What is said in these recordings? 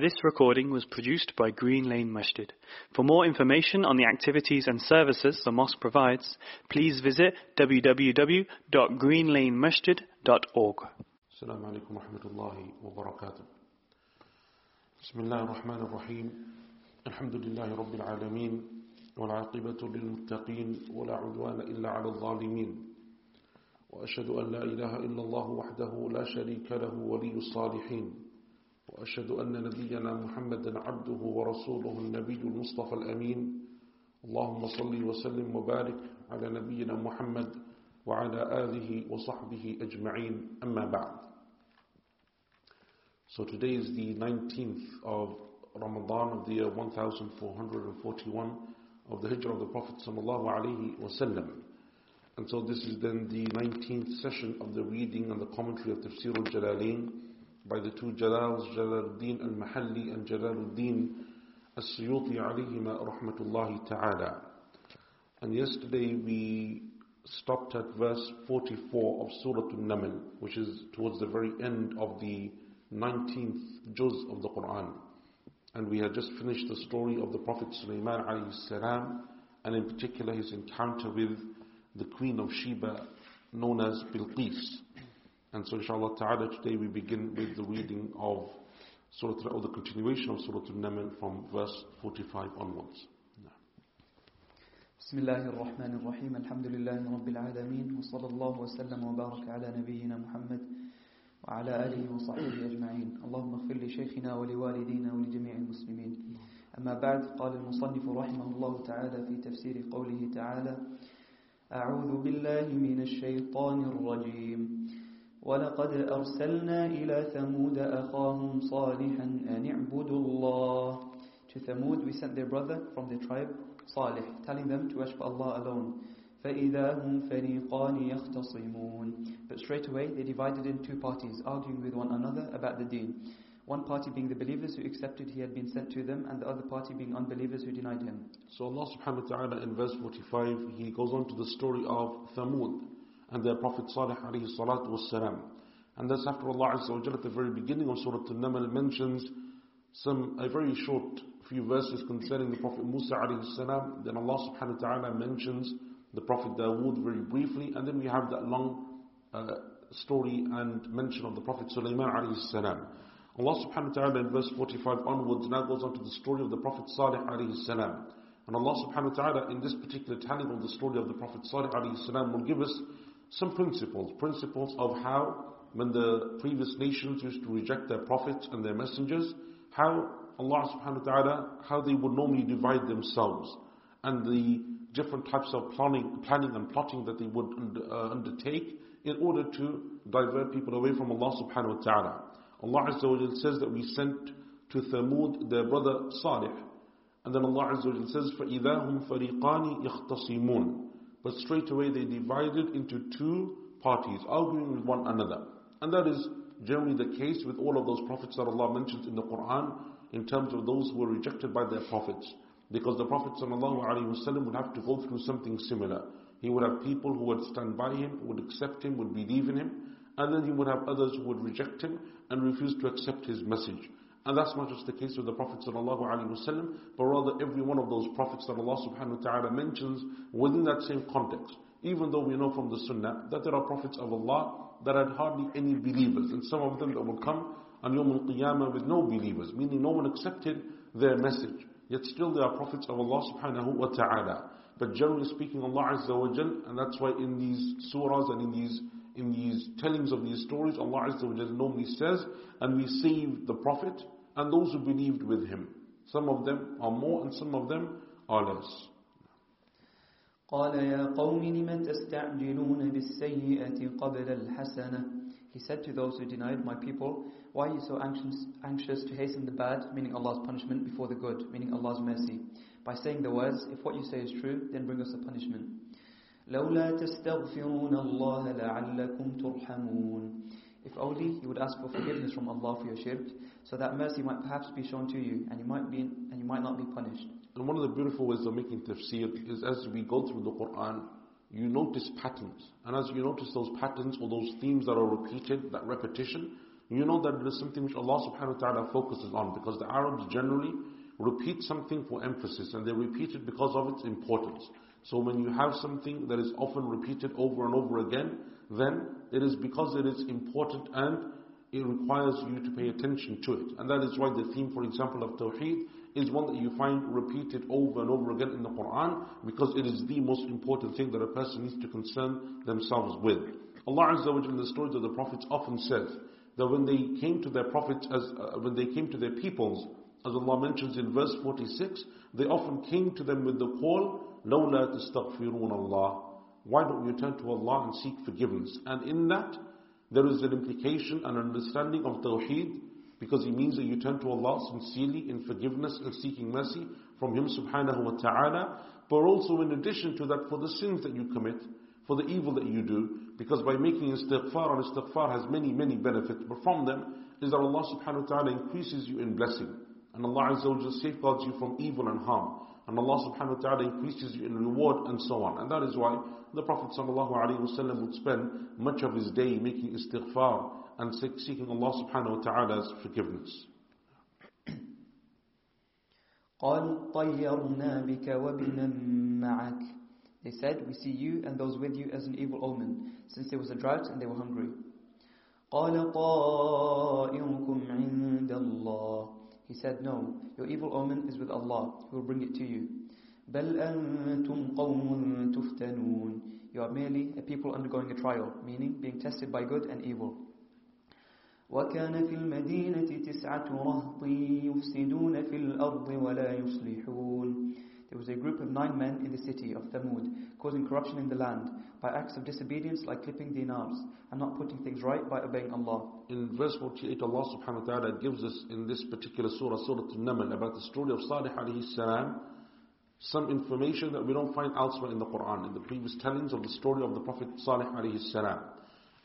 This recording was produced by Green Lane Masjid. For more information on the activities and services the mosque provides, please visit www.greenlanemasjid.org. Assalamu alaikum wa rahmatullahi wa barakatuh. Bismillah ar-Rahman ar-Rahim. Alhamdulillahi rabbil alameen. Wa l'aqibatu lil-muttaqeen. Wa la'udwana illa ala al-zalimeen. Wa ashadu an la ilaha illallah wahdahu la sharika lahu waliyu salihin. وأشهد أن نبينا محمدا عبده ورسوله النبي المصطفى الأمين اللهم صل وسلم وبارك على نبينا محمد وعلى آله وصحبه أجمعين أما بعد So today is the 19th of Ramadan of the year 1441 of the Hijrah of the Prophet sallallahu alaihi wasallam. And so this is then the 19th session of the reading and the commentary of Tafsir al-Jalalain by the two Jalals, Jalaluddin al-Mahalli and Jalaluddin al-Suyuti alayhima rahmatullahi ta'ala. And yesterday we stopped at verse 44 of Surah Al-Naml, which is towards the very end of the 19th juz of the Quran. And we had just finished the story of the Prophet Sulaiman alayhi salam, and in particular his encounter with the Queen of Sheba, known as Bilqis. And so inshallah ta'ala today we begin with the reading of Surah, or the continuation of Surah Al-Naml from verse 45 onwards. بسم الله الرحمن الرحيم الحمد لله رب العالمين وصلى الله وسلم وبارك على نبينا محمد وعلى آله وصحبه أجمعين اللهم اغفر لشيخنا ولوالدينا ولجميع المسلمين أما بعد قال المصنف رحمه الله تعالى في تفسير قوله تعالى أعوذ بالله من الشيطان الرجيم ولقد أرسلنا إلى ثمود أخاهم صالحا أن اعبدوا الله To Thamud we sent their brother from the tribe Salih, telling them to worship Allah alone. فَإِذَا هُمْ فَرِيقَانِ يَخْتَصِمُونَ But straight away they divided in two parties, arguing with one another about the deen. One party being the believers who accepted he had been sent to them, and the other party being unbelievers who denied him. So Allah subhanahu wa ta'ala in verse 45, He goes on to the story of Thamud and their Prophet Salih alayhi salatu was salam. And that's after Allah Azza at the very beginning of Surah Al-Naml mentions some, a very short few verses concerning the Prophet Musa alayhi salam. Then Allah subhanahu wa ta'ala mentions the Prophet Dawood very briefly, and then we have that long uh, story and mention of the Prophet Sulaiman alayhi salam. Allah subhanahu wa ta'ala in verse 45 onwards now goes on to the story of the Prophet Salih alayhi salam. And Allah subhanahu wa ta'ala in this particular telling of the story of the Prophet Salih alayhi salam will give us some principles, principles of how when the previous nations used to reject their prophets and their messengers, how Allah subhanahu wa ta'ala, how they would normally divide themselves and the different types of planning, planning and plotting that they would uh, undertake in order to divert people away from Allah subhanahu wa ta'ala. Allah Azza wa says that we sent to Thamud their brother Salih. And then Allah Azza wa says, فَإِذَا هُمْ فَرِيقَانِ يَخْتَصِمُونَ but straight away they divided into two parties, arguing with one another. And that is generally the case with all of those prophets that Allah mentions in the Quran in terms of those who were rejected by their prophets. Because the Prophet ﷺ would have to go through something similar. He would have people who would stand by him, would accept him, would believe in him, and then he would have others who would reject him and refuse to accept his message. And that's not just the case with the Prophet ﷺ, but rather every one of those prophets that Allah subhanahu wa ta'ala mentions within that same context. Even though we know from the Sunnah that there are prophets of Allah that had hardly any believers, and some of them that would come on Yawm al-Qiyamah with no believers, meaning no one accepted their message. Yet still they are prophets of Allah subhanahu wa ta'ala. But generally speaking, Allah Azza wa Jal, and that's why in these surahs and in these in these tellings of these stories, Allah Azza wa Jal normally says, and we saved the Prophet and those who believed with him. Some of them are more and some of them are less. قال يا قوم لم تستعجلون بالسيئة قبل الحسنة He said to those who denied my people, why are you so anxious, anxious to hasten the bad, meaning Allah's punishment, before the good, meaning Allah's mercy? By saying the words, if what you say is true, then bring us a punishment. لولا تستغفرون الله لعلكم ترحمون if only you would ask for forgiveness from Allah for your shirk, so that mercy might perhaps be shown to you, and you might be and you might not be punished. And one of the beautiful ways of making tafsir is as we go through the Quran, you notice patterns. And as you notice those patterns or those themes that are repeated, that repetition, you know that it is something which Allah subhanahu wa ta'ala focuses on because the Arabs generally repeat something for emphasis and they repeat it because of its importance. So when you have something that is often repeated over and over again, then it is because it is important and it requires you to pay attention to it. And that is why the theme, for example, of Tawheed is one that you find repeated over and over again in the Quran because it is the most important thing that a person needs to concern themselves with. Allah Azza wa in the stories of the prophets often says that when they came to their prophets, as uh, when they came to their peoples, as Allah mentions in verse 46, they often came to them with the call, لَوْلَا تَسْتَغْفِرُونَ اللَّهِ why don't you turn to Allah and seek forgiveness? And in that, there is an implication and understanding of Tawheed, because it means that you turn to Allah sincerely in forgiveness and seeking mercy from Him subhanahu wa ta'ala, but also in addition to that for the sins that you commit, for the evil that you do, because by making istighfar, and istighfar has many, many benefits, but from them is that Allah subhanahu wa ta'ala increases you in blessing. And Allah Azza wa safeguards you from evil and harm. And Allah subhanahu wa ta'ala increases you in reward and so on. And that is why the Prophet ﷺ would spend much of his day making istighfar and seeking Allah subhanahu wa ta'ala's forgiveness. They said, we see you and those with you as an evil omen, since there was a drought and they were hungry. He said, no, your evil omen is with Allah, who will bring it to you. بل أنتم قوم تفتنون You are merely a people undergoing a trial, meaning being tested by good and evil. وكان في المدينة تسعة رهط يفسدون في الأرض ولا يصلحون There was a group of nine men in the city of Thamud, causing corruption in the land by acts of disobedience like clipping dinars and not putting things right by obeying Allah. In verse 48, Allah subhanahu wa ta'ala gives us in this particular surah, Surah Al-Naml, about the story of Salih alayhi salam, some information that we don't find elsewhere in the Quran, in the previous tellings of the story of the Prophet Salih alayhi salam.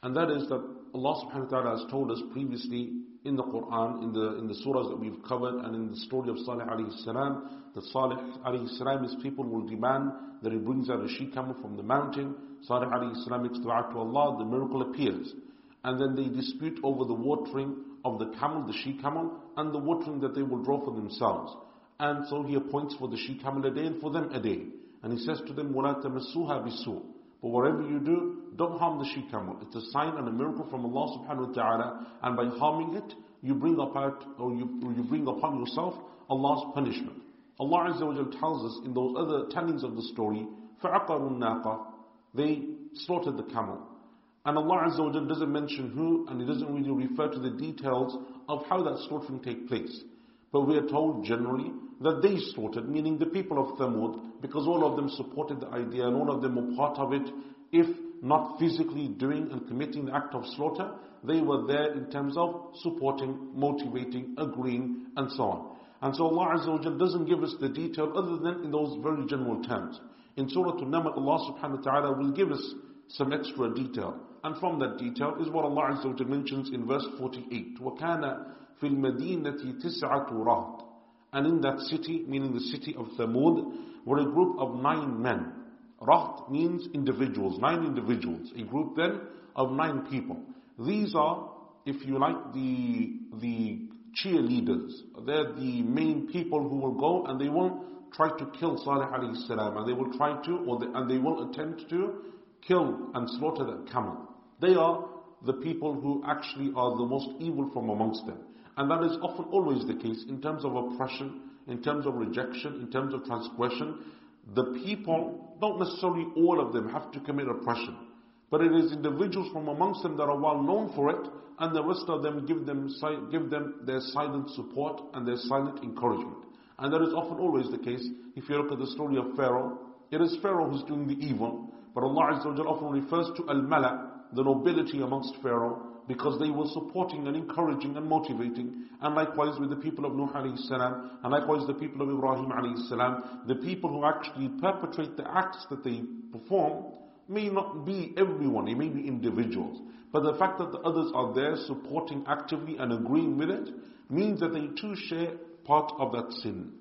And that is that Allah subhanahu wa ta'ala has told us previously in the Quran, in the, in the surahs that we've covered, and in the story of Salih alayhi salam, that Salih alayhi salam, his people will demand that he brings out a she camel from the mountain. Salih alayhi salam makes dua to Allah, the miracle appears. And then they dispute over the watering of the camel, the she camel, and the watering that they will draw for themselves. And so he appoints for the she camel a day and for them a day. And he says to them, وَلَا تَمَسُّوهَا بِسُوءٍ But whatever you do, don't harm the she camel. It's a sign and a miracle from Allah subhanahu wa ta'ala. And by harming it, you bring about, or you, you bring upon yourself Allah's punishment. Allah Azza wa tells us in those other tellings of the story, فَعَقَرُوا النَّاقَةِ They slaughtered the camel. And Allah Azza wa doesn't mention who, and He doesn't really refer to the details of how that slaughtering take place. But we are told generally that they slaughtered, meaning the people of Thamud, because all of them supported the idea and all of them were part of it, if not physically doing and committing the act of slaughter, they were there in terms of supporting, motivating, agreeing, and so on. And so Allah Azza wa doesn't give us the detail other than in those very general terms. In Surah An-Naml, Allah subhanahu wa ta'ala will give us some extra detail. And from that detail is what Allah Azza wa mentions in verse 48. وَكَانَ فِي الْمَدِينَةِ تِسْعَةُ رَهْطٍ and in that city, meaning the city of Thamud, were a group of nine men. Raht means individuals, nine individuals. A group then of nine people. These are, if you like, the, the cheerleaders. They're the main people who will go and they will try to kill Salih alayhi salam and they will try to, or they, and they will attempt to kill and slaughter that camel. They are the people who actually are the most evil from amongst them. And that is often always the case in terms of oppression, in terms of rejection, in terms of transgression. The people, not necessarily all of them, have to commit oppression. But it is individuals from amongst them that are well known for it, and the rest of them give them, give them their silent support and their silent encouragement. And that is often always the case. If you look at the story of Pharaoh, it is Pharaoh who's doing the evil, but Allah often refers to Al-Mala, the nobility amongst Pharaoh, because they were supporting and encouraging and motivating. And likewise with the people of Nuh alayhi salam, and likewise the people of Ibrahim alayhi salam, the people who actually perpetrate the acts that they perform, may not be everyone, it may be individuals. But the fact that the others are there supporting actively and agreeing with it means that they too share part of that sin.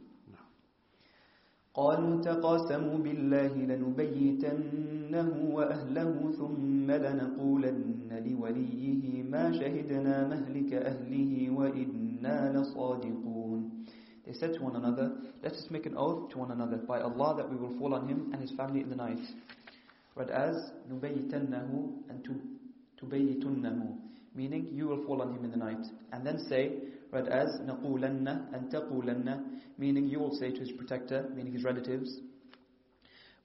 قالوا تقاسموا بالله لنبيتنه وأهله ثم لنقولن لوليه ما شهدنا مهلك أهله وإنا لصادقون They said to one another, let us make an oath to one another by Allah that we will fall on him and his family in the night. Read as نبيتنه and تبيتنه meaning you will fall on him in the night. And then say, read as نقولن and تقولن meaning you will say to his protector, meaning his relatives,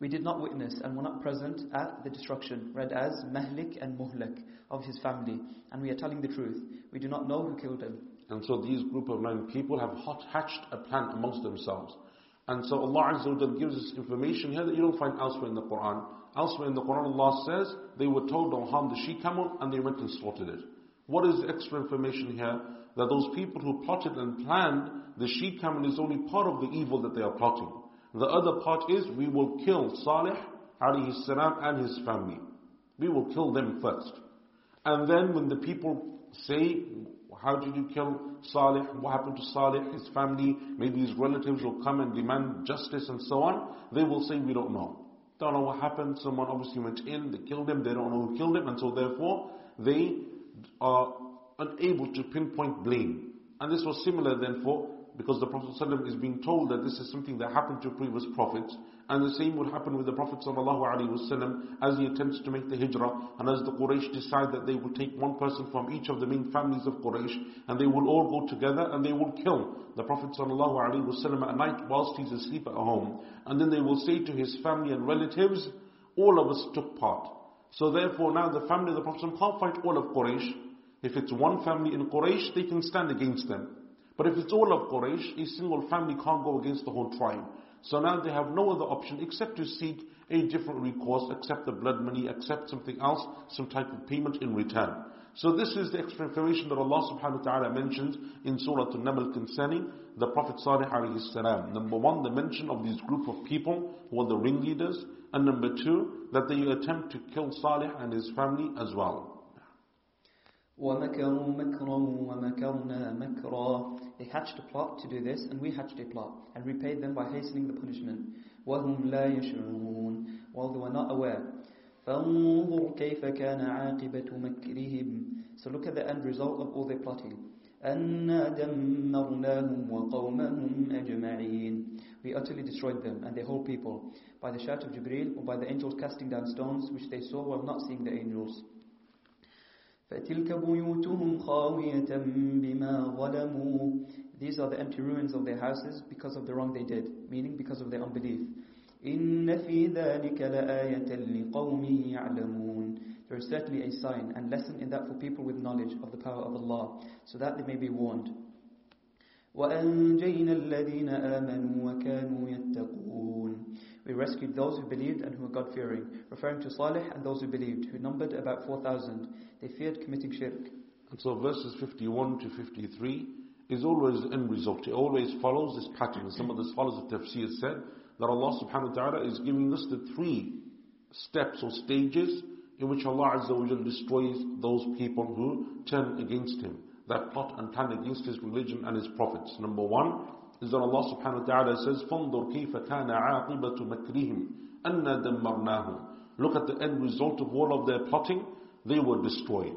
we did not witness and were not present at the destruction, read as Mahlik and Muhlak of his family, and we are telling the truth. We do not know who killed him. And so these group of nine people have hatched a plan amongst themselves. And so Allah Azza wa gives us information here that you don't find elsewhere in the Quran. Elsewhere in the Quran Allah says they were told don't harm the she camel and they went and slaughtered it. What is the extra information here? That those people who plotted and planned the she camel is only part of the evil that they are plotting. The other part is we will kill Salih alayhi salam and his family. We will kill them first. And then when the people say, how did you kill Salih? What happened to Salih, his family? Maybe his relatives will come and demand justice and so on. They will say, we don't know. Don't know what happened. Someone obviously went in, they killed him, they don't know who killed him, and so therefore they are unable to pinpoint blame. And this was similar then for because the Prophet ﷺ is being told that this is something that happened to previous prophets, and the same would happen with the Prophet ﷺ as he attempts to make the hijrah, and as the Quraysh decide that they will take one person from each of the main families of Quraysh, and they will all go together and they will kill the Prophet ﷺ at night whilst he's asleep at home. And then they will say to his family and relatives, all of us took part. So therefore now the family of the Prophet can't fight all of Quraysh. if it's one family in Quraysh, they can stand against them. But if it's all of Quraysh, a single family can't go against the whole tribe. So now they have no other option except to seek a different recourse, accept the blood money, accept something else, some type of payment in return. So this is the extra information that Allah subhanahu wa ta'ala mentions in Surah An-Naml concerning the Prophet Salih alayhi salam. Number one, the mention of this group of people who are the ringleaders. And number two, that they attempt to kill Salih and his family as well. وَمَكَرُوا مَكْرًا وَمَكَرْنَا مَكْرًا They hatched a plot to do this, and we hatched a plot, and repaid them by hastening the punishment. وَهُمْ لَا يَشْعُرُونَ While they were not aware. فَانظُرْ كَيْفَ كَانَ عَاقِبَةُ مَكْرِهِمْ So look at the end result of all their plotting. أَنَّا دَمَّرْنَاهُمْ وَقَوْمَهُمْ أَجْمَعِينَ We utterly destroyed them and their whole people by the shout of Jibreel or by the angels casting down stones which they saw while not seeing the angels. فَتِلْكَ بُيُوتُهُمْ خَاوِيَةً بِمَا ظَلَمُوا These are the empty ruins of their houses because of the wrong they did, meaning because of their unbelief. إِنَّ فِي ذَلِكَ لَآيَةً لِقَوْمِ يَعْلَمُونَ There is certainly a sign and lesson in that for people with knowledge of the power of Allah, so that they may be warned. وَأَنْجَيْنَا الَّذِينَ آمَنُوا وَكَانُوا يَتَّقُونَ we rescued those who believed and who were God-fearing, referring to Salih and those who believed, who numbered about 4,000. They feared committing shirk. And so verses 51 to 53 is always the end result. It always follows this pattern. Some of the scholars of tafsir said that Allah subhanahu wa ta'ala is giving us the three steps or stages in which Allah Azza wa destroys those people who turn against Him, that plot and plan against His religion and His prophets. Number one, is that Allah subhanahu wa ta'ala says, فَانظُرْ كَيْفَ كَانَ عَاقِبَةُ مَكْرِهِمْ أَنَّا دَمَّرْنَاهُمْ Look at the end result of all of their plotting. They were destroyed.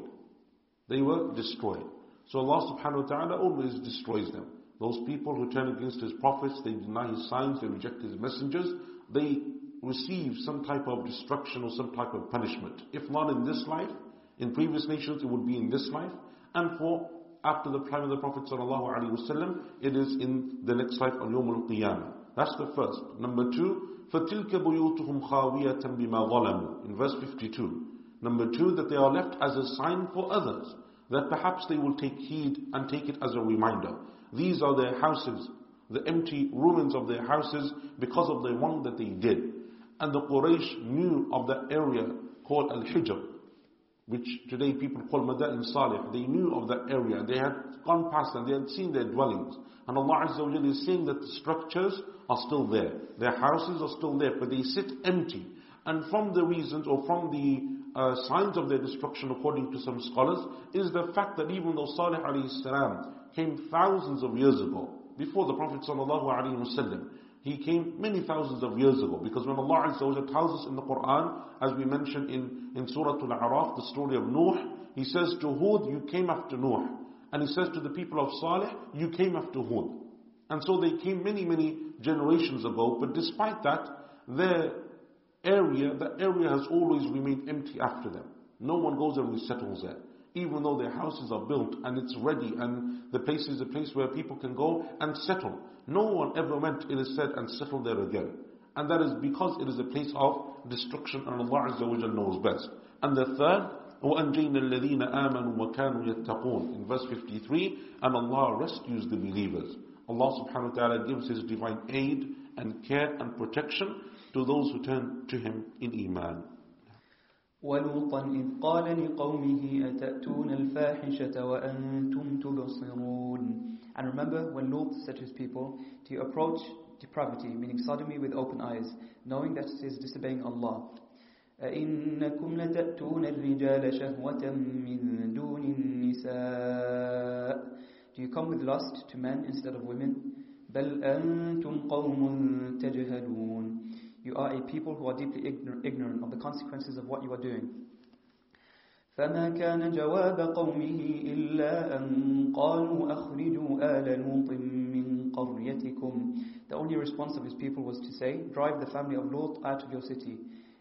They were destroyed. So Allah subhanahu wa ta'ala always destroys them. Those people who turn against His prophets, they deny His signs, they reject His messengers, they receive some type of destruction or some type of punishment. If not in this life, in previous nations it would be in this life. And for after the time of the Prophet ﷺ, it is in the next life on Yawm al-Qiyamah. That's the first. Number two, فَتِلْكَ بُيُوتُهُمْ خَاوِيَةً بِمَا ظَلَمُوا In verse 52. Number two, that they are left as a sign for others, that perhaps they will take heed and take it as a reminder. These are their houses, the empty ruins of their houses because of the wrong that they did. And the Quraysh knew of the area called Al-Hijr, which today people call Madain Salih. They knew of that area. They had gone past and they had seen their dwellings. And Allah Azza wa is saying that the structures are still there. Their houses are still there, but they sit empty. And from the reasons or from the uh, signs of their destruction, according to some scholars, is the fact that even though Salih alayhi salam came thousands of years ago, before the Prophet ﷺ. He came many thousands of years ago because when Allah Azza tells us in the Quran, as we mentioned in, in Surah Al-A'raf, the story of Nuh, He says to Hud, you came after Nuh. And He says to the people of Salih, you came after Hud. And so they came many, many generations ago, but despite that, their area, the area has always remained empty after them. No one goes and resettles there Even though their houses are built and it's ready and the place is a place where people can go and settle. No one ever went, it is said, and settled there again. And that is because it is a place of destruction and Allah Azza wa knows best. And the third, وَأَنْجَيْنَا الَّذِينَ آمَنُوا وَكَانُوا يَتَّقُونَ In verse 53, and Allah rescues the believers. Allah subhanahu wa ta'ala gives His divine aid and care and protection to those who turn to Him in Iman. ولوطا إذ قال لقومه أتأتون الفاحشة وأنتم تبصرون And remember when Lut said to his people, to approach depravity, meaning sodomy with open eyes, knowing that it is disobeying Allah. أئنكم لتأتون الرجال شهوة من دون النساء Do you come with lust to men instead of women? بل أنتم قوم تجهلون You are a people who are deeply ignorant of the consequences of what you are doing. فما كان جواب قومه إلا أن قالوا أخرجوا آل لوط من قريتكم The only response of his people was to say, drive the family of Lot out of your city.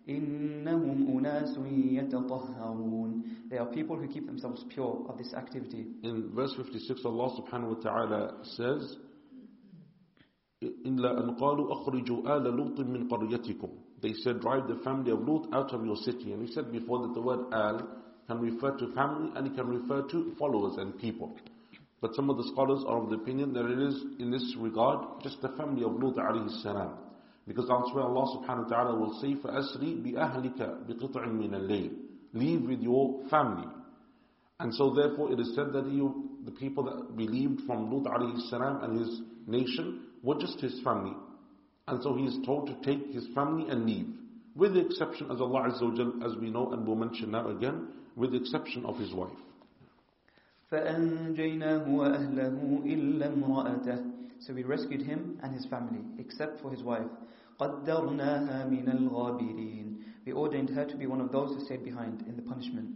إنهم أناس يتطهرون They are people who keep themselves pure of this activity. In verse 56, Allah subhanahu wa ta'ala says, إلا أن قالوا أخرجوا آل لوط من قريتكم They said, drive the family of Lut out of your city. And we said before that the word al can refer to family and it can refer to followers and people. But some of the scholars are of the opinion that it is, in this regard, just the family of Lut alayhi salam. Because elsewhere Allah subhanahu wa ta'ala will say, فَأَسْرِ بِأَهْلِكَ بِقِطْعٍ مِنَ اللَّيْلِ Leave with your family. And so therefore it is said that he, the people that believed from Lut alayhi salam and his nation were just his family. And so he is told to take his family and leave. With the exception, as Allah Azza wa Jal, as we know and will mention now again, with the exception of his wife. فأنجيناه وأهله إلا امرأته So we rescued him and his family, except for his wife. قدرناها من الغابرين We ordained her to be one of those who stayed behind in the punishment.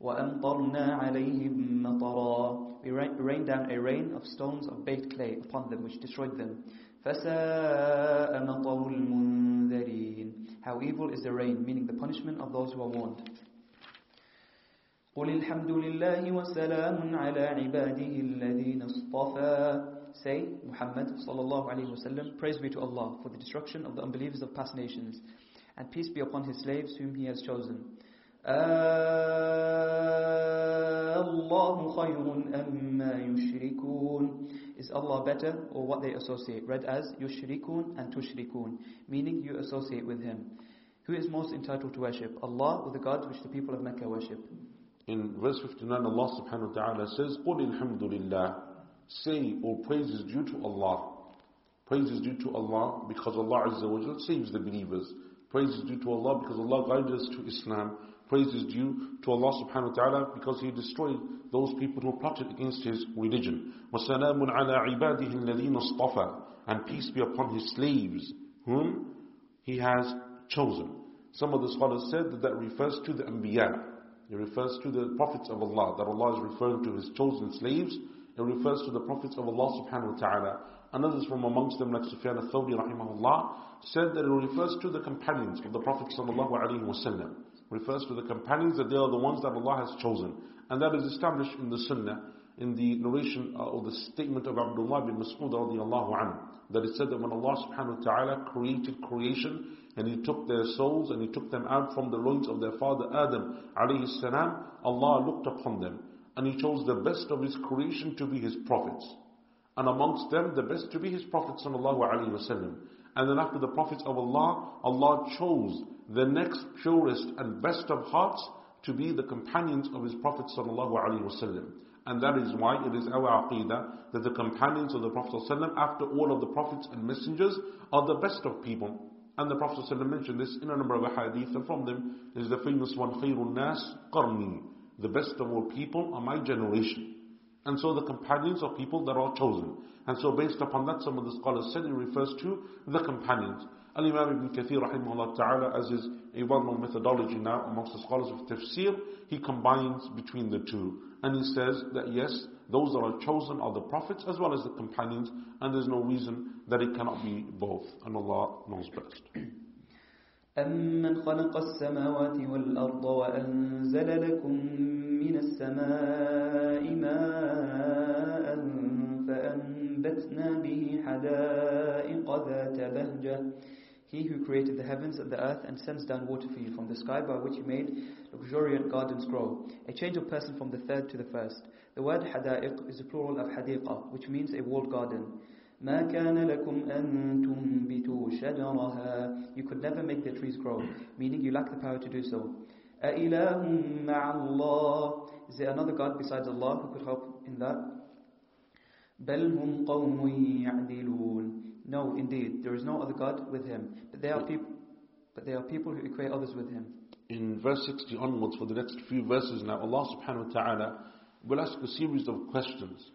وأمطرنا عليهم مطرا We rained down a rain of stones of baked clay upon them which destroyed them. فساء مطر المنذرين How evil is the rain, meaning the punishment of those who are warned. قل الحمد لله وسلام على عباده الذين اصطفى Say, Muhammad sallallahu alayhi wasallam, praise be to Allah for the destruction of the unbelievers of past nations, and peace be upon His slaves whom He has chosen. الله خير أما يشركون Is Allah better or what they associate? Read as yushrikun and tushrikun, meaning you associate with Him. Who is most entitled to worship? Allah or the gods which the people of Mecca worship? In verse 59, Allah subhanahu wa ta'ala says, قُلِ الْحَمْدُ لِلَّهِ Say, all praise is due to Allah. Praise is due to Allah because Allah Azza wa Jal saves the believers. Praise is due to Allah because Allah guided us to Islam. Praise is due to Allah subhanahu wa ta'ala because He destroyed those people who plotted against His religion. وَسَلَامٌ عَلَىٰ عِبَادِهِ الَّذِينَ اصْطَفَى And peace be upon His slaves, whom He has chosen. Some of the scholars said that that refers to the Anbiya. It refers to the prophets of Allah, that Allah is referring to His chosen slaves. It refers to the prophets of Allah subhanahu wa ta'ala. And others from amongst them, like Sufyan al-Thawri rahimahullah, said that it refers to the companions of the Prophet sallallahu alaihi wasallam refers to the companions that they are the ones that Allah has chosen. And that is established in the Sunnah, in the narration uh, or the statement of Abdullah bin Mas'ud radiallahu anhu, that it said that when Allah subhanahu wa ta'ala created creation, and He took their souls and He took them out from the loins of their father Adam alayhi salam, Allah looked upon them, and He chose the best of His creation to be His prophets. And amongst them, the best to be His Prophet sallallahu alayhi wasallam. And then after the prophets of Allah, Allah chose the next purest and best of hearts to be the companions of his Prophet ﷺ. And that is why it is our aqidah that the companions of the Prophet ﷺ, after all of the prophets and messengers, are the best of people. And the Prophet ﷺ mentioned this in a number of hadith, and from them is the famous one, خَيْرُ النَّاسِ قَرْنِي The best of all people are my generation. And so the companions are people that are chosen. And so based upon that, some of the scholars said it refers to the companions. Al-Imam Ibn Kathir rahimahullah ta'ala, as is a well-known methodology now amongst the scholars of tafsir, he combines between the two. And he says that yes, those that are chosen are the prophets as well as the companions, and there's no reason that it cannot be both. And Allah knows best. أمن خلق السماوات والأرض وأنزل لكم من السماء ماء فأنبتنا به حدائق ذات بهجة He who created the heavens and the earth and sends down water for you from the sky by which he made luxuriant gardens grow. A change of person from the third to the first. The word hadaiq is the plural of hadiqa, which means a walled garden. ما كان لكم أن تنبتوا شجرها You could never make the trees grow, meaning you lack the power to do so. أإله مع الله Is there another God besides Allah who could help in that? بل هم قوم يعدلون No, indeed, there is no other God with him. But there are people, but there are people who equate others with him. In verse 60 onwards, for the next few verses now, Allah subhanahu wa ta'ala will ask a series of questions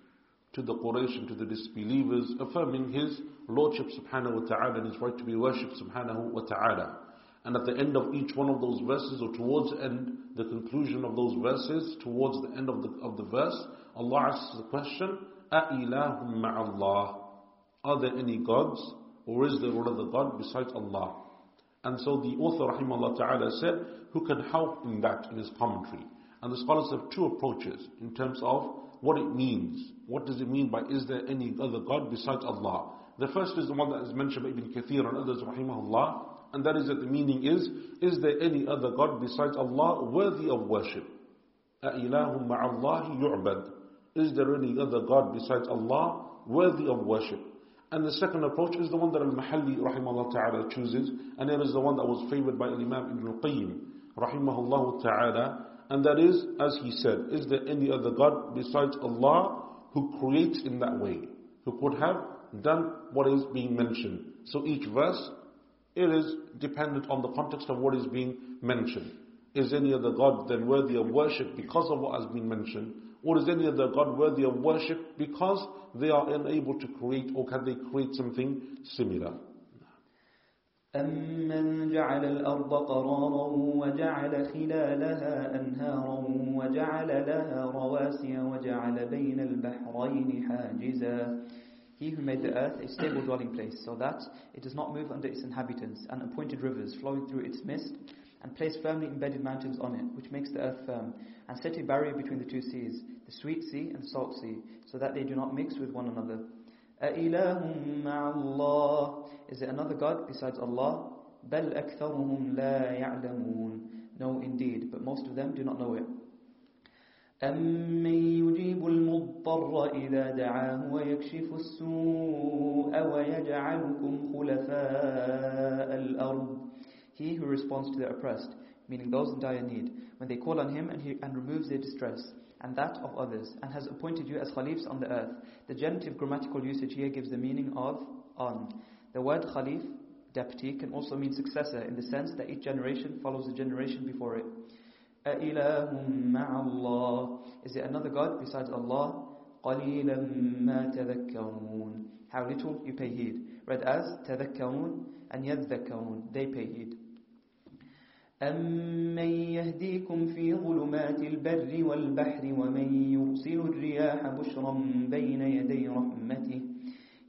to the Quraysh and to the disbelievers, affirming His Lordship subhanahu wa ta'ala and His right to be worshipped subhanahu wa ta'ala. And at the end of each one of those verses, or towards the end, the conclusion of those verses, towards the end of the, of the verse, Allah asks the question, أَإِلَهُمْ مَعَ اللَّهِ Are there any gods, or is there another God besides Allah? And so the author, rahimahullah ta'ala, said, who can help in that in his commentary? And the scholars have two approaches in terms of what it means. What does it mean by is there any other God besides Allah? The first is the one that is mentioned by Ibn Kathir and others, rahimahullah, and that is that the meaning is, is there any other God besides Allah worthy of worship? أَإِلَهُ مَعَ اللَّهِ يُعْبَدْ Is there any other God besides Allah worthy of worship? And the second approach is the one that Al-Mahalli rahimahullah ta'ala chooses, and it is the one that was favored by Imam Ibn Qayyim rahimahullah ta'ala, and that is, as he said, is there any other God besides Allah who creates in that way, who could have done what is being mentioned? So each verse, it is dependent on the context of what is being mentioned. Is any other God then worthy of worship because of what has been mentioned? Or is any other God worthy of worship because they are unable to create or can they create something similar? أمن جعل الأرض قرارا وجعل خلالها أنهارا وجعل لها رواسي وجعل بين البحرين حاجزا He who made the earth a stable dwelling place, so that it does not move under its inhabitants, and appointed rivers flowing through its midst, and placed firmly embedded mountains on it, which makes the earth firm, and set a barrier between the two seas, the sweet sea and the salt sea, so that they do not mix with one another. أَإِلَهٌ مَعَ اللَّهِ Is there another God besides Allah? بَلْ أَكْثَرُهُمْ لَا يَعْلَمُونَ No, indeed, but most of them do not know it. أَمَّن يُجِيبُ الْمُضْطَرَّ إِذَا دَعَاهُ وَيَكْشِفُ السُّوءَ وَيَجْعَلُكُمْ خُلَفَاءَ الْأَرْضِ He who responds to the oppressed, meaning those in dire need, when they call on him and, he, and removes their distress, and that of others, and has appointed you as khalifs on the earth. The genitive grammatical usage here gives the meaning of on. The word khalif, deputy, can also mean successor in the sense that each generation follows the generation before it. أَإِلَهٌ مَعَ اللَّهِ Is there another God besides Allah? قَلِيلًا مَا تَذَكَّرُونَ How little you pay heed. Read as تَذَكَّرُونَ and يَذَّكَّرُونَ They pay heed. أَمَّن يَهْدِيكُمْ فِي ظُلُمَاتِ الْبَرِّ وَالْبَحْرِ وَمَن يُرْسِلُ الرِّيَاحَ بُشْرًا بَيْنَ يَدَيْ رَحْمَتِهِ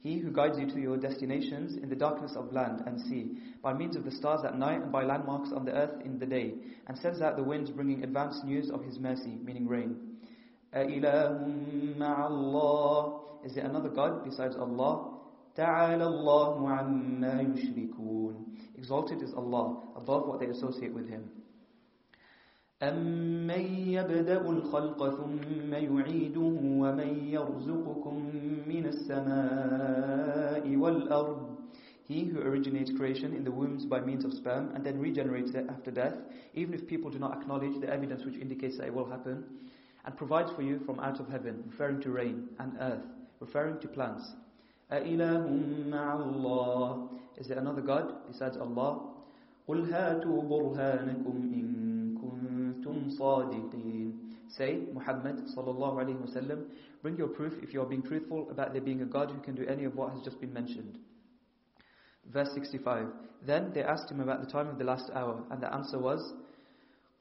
He who guides you to your destinations in the darkness of land and sea, by means of the stars at night and by landmarks on the earth in the day, and sends out the winds bringing advance news of His mercy, meaning rain. أَإِلَهٌ مَعَ اللَّهِ Is there another God besides Allah? تَعَالَى اللَّهُ عَمَّا يُشْرِكُونَ Exalted is Allah, above what they associate with Him. أَمَّن يَبْدَأُ الْخَلْقَ ثُمَّ يُعِيدُهُ وَمَن يَرْزُقُكُم مِّنَ السَّمَاءِ وَالْأَرْضِ He who originates creation in the wombs by means of sperm and then regenerates it after death, even if people do not acknowledge the evidence which indicates that it will happen, and provides for you from out of heaven, referring to rain, and earth, referring to plants. أَإِلَهٌ مَعَ اللَّهِ Is there another God besides Allah? قُلْ هَاتُوا بُرْهَانَكُمْ إِن كُنتُمْ صَادِقِينَ Say, Muhammad sallallahu alayhi wasallam, bring your proof if you are being truthful about there being a God who can do any of what has just been mentioned. Verse 65. Then they asked him about the time of the last hour, and the answer was,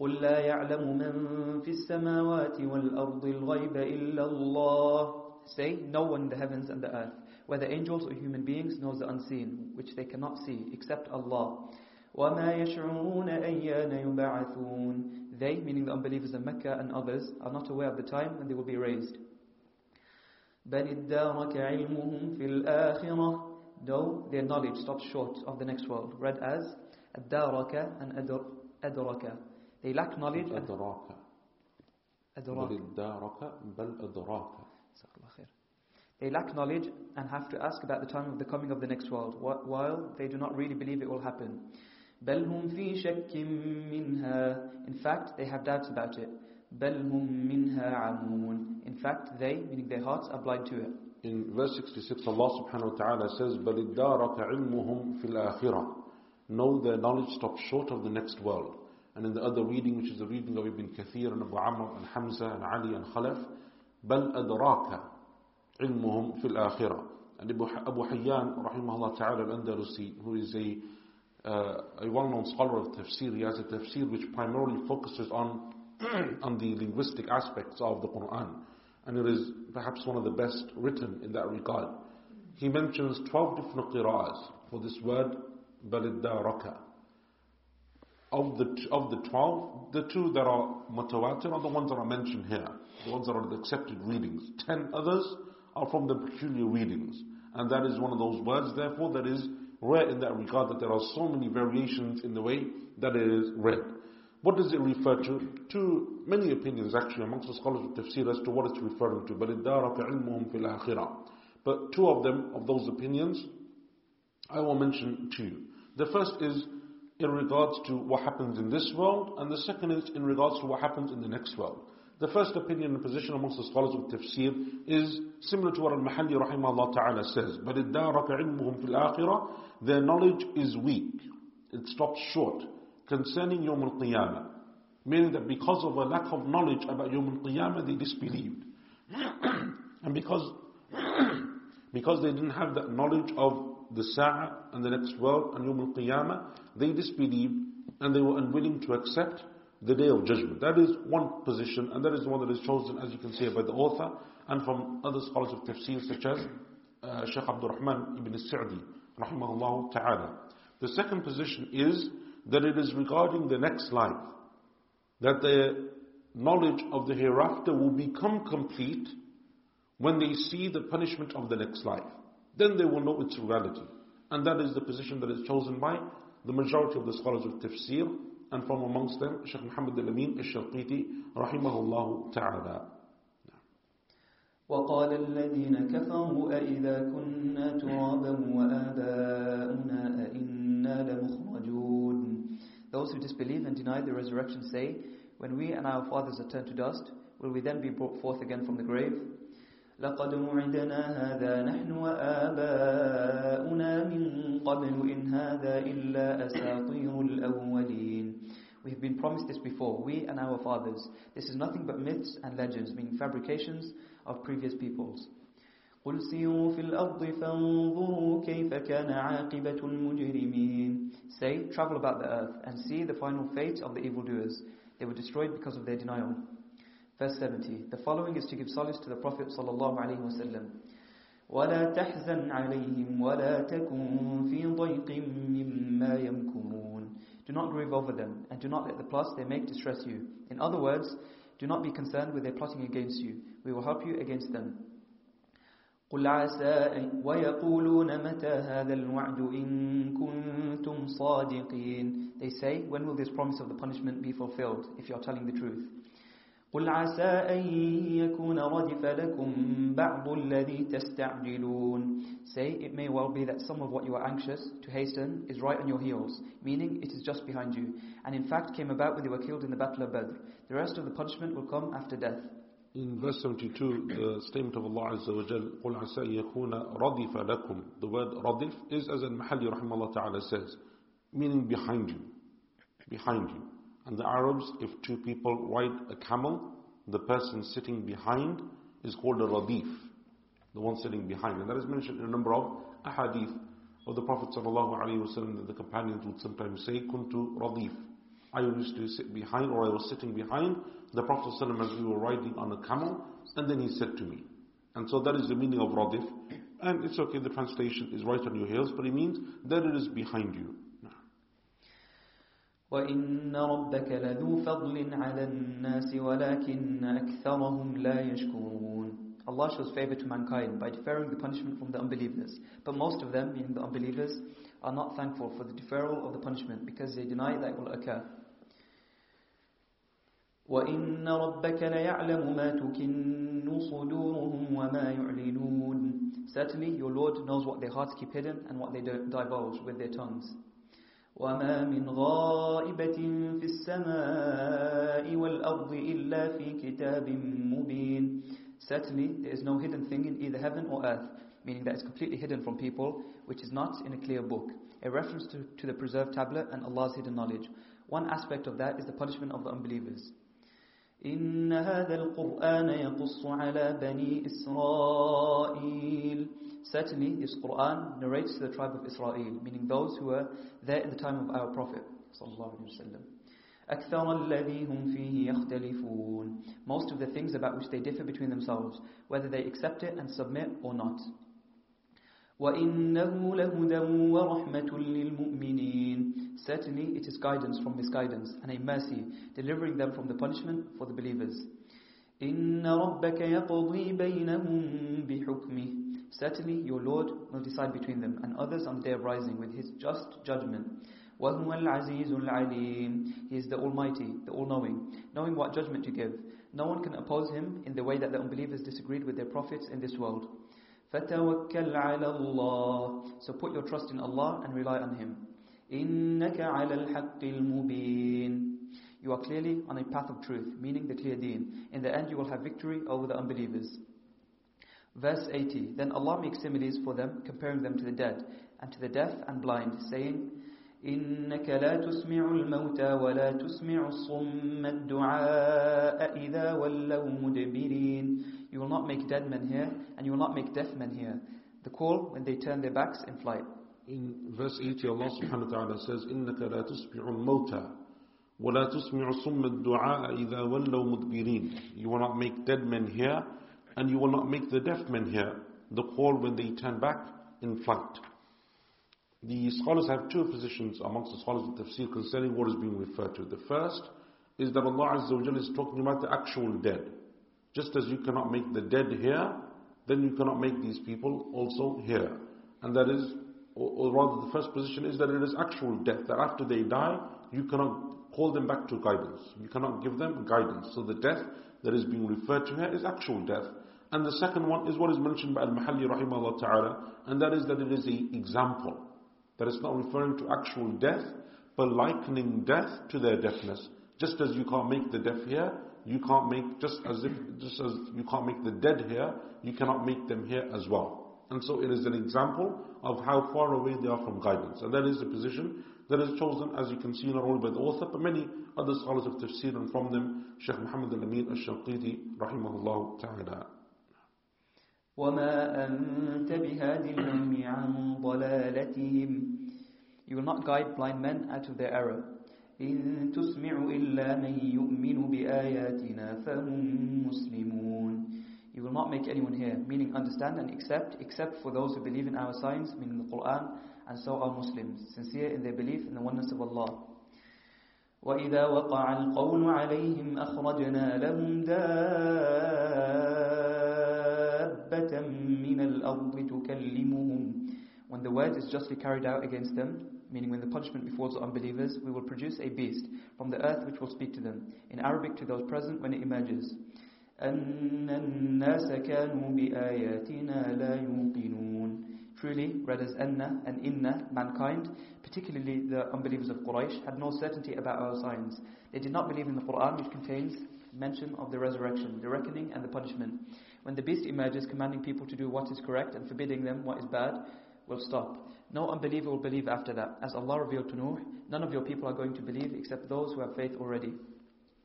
قل لا يعلم من في السماوات والأرض الغيب إلا الله Say, no one in the heavens and the earth, whether angels or human beings, knows the unseen, which they cannot see, except Allah. وَمَا يَشْعُرُونَ أَيَّانَ يُبْعَثُونَ They, meaning the unbelievers in Mecca and others, are not aware of the time when they will be raised. بَلِ عِلْمُهُمْ فِي الْآخِرَةِ Though their knowledge stops short of the next world, read as أَدَّارَكَ and أَدْرَكَ They lack knowledge. أَدْرَاكَ بَلِ ادَّارَكَ بَلْ they lack knowledge and have to ask about the time of the coming of the next world, while they do not really believe it will happen. In fact, they have doubts about it. In fact, they, meaning their hearts, are blind to it. In verse 66, Allah subhanahu wa ta'ala says, بَلِ عِلْمُهُمْ فِي الْآخِرَةِ No, their knowledge stops short of the next world. And in the other reading, which is the reading of Ibn Kathir and Abu Amr and Hamza and Ali and Khalaf, بَلْ أَدْرَاكَ عِلْمُهُمْ فِي الْآخِرَةِ And Abu Abu Hayyan, rahimahullah ta'ala al-Andalusi, who is a, uh, a well-known scholar of tafsir, he has a tafsir which primarily focuses on, on the linguistic aspects of the Quran. And it is perhaps one of the best written in that regard. He mentions 12 different qira'as for this word, بَلِدَّارَكَ of the of the 12, the two that are mutawatir are the ones that are mentioned here, the ones that are the accepted readings. Ten others are from the peculiar readings. And that is one of those words, therefore, that is rare in that regard that there are so many variations in the way that it is read. What does it refer to? To many opinions actually amongst the scholars of tafsir as to what it's referring to. But fil akhirah. But two of them, of those opinions, I will mention to you. The first is in regards to what happens in this world, and the second is in regards to what happens in the next world. The first opinion and position amongst the scholars of tafsir is similar to what Al-Mahalli rahimahullah ta'ala says. But iddaraka ilmuhum fil akhirah, their knowledge is weak. It stops short concerning Yawm al-Qiyamah. Meaning that because of a lack of knowledge about Yawm al-Qiyamah, they disbelieved. and because, because they didn't have that knowledge of the Sa'ah and the next world and Yawm al-Qiyamah, they disbelieved and they were unwilling to accept the day of judgment. That is one position, and that is the one that is chosen, as you can see, by the author and from other scholars of tafsir, such as uh, Shaykh Abdul Rahman ibn Sa'di, rahimahullah ta'ala. The second position is that it is regarding the next life, that the knowledge of the hereafter will become complete when they see the punishment of the next life. Then they will know its reality. And that is the position that is chosen by the majority of the scholars of tafsir, and from amongst them, Shaykh Muhammad al-Amin al-Sharqiti, rahimahullah ta'ala. وقال الذين كفروا أئذا كنا ترابا وآباؤنا أئنا لمخرجون Those who disbelieve and deny the resurrection say, When we and our fathers are turned to dust, will we then be brought forth again from the grave? لقد وعدنا هذا نحن وآباؤنا من قبل إن هذا إلا أساطير الأولين We have been promised this before, we and our fathers. This is nothing but myths and legends, meaning fabrications of previous peoples. قل سيروا في الأرض فانظروا كيف كان عاقبة المجرمين Say, travel about the earth and see the final fate of the evildoers. They were destroyed because of their denial. Verse 70. The following is to give solace to the Prophet sallallahu alaihi wasallam. ولا تحزن عليهم ولا تكن في ضيق مما يمكرون Do not grieve over them and do not let the plots they make distress you. In other words, do not be concerned with their plotting against you. We will help you against them. قل عسى أن- ويقولون متى هذا الوعد إن كنتم صادقين They say, when will this promise of the punishment be fulfilled if you are telling the truth? قل عسى أن يكون ردف لكم بعض الذي تستعجلون Say, it may well be that some of what you are anxious to hasten is right on your heels, meaning it is just behind you, and in fact came about when you were killed in the battle of Badr. The rest of the punishment will come after death. In verse 72, the statement of Allah Azza wa Jal, قُلْ عَسَى يَكُونَ رَضِفَ لَكُمْ The word radif is, as Al-Mahalli rahimahullah ta'ala says, meaning behind you. Behind you. And the Arabs, if two people ride a camel, the person sitting behind is called a radif, the one sitting behind. And that is mentioned in a number of ahadith of the Prophet ﷺ that the companions would sometimes say, Kuntu radif. I used to sit behind or I was sitting behind the Prophet ﷺ as we were riding on a camel and then he said to me. And so that is the meaning of radif. And it's okay, the translation is right on your heels, but it means that it is behind you. وإن ربك لذو فضل على الناس ولكن أكثرهم لا يشكرون Allah shows favor to mankind by deferring the punishment from the unbelievers. But most of them, meaning the unbelievers, are not thankful for the deferral of the punishment because they deny that it will occur. وَإِنَّ رَبَّكَ لَيَعْلَمُ مَا تُكِنُّ صُدُورُهُمْ وَمَا يُعْلِنُونَ Certainly your Lord knows what their hearts keep hidden and what they divulge with their tongues. وما من غائبة في السماء والأرض إلا في كتاب مبين Certainly there is no hidden thing in either heaven or earth, meaning that it's completely hidden from people, which is not in a clear book. A reference to, to the preserved tablet and Allah's hidden knowledge. One aspect of that is the punishment of the unbelievers. إن هذا القرآن يقص على بني إسرائيل Certainly, this Quran narrates to the tribe of Israel, meaning those who were there in the time of our Prophet. أكثر الذي هم فيه يختلفون Most of the things about which they differ between themselves, whether they accept it and submit or not. وَإِنَّهُ لَهُدًى وَرَحْمَةٌ لِلْمُؤْمِنِينَ Certainly it is guidance from misguidance and a mercy, delivering them from the punishment for the believers. إِنَّ رَبَّكَ يَقْضِي بَيْنَهُمْ بِحُكْمِهِ Certainly your Lord will decide between them and others on the day of rising with His just judgment. وَهُوَ الْعَزِيزُ الْعَلِيمُ He is the Almighty, the All-Knowing, knowing what judgment to give. No one can oppose Him in the way that the unbelievers disagreed with their prophets in this world. فَتَوَكَّلْ عَلَى اللَّهِ So put your trust in Allah and rely on Him. إِنَّكَ عَلَى الْحَقِّ الْمُبِينَ You are clearly on a path of truth, meaning the clear deen. In the end you will have victory over the unbelievers. Verse 80 Then Allah makes similes for them, comparing them to the dead, and to the deaf and blind, saying, إنك لا تسمع الموتى ولا تسمع الصم الدعاء إذا ولوا مدبرين You will not make dead men hear, and you will not make deaf men hear. The call when they turn their backs in flight. In verse 80, Allah subhanahu wa ta'ala says, إنك لا تسمع الموتى ولا تسمع الصم الدعاء إذا ولوا مدبرين You will not make dead men hear and you will not make the deaf men hear the call when they turn back in flight. The scholars have two positions amongst the scholars of tafsir concerning what is being referred to. The first is that Allah Azza wa is talking about the actual dead. Just as you cannot make the dead hear, then you cannot make these people also hear. And that is, or, or rather the first position is that it is actual death, that after they die, you cannot call them back to guidance. You cannot give them guidance. So the death that is being referred to here is actual death. And the second one is what is mentioned by Al-Mahalli rahimahullah ta'ala, and that is that it is an example. That it's not referring to actual death, but likening death to their deafness. Just as you can't make the deaf hear, you can't make, just as if, just as you can't make the dead hear, you cannot make them hear as well. And so it is an example of how far away they are from guidance. And that is the position that is chosen, as you can see, not only by the author, but many other scholars of tafsir, and from them, Shaykh Muhammad al-Amin al-Shinqiti, rahimahullah ta'ala. وما أنت بهاد العمي عن ضلالتهم You will not guide blind men out of their error. إن تسمع إلا من يؤمن بآياتنا فهم مسلمون You will not make anyone hear, meaning understand and accept, except for those who believe in our signs, meaning the Quran, and so are Muslims, sincere in their belief in the oneness of Allah. وإذا وقع القول عليهم أخرجنا لهم دار مِنَ الْأَرْضِ تُكَلِّمُهُمْ When the word is justly carried out against them, meaning when the punishment befalls the unbelievers, we will produce a beast from the earth which will speak to them. In Arabic to those present when it emerges. أَنَّ النَّاسَ كَانُوا بِآيَاتِنَا لَا يُوقِنُونَ Truly, read as anna and inna, mankind, particularly the unbelievers of Quraysh, had no certainty about our signs. They did not believe in the Quran which contains mention of the resurrection, the reckoning and the punishment. When the beast emerges commanding people to do what is correct and forbidding them what is bad, will stop. No unbeliever will believe after that. As Allah revealed to Nuh, none of your people are going to believe except those who have faith already.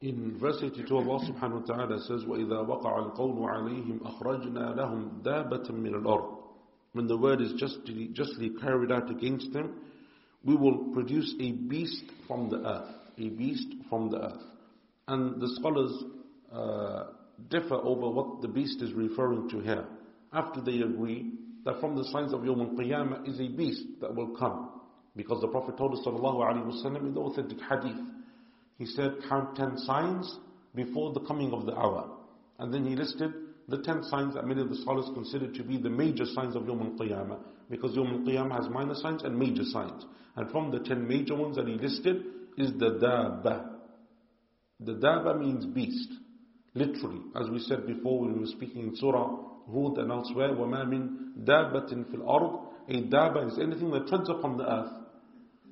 In verse 82, Allah subhanahu wa ta'ala says, وَإِذَا وَقَعَ الْقَوْلُ عَلَيْهِمْ أَخْرَجْنَا لَهُمْ دَابَةً مِّنَ الْأَرْضِ When the word is justly, justly carried out against them, we will produce a beast from the earth. A beast from the earth. And the scholars uh, differ over what the beast is referring to here. After they agree that from the signs of Yawm al-Qiyamah is a beast that will come. Because the Prophet told us sallallahu in the authentic hadith, he said, count ten signs before the coming of the hour. And then he listed the ten signs that many of the scholars consider to be the major signs of Yawm al-Qiyamah. Because Yawm al-Qiyamah has minor signs and major signs. And from the ten major ones that he listed is the Dabba. The Dabba means beast. Literally, as we said before when we were speaking in Surah Hud and elsewhere, وَمَا مِن دَابَّةٍ فِي الْأَرْضِ A Dabba is anything that treads upon the earth.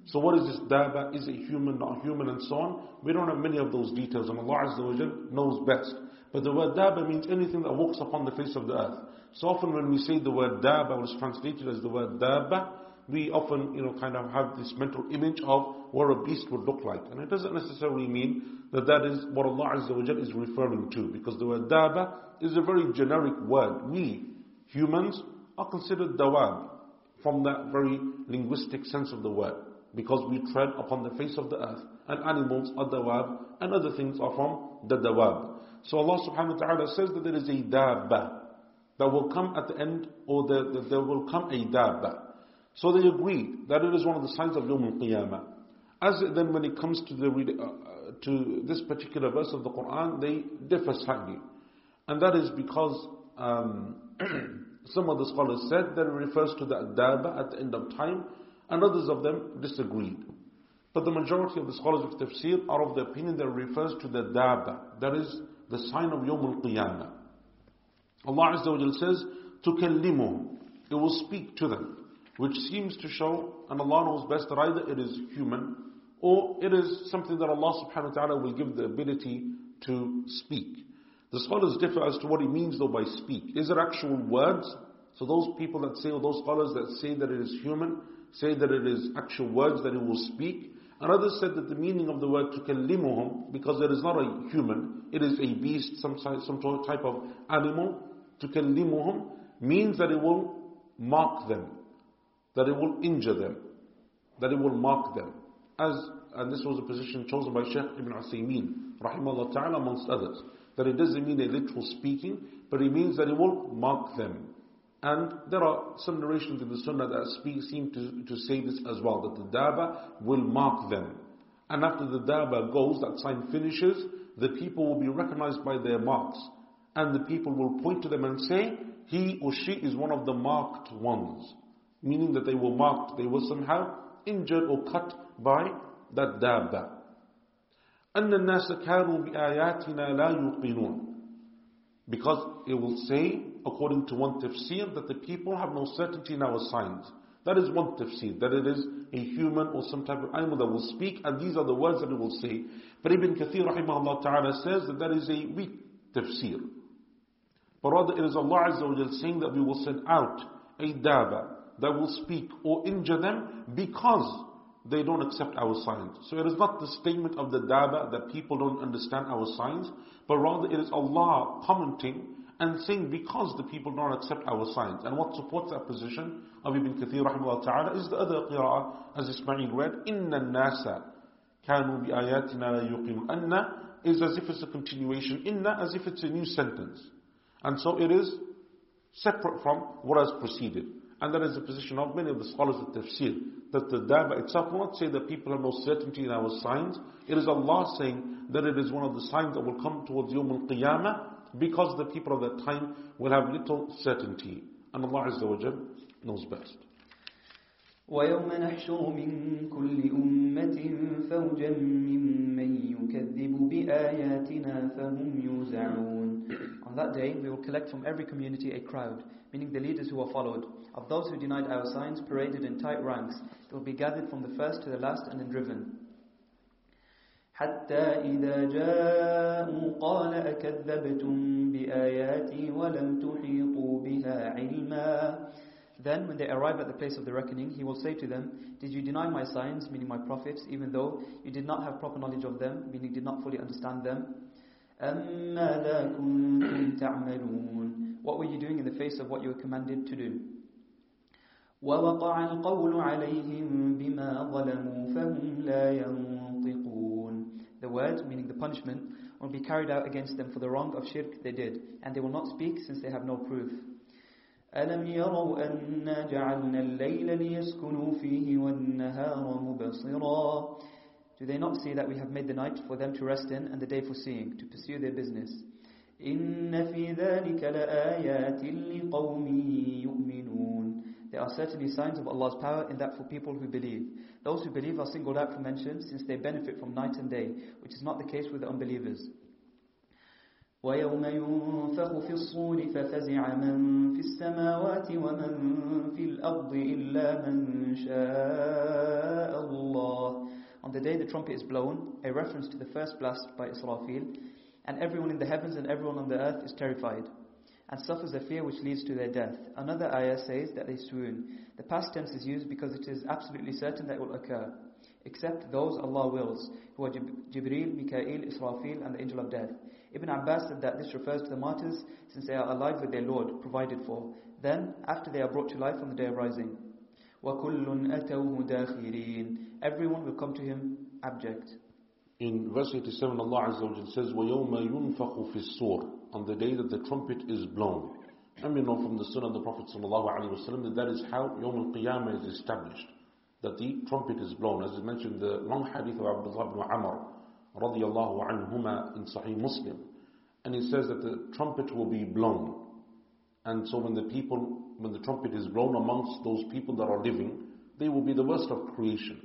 So what is this daba? Is it human, not human, and so on? We don't have many of those details, and Allah Azza wa Jal knows best. But the word daba means anything that walks upon the face of the earth. So often when we say the word daba, or is translated as the word daba, we often, you know, kind of have this mental image of what a beast would look like. And it doesn't necessarily mean that that is what Allah Azza wa is referring to, because the word daba is a very generic word. We, humans, are considered dawab, from that very linguistic sense of the word because we tread upon the face of the earth, and animals are dawab, and other things are from the dawab. So Allah subhanahu wa ta'ala says that there is a dabba that will come at the end, or the, there will come a dabba. So they agree that it is one of the signs of Yawm al-Qiyamah. As then when it comes to, the, uh, uh, to this particular verse of the Quran, they differ slightly. And that is because um, some of the scholars said that it refers to the dabba at the end of time, and others of them disagreed. But the majority of the scholars of tafsir are of the opinion that refers to the daba, that is the sign of Yawm al-Qiyamah. Allah Azza wa Jal says, تُكَلِّمُهُمْ It will speak to them, which seems to show, and Allah knows best, that either it is human, or it is something that Allah subhanahu wa ta'ala will give the ability to speak. The scholars differ as to what he means though by speak. Is it actual words? So those people that say, or those scholars that say that it is human, say that it is actual words that he will speak. And others said that the meaning of the word tukallimuhum, because it is not a human, it is a beast, some, some type of animal, tukallimuhum, means that it will mark them, that it will injure them, that it will mark them. As, and this was a position chosen by Sheikh Ibn Uthaymeen, rahimahullah ta'ala, amongst others, that it doesn't mean a literal speaking, but it means that it will mark them. And there are some narrations in the Sunnah that speak, seem to, to say this as well, that the daba will mark them. And after the daba goes, that sign finishes, the people will be recognized by their marks. And the people will point to them and say, he or she is one of the marked ones Meaning that they were marked, they were somehow injured or cut by that daba. أن الناس كانوا بآياتنا لا يوقنون because it will say, according to one tafsir, that the people have no certainty in our signs. That is one tafsir, that it is a human or some type of animal that will speak, and these are the words that it will say. But Ibn Kathir rahimahullah ta'ala says that that is a weak tafsir. But rather it is Allah Azza wa saying that we will send out a daba that will speak or injure them because they don't accept our signs. So it is not the statement of the daba that people don't understand our signs, but rather it is Allah commenting and saying because the people don't accept our signs. And what supports that position of Ibn Kathir rahimahullah ta'ala is the other qira'ah as Ismail read, Inna nasa kanu bi ayatina la. Anna is as if it's a continuation. Inna as if it's a new sentence. And so it is separate from what has preceded. And that is the position of many of the scholars of tafsir, that the daba itself will not say that people have no certainty in our signs. It is Allah saying that it is one of the signs that will come towards Yawm al-Qiyamah, because the people of that time will have little certainty. And Allah Azza wa Jal knows best. ويوم نحشر من كل أمة فوجا ممن يكذب بآياتنا فهم يوزعون On that day we will collect from every community a crowd, meaning the leaders who are followed. Of those who denied our signs, paraded in tight ranks, they will be gathered from the first to the last and then driven. حتى إذا جاءوا قال أكذبتم بآياتي ولم تحيطوا بها علما Then, when they arrive at the place of the reckoning, he will say to them, Did you deny my signs, meaning my prophets, even though you did not have proper knowledge of them, meaning did not fully understand them? أَمَّاذَا كُنْتُمْ تَعْمَلُونَ What were you doing in the face of what you were commanded to do? وَوَقَعَ الْقَوْلُ عَلَيْهِمْ بِمَا ظَلَمُوا فَهُمْ لَا يَنطِقُونَ The word, meaning the punishment, will be carried out against them for the wrong of shirk they did, and they will not speak since they have no proof. أَلَمْ يَرَوْا أَنَّا جَعَلْنَا اللَّيْلَ لِيَسْكُنُوا فِيهِ وَالنَّهَارَ مُبَصِرًا Do they not see that we have made the night for them to rest in and the day for seeing, to pursue their business? إِنَّ فِي ذَلِكَ لَآيَاتٍ لِقَوْمٍ يُؤْمِنُونَ There are certainly signs of Allah's power in that for people who believe. Those who believe are singled out for mention since they benefit from night and day, which is not the case with the unbelievers. ويوم ينفخ في الصور ففزع من في السماوات ومن في الأرض إلا من شاء الله On the day the trumpet is blown, a reference to the first blast by Israfil, and everyone in the heavens and everyone on the earth is terrified and suffers a fear which leads to their death. Another ayah says that they swoon. The past tense is used because it is absolutely certain that it will occur, except those Allah wills, who are Jibreel, Mikael, Israfil, and the angel of death. Ibn Abbas said that this refers to the martyrs since they are alive with their Lord, provided for. Then, after they are brought to life on the day of rising. وَكُلٌّ أَتَوْهُ دَاخِرِينَ Everyone will come to him abject. In verse 87, Allah Azza wa says, وَيَوْمَ يُنْفَخُ فِي الصُّورِ on the day that the trumpet is blown. And we know from the Sunnah of the Prophet that that is how Yawm al-Qiyamah is established. That the trumpet is blown. As I mentioned, the long hadith of Abdullah ibn Amr radiallahu anhuma in Sahih Muslim. And he says that the trumpet will be blown. And so when the people, when the trumpet is blown amongst those people that are living, they will be the worst of creation.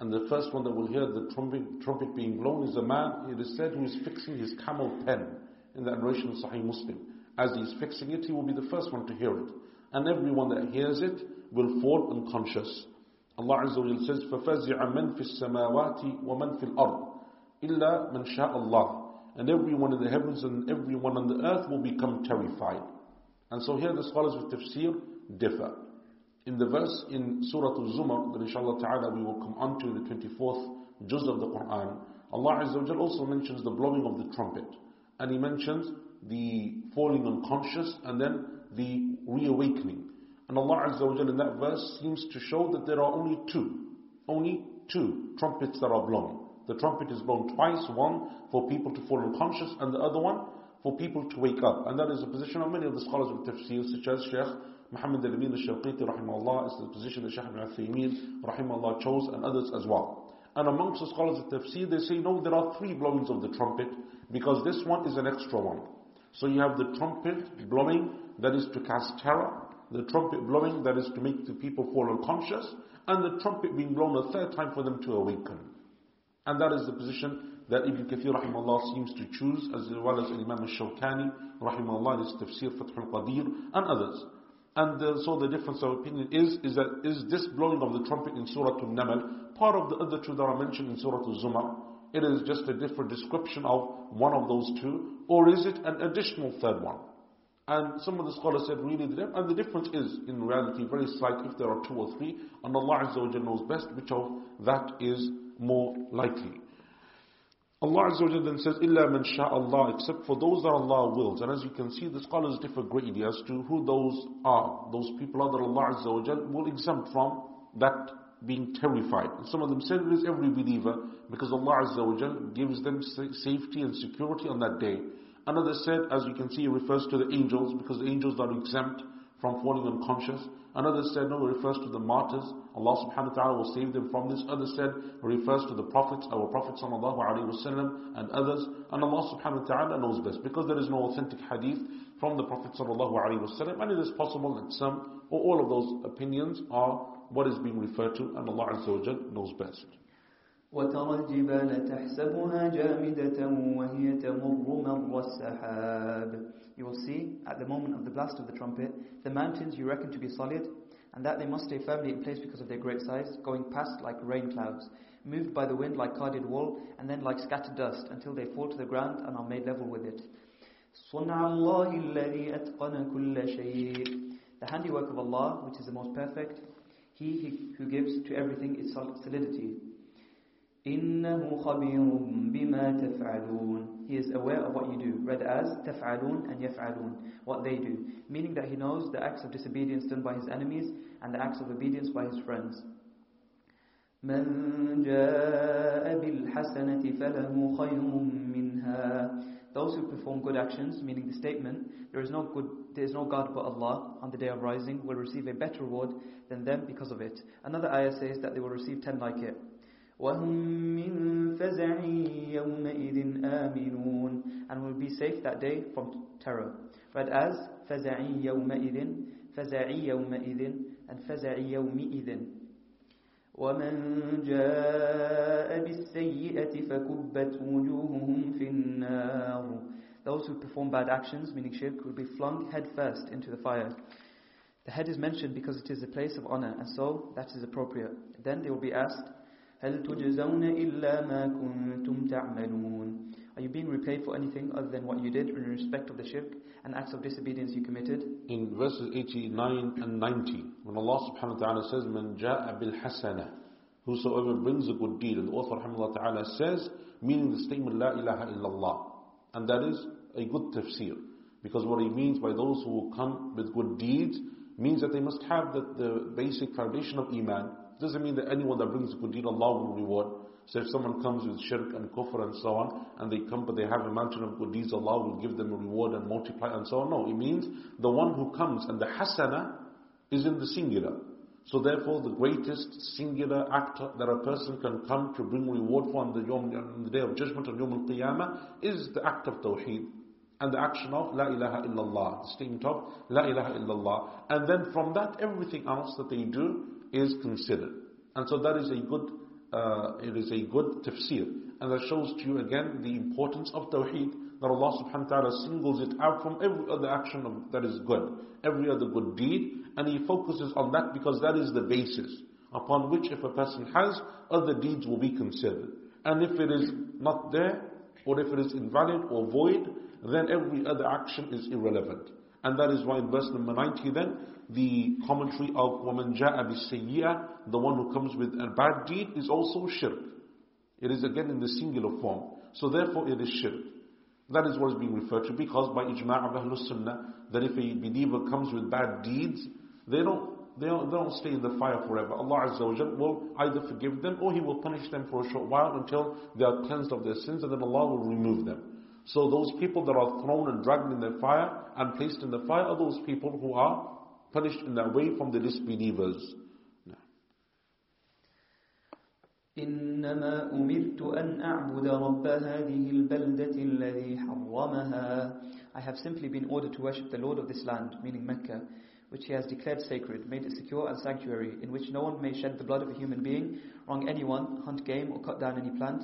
And the first one that will hear the trumpet, trumpet being blown is a man, it is said, who is fixing his camel pen in the narration of Sahih Muslim. As he is fixing it, he will be the first one to hear it. And everyone that hears it will fall unconscious. Allah Azza wa says, فَفَزِعَ مَنْ فِي السَّمَاوَاتِ وَمَنْ فِي الْأَرْضِ إِلَّا مَنْ شَاءَ اللَّهِ And everyone in the heavens and everyone on the earth will become terrified. And so here the scholars of tafsir differ. In the verse in Surah Al-Zumar, that inshallah ta'ala we will come on to the 24th juz of the Quran, Allah Azza wa also mentions the blowing of the trumpet. And He mentions the falling unconscious and then the reawakening. And Allah Azza wa in that verse seems to show that there are only two, only two trumpets that are blown. The trumpet is blown twice, one for people to fall unconscious and the other one for people to wake up. And that is the position of many of the scholars of tafsir, such as Sheikh Muhammad al-Amin al-Shinqiti rahimahullah, is the position that Sheikh ibn Uthaymeen rahimahullah chose and others as well. And amongst the scholars of tafsir, they say, no, there are three blowings of the trumpet because this one is an extra one. So you have the trumpet blowing that is to cast terror, the trumpet blowing that is to make the people fall unconscious, and the trumpet being blown a third time for them to awaken. And that is the position that Ibn Kathir rahimahullah seems to choose, as well as Imam al-Shawkani rahimahullah in his tafsir Fath al-Qadir, and others. And uh, so the difference of opinion is, is that is this blowing of the trumpet in Surah Al-Naml part of the other two that are mentioned in Surah Al-Zumar? It is just a different description of one of those two, or is it an additional third one? And some of the scholars said really the and the difference is in reality very slight if there are two or three, and Allah Azza wa knows best which of that is more likely. Allah Azza wa then says, إِلَّا مَن شَاءَ Allah," except for those that Allah wills. And as you can see, the scholars differ greatly as to who those are. Those people are that Allah Azza wa will exempt from that being terrified. And some of them said it is every believer because Allah Azza wa gives them safety and security on that day. Another said, as you can see, it refers to the angels because the angels are exempt from falling unconscious. Another said, no, it refers to the martyrs. Allah subhanahu wa ta'ala will save them from this. Others said, it refers to the prophets, our Prophet sallallahu alayhi wa and others. And Allah subhanahu wa ta'ala knows best. Because there is no authentic hadith from the Prophet sallallahu alayhi wa and it is possible that some or all of those opinions are what is being referred to, and Allah Azza wa knows best. وترى الجبال تحسبها جامدة وهي تمر مر السحاب you will see, at the moment of the blast of the trumpet, the mountains you reckon to be solid, and that they must stay firmly in place because of their great size, going past like rain clouds, moved by the wind like carded wool, and then like scattered dust, until they fall to the ground and are made level with it. The handiwork of Allah, which is the most perfect, He who gives to everything its solidity. إِنَّهُ خَبِيرٌ بِمَا تَفْعَلُونَ He is aware of what you do, read as تَفْعَلُونَ and يَفْعَلُونَ, what they do. Meaning that He knows the acts of disobedience done by His enemies and the acts of obedience by His friends. مَنْ جَاءَ بِالْحَسَنَةِ فَلَهُ خَيْرٌ مِّنْهَا Those who perform good actions, meaning the statement, there is no good, there is no God but Allah on the day of rising, will receive a better reward than them because of it. Another ayah says that they will receive ten like it. وَهُمْ مِنْ فَزَعٍ يَوْمَئِذٍ آمِنُونَ And will be safe that day from terror. Read as فَزَعٍ يَوْمَئِذٍ فَزَعِ يَوْمَئِذٍ and فَزَعِ يَوْمِئِذٍ ومن جاء بالسيئة فكبت وجوههم في النار Those who perform bad actions, meaning shirk, will be flung head first into the fire. The head is mentioned because it is a place of honor, and so that is appropriate. Then they will be asked, هل تجزون إلا ما كنتم تعملون Are you being repaid for anything other than what you did in respect of the shirk and acts of disobedience you committed? In verses 89 and 90, when Allah subhanahu wa ta'ala says, من جاء بالحسنة Whosoever brings a good deed, and the author rahimahullah ta'ala says, meaning the statement, La ilaha illallah. And that is a good tafsir. Because what he means by those who come with good deeds, means that they must have the, the basic foundation of Iman, doesn't mean that anyone that brings good deed, Allah will reward. So if someone comes with shirk and kufr and so on, and they come but they have a mountain of good deeds, Allah will give them a reward and multiply and so on. No, it means the one who comes and the hasana is in the singular. So therefore the greatest singular act that a person can come to bring reward for on the, yom, on the day of judgment on Yom Al-Qiyamah is the act of Tawheed and the action of La ilaha illallah, the statement of La ilaha illallah. And then from that everything else that they do is considered. And so that is a good, uh, it is a good tafsir. And that shows to you again the importance of tawheed, that Allah subhanahu wa ta'ala singles it out from every other action of, that is good, every other good deed, and He focuses on that because that is the basis upon which if a person has, other deeds will be considered. And if it is not there, or if it is invalid or void, then every other action is irrelevant. And that is why in verse number 90 then, the commentary of وَمَنْ جَاءَ بِالسَّيِّئَةِ The one who comes with a bad deed is also shirk. It is again in the singular form. So therefore it is shirk. That is what is being referred to because by ijma' of Ahlul Sunnah, that if a believer comes with bad deeds, they don't, they don't, they don't stay in the fire forever. Allah Azza wa will either forgive them or He will punish them for a short while until they are cleansed of their sins and then Allah will remove them. So those people that are thrown and dragged in the fire and placed in the fire are those people who are punished in that way from the disbelievers. إنما أمرت أن أعبد رب هذه البلدة الذي حرمها I have simply been ordered to worship the Lord of this land, meaning Mecca, which He has declared sacred, made it secure and sanctuary, in which no one may shed the blood of a human being, wrong anyone, hunt game or cut down any plant,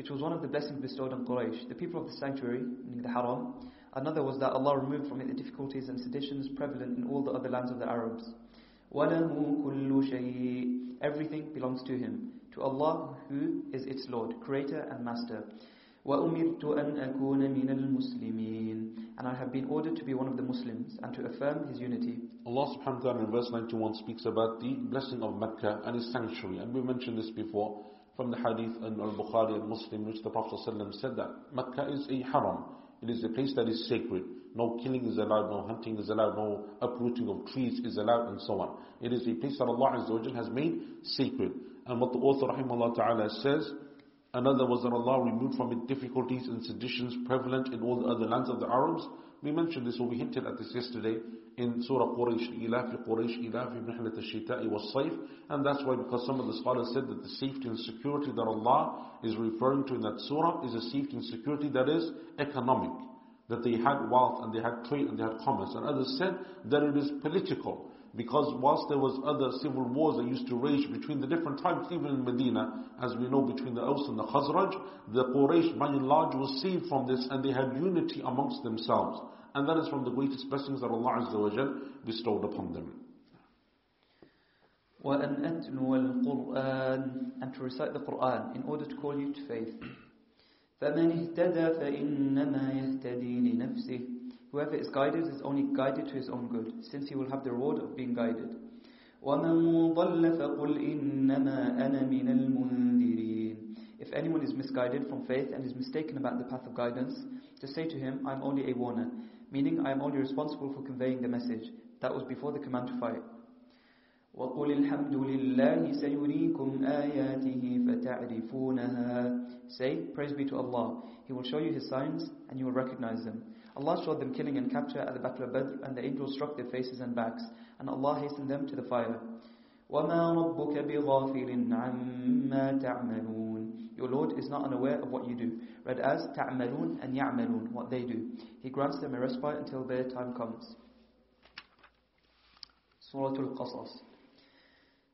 which was one of the blessings bestowed on Quraysh, the people of the sanctuary, meaning the Haram. Another was that Allah removed from it the difficulties and seditions prevalent in all the other lands of the Arabs. وَلَهُ كُلُّ شَيْءٍ Everything belongs to Him, to Allah who is its Lord, Creator and Master. وَأُمِرْتُ أَنْ أَكُونَ مِنَ الْمُسْلِمِينَ And I have been ordered to be one of the Muslims and to affirm His unity. Allah subhanahu wa ta'ala in verse 91 speaks about the blessing of Mecca and His sanctuary. And we mentioned this before from the hadith in Al-Bukhari and Muslim, which the Prophet ﷺ said that Mecca is a haram. It is a place that is sacred. No killing is allowed, no hunting is allowed, no uprooting of trees is allowed, and so on. It is a place that Allah has made sacred. And what the author rahimahullah ta'ala says, another was that Allah removed from it difficulties and seditions prevalent in all the other lands of the Arabs. We mentioned this or we hinted at this yesterday in Surah Quraysh, Ilafi Quraysh, Mihlat al-Shita'i was safe. And that's why because some of the scholars said that the safety and security that Allah is referring to in that surah is a safety and security that is economic. That they had wealth and they had trade and they had commerce. And others said that it is political. Because whilst there was other civil wars that used to rage between the different tribes, even in Medina, as we know between the Aus and the Khazraj, the Quraysh by and large was saved from this and they had unity amongst themselves And that is from the greatest blessings that Allah Azza wa bestowed upon them. وأن أتلو القرآن and to recite the Quran in order to call you to faith. فمن اهتدى فإنما يهتدي لنفسه Whoever is guided is only guided to his own good, since he will have the reward of being guided. وَمَنْ ضَلَّ فَقُلْ إِنَّمَا أَنَا مِنَ الْمُنذِرِينَ If anyone is misguided from faith and is mistaken about the path of guidance, to say to him, I am only a warner, meaning I am only responsible for conveying the message. That was before the command to fight. وقل الحمد لله سيريكم آياته فتعرفونها Say, praise be to Allah. He will show you His signs and you will recognize them. Allah showed them killing and capture at the Battle of Badr and the angels struck their faces and backs and Allah hastened them to the fire. وَمَا رَبُّكَ بِغَافِلٍ عَمَّا تَعْمَلُونَ your Lord is not unaware of what you do. Read as ta'malun and ya'malun, what they do. He grants them a respite until their time comes. Surah Al-Qasas.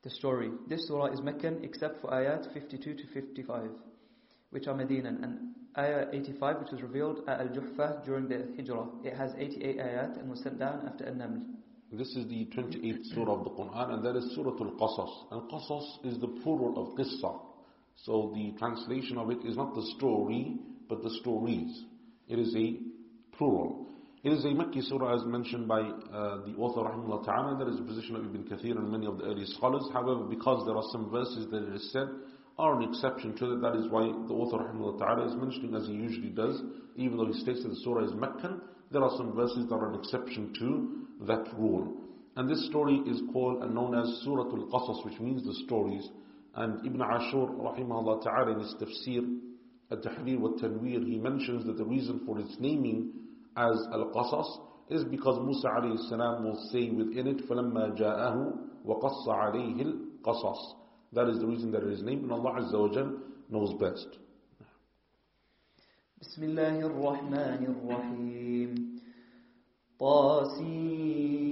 The story. This surah is Meccan except for ayat 52 to 55, which are Medinan, and ayah 85, which was revealed at Al-Juhfa during the Hijrah. It has 88 ayat and was sent down after An-Naml. This is the 28th surah of the Quran, and that is Surah Al-Qasas. And Qasas is the plural of Qissa. So the translation of it is not the story, but the stories. It is a plural. It is a Makki surah as mentioned by uh, the author Rahimullah Ta'ala. That is the position of Ibn Kathir and many of the early scholars. However, because there are some verses that it is said are an exception to that, that is why the author Rahimullah Ta'ala is mentioning as he usually does, even though he states that the surah is Meccan, there are some verses that are an exception to that rule. And this story is called and known as Surah Al-Qasas, which means the stories. And Ibn Ashur, rahimahullah ta'ala, in his tafsir, At-Tahrir wa Tanwir, he mentions that the reason for its naming as Al-Qasas is because Musa alayhi salam will say within it, فَلَمَّا جَاءَهُ وَقَصَّ عَلَيْهِ الْقَصَص That is the reason that it is named, and Allah Azza wa Jal knows best. بسم الله الرحمن الرحيم طاسيم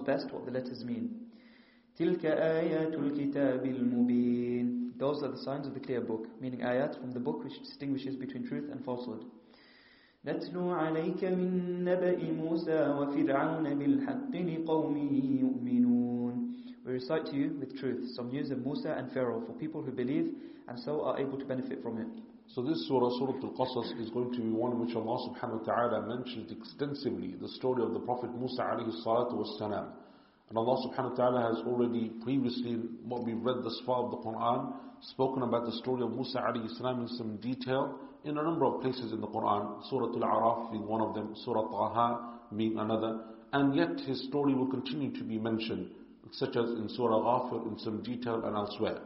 knows best what the letters mean. تلك آيات الكتاب المبين Those are the signs of the clear book, meaning ayat from the book which distinguishes between truth and falsehood. نتلو عليك من نبأ موسى وفرعون بالحق لقوم يؤمنون We recite to you with truth some news of Musa and Pharaoh for people who believe and so are able to benefit from it. So this surah, Surah Al-Qasas, is going to be one which Allah subhanahu wa ta'ala mentioned extensively the story of the Prophet Musa alayhi salatu. And Allah subhanahu wa ta'ala has already previously, what we've read thus far of the Quran, spoken about the story of Musa alayhi salam in some detail in a number of places in the Quran. Surah Al-Araf being one of them, Surah Taha being another. And yet his story will continue to be mentioned, such as in Surah Ghafir in some detail and elsewhere.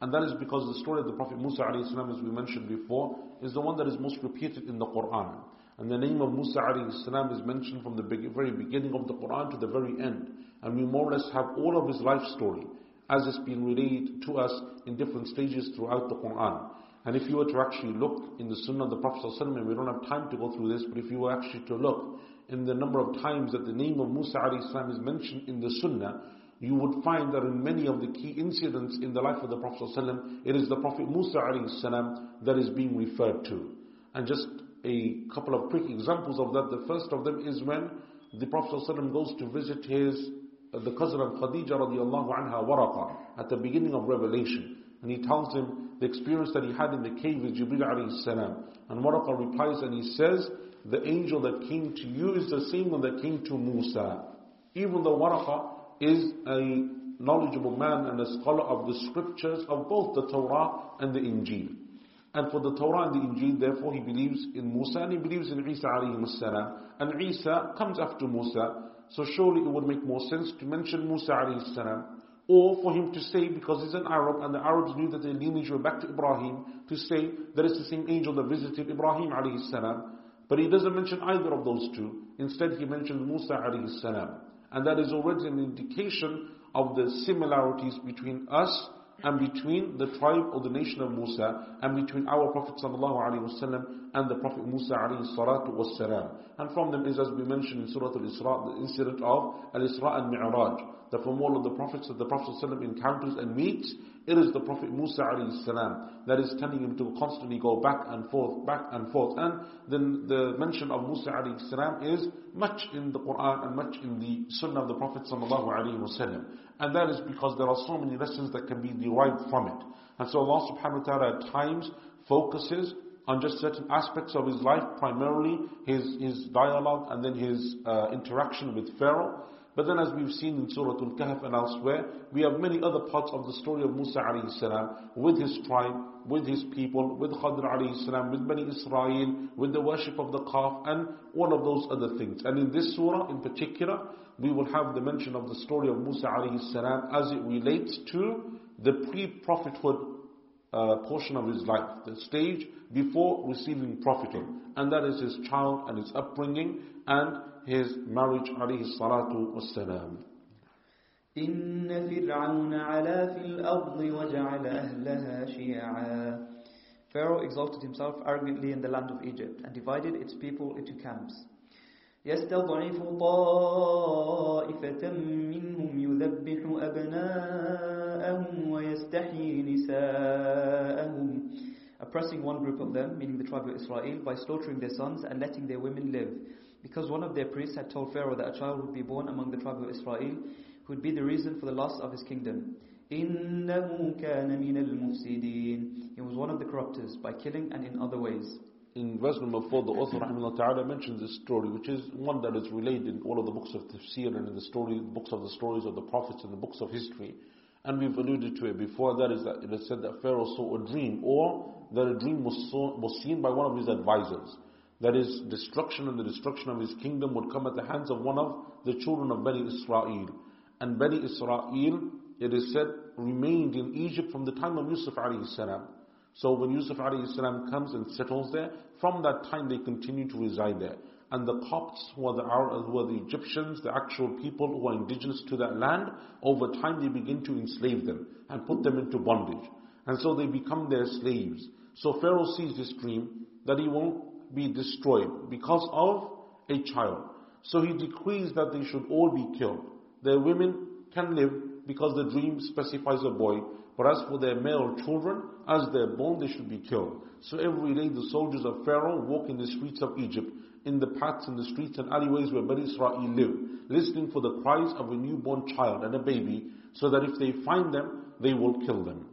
And that is because the story of the Prophet Musa as we mentioned before, is the one that is most repeated in the Quran. And the name of Musa is mentioned from the very beginning of the Quran to the very end. And we more or less have all of his life story as it's been relayed to us in different stages throughout the Quran. And if you were to actually look in the Sunnah of the Prophet ﷺ, we don't have time to go through this, but if you were actually to look in the number of times that the name of Musa is mentioned in the Sunnah, you would find that in many of the key incidents in the life of the Prophet ﷺ, it is the Prophet Musa salam that is being referred to. And just a couple of quick examples of that. The first of them is when the Prophet ﷺ goes to visit his uh, the cousin of Khadija radiallahu anha, Waraqa, at the beginning of Revelation. And he tells him the experience that he had in the cave with Jibril alayhi salam. And Waraqa replies and he says, the angel that came to you is the same one that came to Musa. Even though Waraqa is a knowledgeable man and a scholar of the scriptures of both the Torah and the Injil. And for the Torah and the Injil, therefore, he believes in Musa and he believes in Isa alayhi salam. And Isa comes after Musa. So surely it would make more sense to mention Musa alayhi salam. Or for him to say, because he's an Arab and the Arabs knew that their lineage were back to Ibrahim, to say that it's the same angel that visited Ibrahim alayhi salam. But he doesn't mention either of those two. Instead he mentions Musa alayhi salam. And that is already an indication of the similarities between us and between the tribe or the nation of Musa and between our Prophet ﷺ and the Prophet Musa alayhi salam. And from them is, as we mentioned in Surah Al-Isra, the incident of Al-Isra and Mi'raj. That from all of the prophets that the Prophet ﷺ encounters and meets, it is the Prophet Musa alayhi salam that is telling him to constantly go back and forth, back and forth. And then the mention of Musa alayhi salam is much in the Quran and much in the Sunnah of the Prophet sallallahu alayhi. And that is because there are so many lessons that can be derived from it. And so Allah subhanahu wa ta'ala at times focuses on just certain aspects of his life, primarily his, his dialogue and then his uh, interaction with Pharaoh. But then as we've seen in Surah Al-Kahf and elsewhere, we have many other parts of the story of Musa alayhi with his tribe, with his people, with Khadr alayhi with Bani Israel, with the worship of the calf, and all of those other things. And in this surah in particular, we will have the mention of the story of Musa alayhi salam as it relates to the pre-prophethood uh, portion of his life, the stage before receiving prophethood. And that is his child and his upbringing and his marriage alayhi salatu wassalam. إن فرعون علا في الأرض وجعل أهلها شيعا Pharaoh exalted himself arrogantly in the land of Egypt and divided its people into camps. يستضعف طائفة منهم يذبح أبناءهم ويستحيي نساءهم oppressing one group of them, meaning the tribe of Israel, by slaughtering their sons and letting their women live. Because one of their priests had told Pharaoh that a child would be born among the tribe of Israel who would be the reason for the loss of his kingdom. إِنَّهُ كَانَ مِنَ الْمُفْسِدِينَ He was one of the corruptors by killing and in other ways. In verse number 4, the author rahimahullah ta'ala mentions this story, which is one that is related in all of the books of tafsir and in the story, books of the stories of the prophets and the books of history. And we've alluded to it before, that is that it is said that Pharaoh saw a dream, or that a dream was, saw, was seen by one of his advisors. That is, destruction and the destruction of his kingdom would come at the hands of one of the children of Bani Israel. And Bani Israel, it is said, remained in Egypt from the time of Yusuf alayhi salam. So when Yusuf alayhi salam comes and settles there, from that time they continue to reside there. And the Copts, who are the, who are the Egyptians, the actual people who are indigenous to that land, over time they begin to enslave them and put them into bondage. And so they become their slaves. So Pharaoh sees this dream that he won't be destroyed because of a child. So he decrees that they should all be killed. Their women can live because the dream specifies a boy, but as for their male children, as they're born, they should be killed. So every day the soldiers of Pharaoh walk in the streets of Egypt, in the paths and the streets and alleyways where Bani Israel live, listening for the cries of a newborn child and a baby, so that if they find them, they will kill them.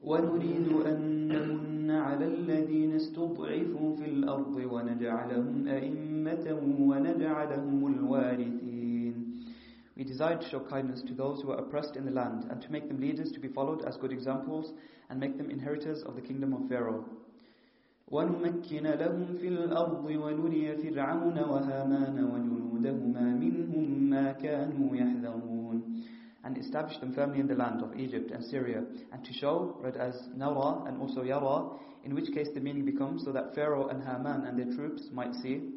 ونريد أن نمن على الذين استضعفوا في الأرض ونجعلهم أئمة ونجعلهم الوارثين We desire to show kindness to those who are oppressed in the land and to make them leaders to be followed as good examples and make them inheritors of the kingdom of Pharaoh. ونمكن لهم في الأرض ونري فرعون وهامان وجنودهما منهم ما كانوا يحذرون and establish them firmly in the land of Egypt and Syria, and to show, read as Nara and also Yara, in which case the meaning becomes so that Pharaoh and Haman and their troops might see,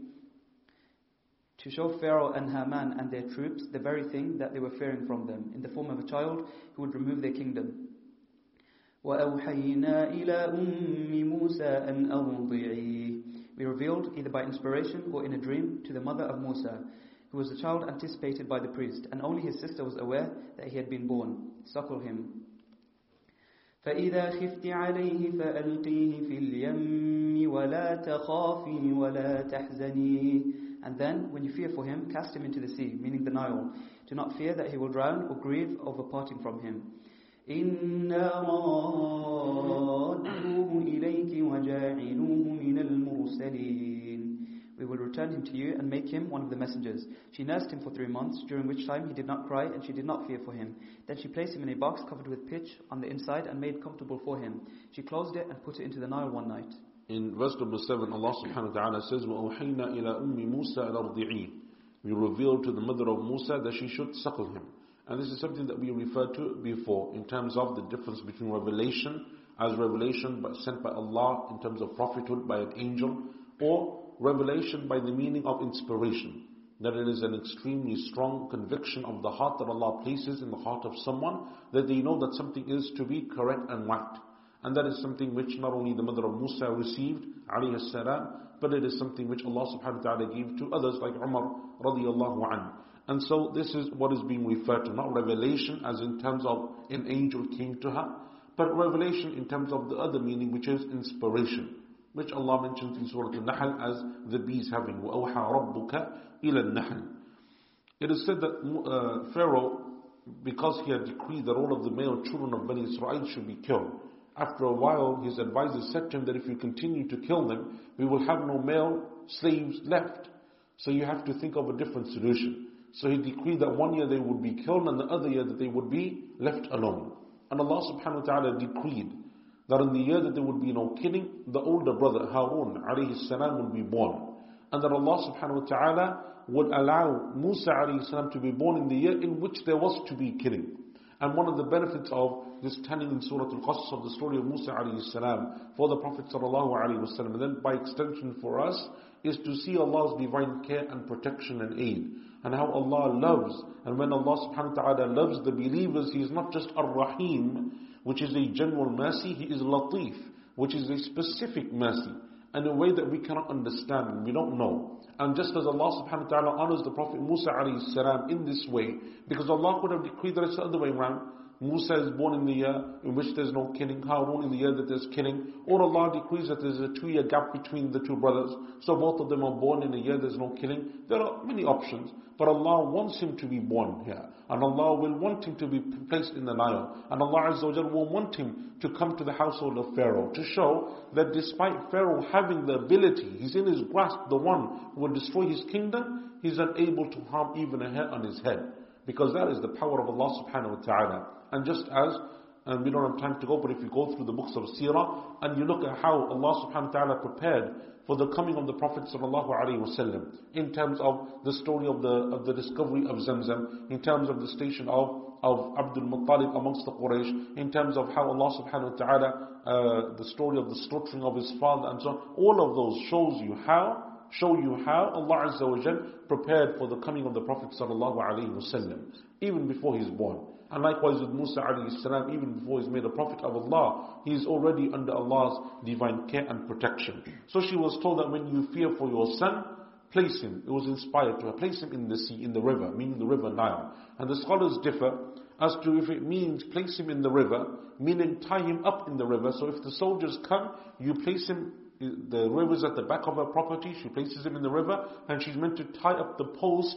to show Pharaoh and Haman and their troops the very thing that they were fearing from them, in the form of a child who would remove their kingdom. وَأَوْحَيْنَا إِلَى أُمِّ مُوسَى أَنْ أَرْضِعِيهِ We revealed, either by inspiration or in a dream, to the mother of Musa, who was the child anticipated by the priest, and only his sister was aware that he had been born. Suckle him. فإذا خفت عليه فألقيه في اليم ولا تخافي ولا تحزني And then, when you fear for him, cast him into the sea, meaning the Nile. Do not fear that he will drown or grieve over parting from him. إنا رادوه إليك وجاعلوه من المرسلين we will return him to you and make him one of the messengers. She nursed him for three months, during which time he did not cry and she did not fear for him. Then she placed him in a box covered with pitch on the inside and made comfortable for him. She closed it and put it into the Nile one night. In verse number 7, Allah subhanahu wa ta'ala says, وَأَوْحَيْنَا إِلَىٰ أُمِّ مُوسَى الْأَرْضِعِينَ We revealed to the mother of Musa that she should suckle him. And this is something that we referred to before in terms of the difference between revelation as revelation sent by Allah in terms of prophethood by an angel or revelation by the meaning of inspiration. That it is an extremely strong conviction of the heart that Allah places in the heart of someone that they know that something is to be correct and right. And that is something which not only the mother of Musa received, alayhi salam, but it is something which Allah subhanahu wa ta'ala gave to others like Umar radiallahu anhu. And so this is what is being referred to, not revelation as in terms of an angel came to her, but revelation in terms of the other meaning which is inspiration which Allah mentions in Surah Al-Nahl as the bees having وَأَوْحَى رَبُّكَ إِلَى النَّحْلِ It is said that uh, Pharaoh because he had decreed that all of the male children of Bani Israel should be killed. After a while, his advisors said to him that if you continue to kill them, we will have no male slaves left. So you have to think of a different solution. So he decreed that one year they would be killed and the other year that they would be left alone. And Allah subhanahu wa ta'ala decreed that in the year that there would be no killing, the older brother Harun alayhi salam would be born. And that Allah subhanahu wa ta'ala would allow Musa alayhi salam to be born in the year in which there was to be killing. And one of the benefits of this telling in Surah Al-Qasas of the story of Musa alayhi salam for the Prophet sallallahu alayhi wasallam, and then by extension for us, is to see Allah's divine care and protection and aid. And how Allah loves, and when Allah subhanahu wa ta'ala loves the believers, He is not just Ar-Rahim, which is a general mercy, He is Latif, which is a specific mercy, in a way that we cannot understand and we don't know. And just as Allah subhanahu wa ta'ala honors the Prophet Musa alayhi salam in this way, because Allah could have decreed that it's the other way around, Musa is born in the year in which there's no killing, Harun in the year that there's killing, or Allah decrees that there's a two year gap between the two brothers, so both of them are born in a year there's no killing. There are many options, but Allah wants him to be born here, and Allah will want him to be placed in the Nile, and Allah Azza will want him to come to the household of Pharaoh, to show that despite Pharaoh having the ability, he's in his grasp, the one who will destroy his kingdom, he's unable to harm even a hair on his head. Because that is the power of Allah subhanahu wa ta'ala. And just as, and we don't have time to go, but if you go through the books of Sirah, and you look at how Allah subhanahu wa ta'ala prepared for the coming of the Prophet sallallahu alaihi wasallam, in terms of the story of the, of the discovery of Zamzam, in terms of the station of of Abdul Muttalib amongst the Quraysh, in terms of how Allah subhanahu wa ta'ala, uh, the story of the slaughtering of his father and so on, all of those shows you how show you how Allah Azza wa prepared for the coming of the Prophet sallallahu alaihi wasallam, even before he's born. And likewise with Musa alayhi salam, even before he's made a prophet of Allah, he is already under Allah's divine care and protection. So she was told that when you fear for your son, place him. It was inspired to her. Place him in the sea, in the river, meaning the river Nile. And the scholars differ as to if it means place him in the river, meaning tie him up in the river. So if the soldiers come, you place him the river's at the back of her property, she places him in the river, and she's meant to tie up the post,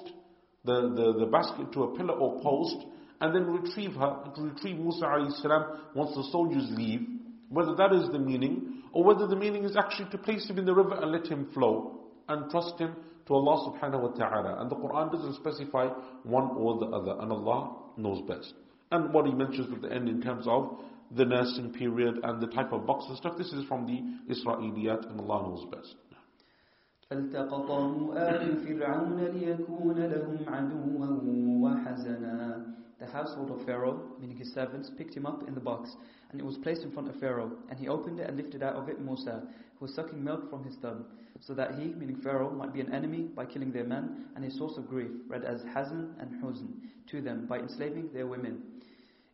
the, the, the basket to a pillar or post, and then retrieve her, to retrieve Musa salam once the soldiers leave. Whether that is the meaning, or whether the meaning is actually to place him in the river and let him flow, and trust him to Allah subhanahu wa ta'ala. And the Quran doesn't specify one or the other, and Allah knows best. And what he mentions at the end in terms of the nursing period and the type of box and stuff. This is from the Israeliyat and Allah knows best. فالتقطه آل فرعون ليكون لهم عدوا وحزنا The household of Pharaoh, meaning his servants, picked him up in the box, and it was placed in front of Pharaoh, and he opened it and lifted out of it Musa, who was sucking milk from his thumb, so that he, meaning Pharaoh, might be an enemy by killing their men, and a source of grief, read as Hazan and Huzn, to them by enslaving their women.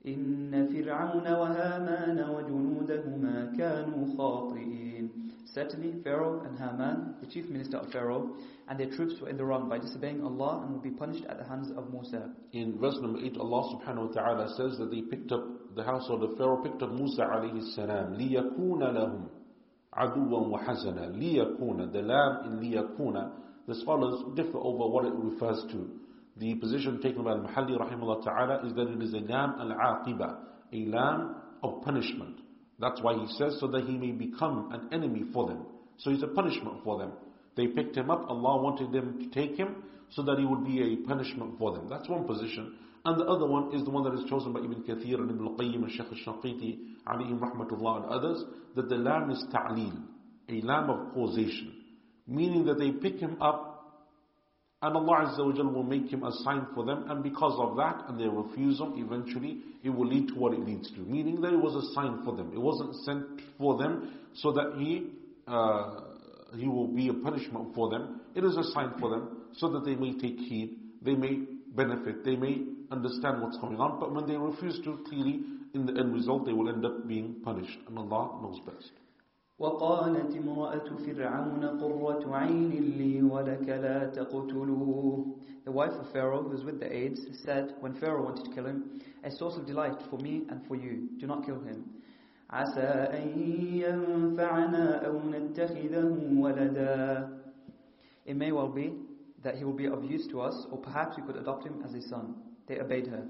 إن فرعون وهامان وجنودهما كانوا خاطئين Certainly, Pharaoh and Haman, the chief minister of Pharaoh, and their troops were in the wrong by disobeying Allah and will be punished at the hands of Musa. In verse number 8, Allah subhanahu wa ta'ala says that they picked up, the household of Pharaoh picked up Musa alayhi salam, لِيَكُونَ لَهُمْ عَدُوًا وَحَزَنًا لِيَكُونَ The lam in لِيَكُونَ The scholars differ over what it refers to. The position taken by Al-Mahalli rahimahullah ta'ala is that it is a lam al-aqiba, a lam of punishment. That's why he says so that he may become an enemy for them. So it's a punishment for them. They picked him up, Allah wanted them to take him so that he would be a punishment for them. That's one position. And the other one is the one that is chosen by Ibn Kathir and Ibn al-Qayyim and Shaykh al-Shinqiti alayhim rahmatullah and others, that the lam is ta'leel, a lam of causation. Meaning that they pick him up and Allah Azza wa Jal will make him a sign for them, and because of that, and their refusal, eventually, it will lead to what it leads to. Meaning that it was a sign for them. It wasn't sent for them so that he, uh, he will be a punishment for them. It is a sign for them so that they may take heed, they may benefit, they may understand what's going on. But when they refuse to, clearly, in the end result, they will end up being punished. And Allah knows best. وقالت امرأة فرعون قرة عين لي ولك لا تقتلوه The wife of Pharaoh, who was with the aides, said, when Pharaoh wanted to kill him, A source of delight for me and for you, do not kill him. عسى أن ينفعنا أو نتخذه ولدا It may well be that he will be of use to us, or perhaps we could adopt him as a son. They obeyed her.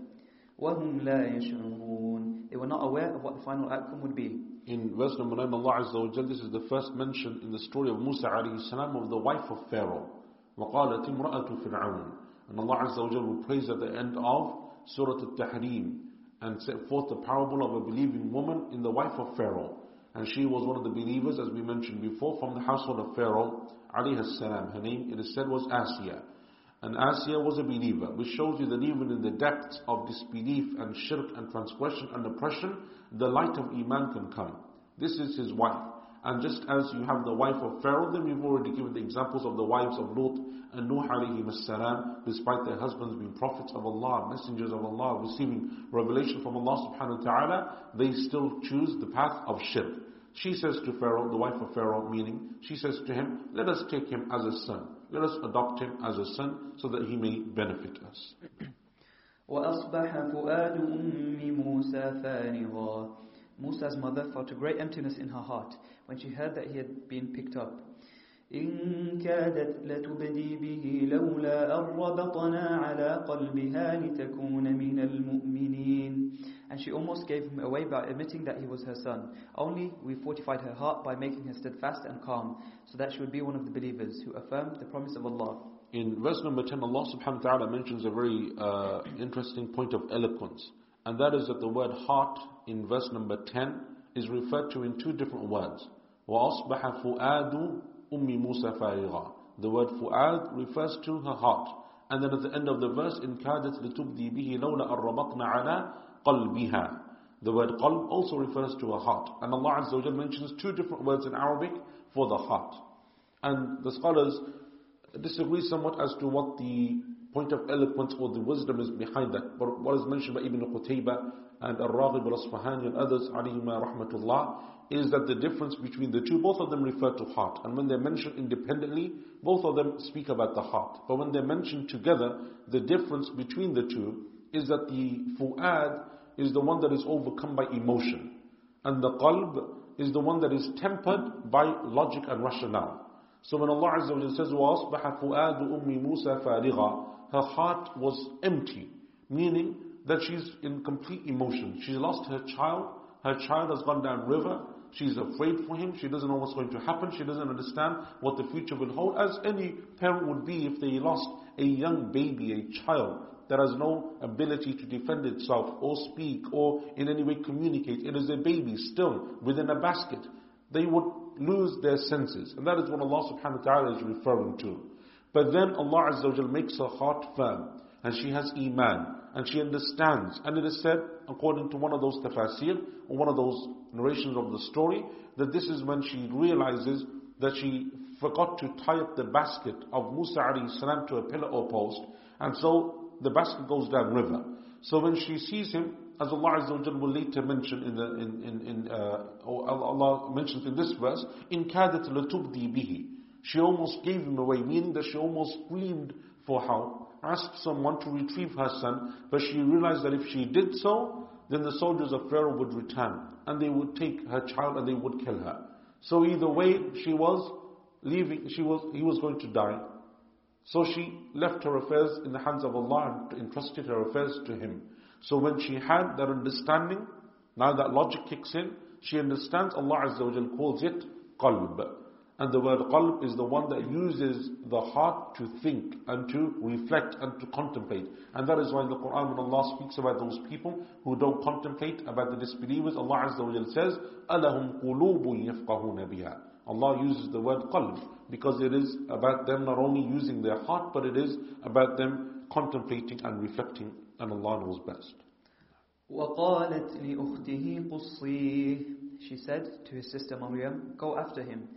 وهم لا يشعرون. They were not aware of what the final outcome would be. In verse number 9, Allah Azza wa Jal, this is the first mention in the story of Musa alayhi salam of the wife of Pharaoh. وقالت امرأة فرعون. And Allah Azza wa Jal will praise at the end of Surah Al-Tahrim and set forth the parable of a believing woman in the wife of Pharaoh. And she was one of the believers, as we mentioned before, from the household of Pharaoh alayhi salam. Her name, it is said, was Asiya. And Asiya was a believer, which shows you that even in the depths of disbelief and shirk and transgression and oppression, the light of Iman can come. This is his wife. And just as you have the wife of Pharaoh, then we've already given the examples of the wives of Lut and Nuh salam, despite their husbands being prophets of Allah, messengers of Allah, receiving revelation from Allah subhanahu wa ta'ala, they still choose the path of shirk. She says to Pharaoh, the wife of Pharaoh, meaning, she says to him, let us take him as a son. Let us adopt him as a son so that he may benefit us. وأصبح فؤاد أم موسى فارغا Musa's mother felt a great emptiness in her heart when she heard that he had been picked up. إن كادت لتبدي به لولا أن ربطنا على قلبها لتكون من المؤمنين And she almost gave him away by admitting that he was her son. Only we fortified her heart by making her steadfast and calm, so that she would be one of the believers who affirmed the promise of Allah. In verse number 10, Allah subhanahu wa ta'ala mentions a very uh, interesting point of eloquence. And that is that the word heart in verse number 10 is referred to in two different words. وَأَصْبَحَ فُؤَادُ Ummi Musa Farigha. The word fu'ad refers to her heart. And then at the end of the verse, in kadat litubdi bihi lawla arrabatna ala qalbiha. The word qalb also refers to a heart. And Allah Azza wa mentions two different words in Arabic for the heart. And the scholars disagree somewhat as to what the point of eloquence or the wisdom is behind that. But what is mentioned by Ibn Qutayba and Al-Raghib al-Asfahani and others, alayhima rahmatullah, is that the difference between the two, both of them refer to heart. And when they're mentioned independently, both of them speak about the heart. But when they're mentioned together, the difference between the two is that the fu'ad is the one that is overcome by emotion. And the qalb is the one that is tempered by logic and rationale. So when Allah Azza wa says, وَأَصْبَحَ فُؤَادُ أُمِّ مُوسَى فَارِغًا her heart was empty, meaning that she's in complete emotion. She's lost her child, her child has gone down river, she's afraid for him, she doesn't know what's going to happen, she doesn't understand what the future will hold, as any parent would be if they lost a young baby, a child that has no ability to defend itself or speak or in any way communicate. It is a baby still within a basket. They would lose their senses. And that is what Allah subhanahu wa ta'ala is referring to. But then Allah Azza wa makes her heart firm. And she has iman. And she understands. And it is said, according to one of those tafasir, or one of those narrations of the story, that this is when she realizes that she forgot to tie up the basket of Musa salam to a pillar or post. And so the basket goes down river. So when she sees him, as Allah Azza will later mention in the in in, in uh, Allah mentions in this verse, in kadat latubdi bihi. She almost gave him away, meaning that she almost screamed for help, asked someone to retrieve her son, but she realized that if she did so, then the soldiers of Pharaoh would return and they would take her child and they would kill her. So either way, she was leaving, she was, he was going to die. So she left her affairs in the hands of Allah and entrusted her affairs to Him. So when she had that understanding, now that logic kicks in, she understands Allah Azza wa calls it qalb. And the word qalb is the one that uses the heart to think and to reflect and to contemplate. And that is why in the Quran when Allah speaks about those people who don't contemplate about the disbelievers, Allah Azza wa Jal says, أَلَهُمْ قُلُوبٌ يَفْقَهُونَ بِهَا Allah uses the word qalb because it is about them not only using their heart, but it is about them contemplating and reflecting, and Allah knows best. وقالت لأخته قصيه She said to his sister Maryam, go after him,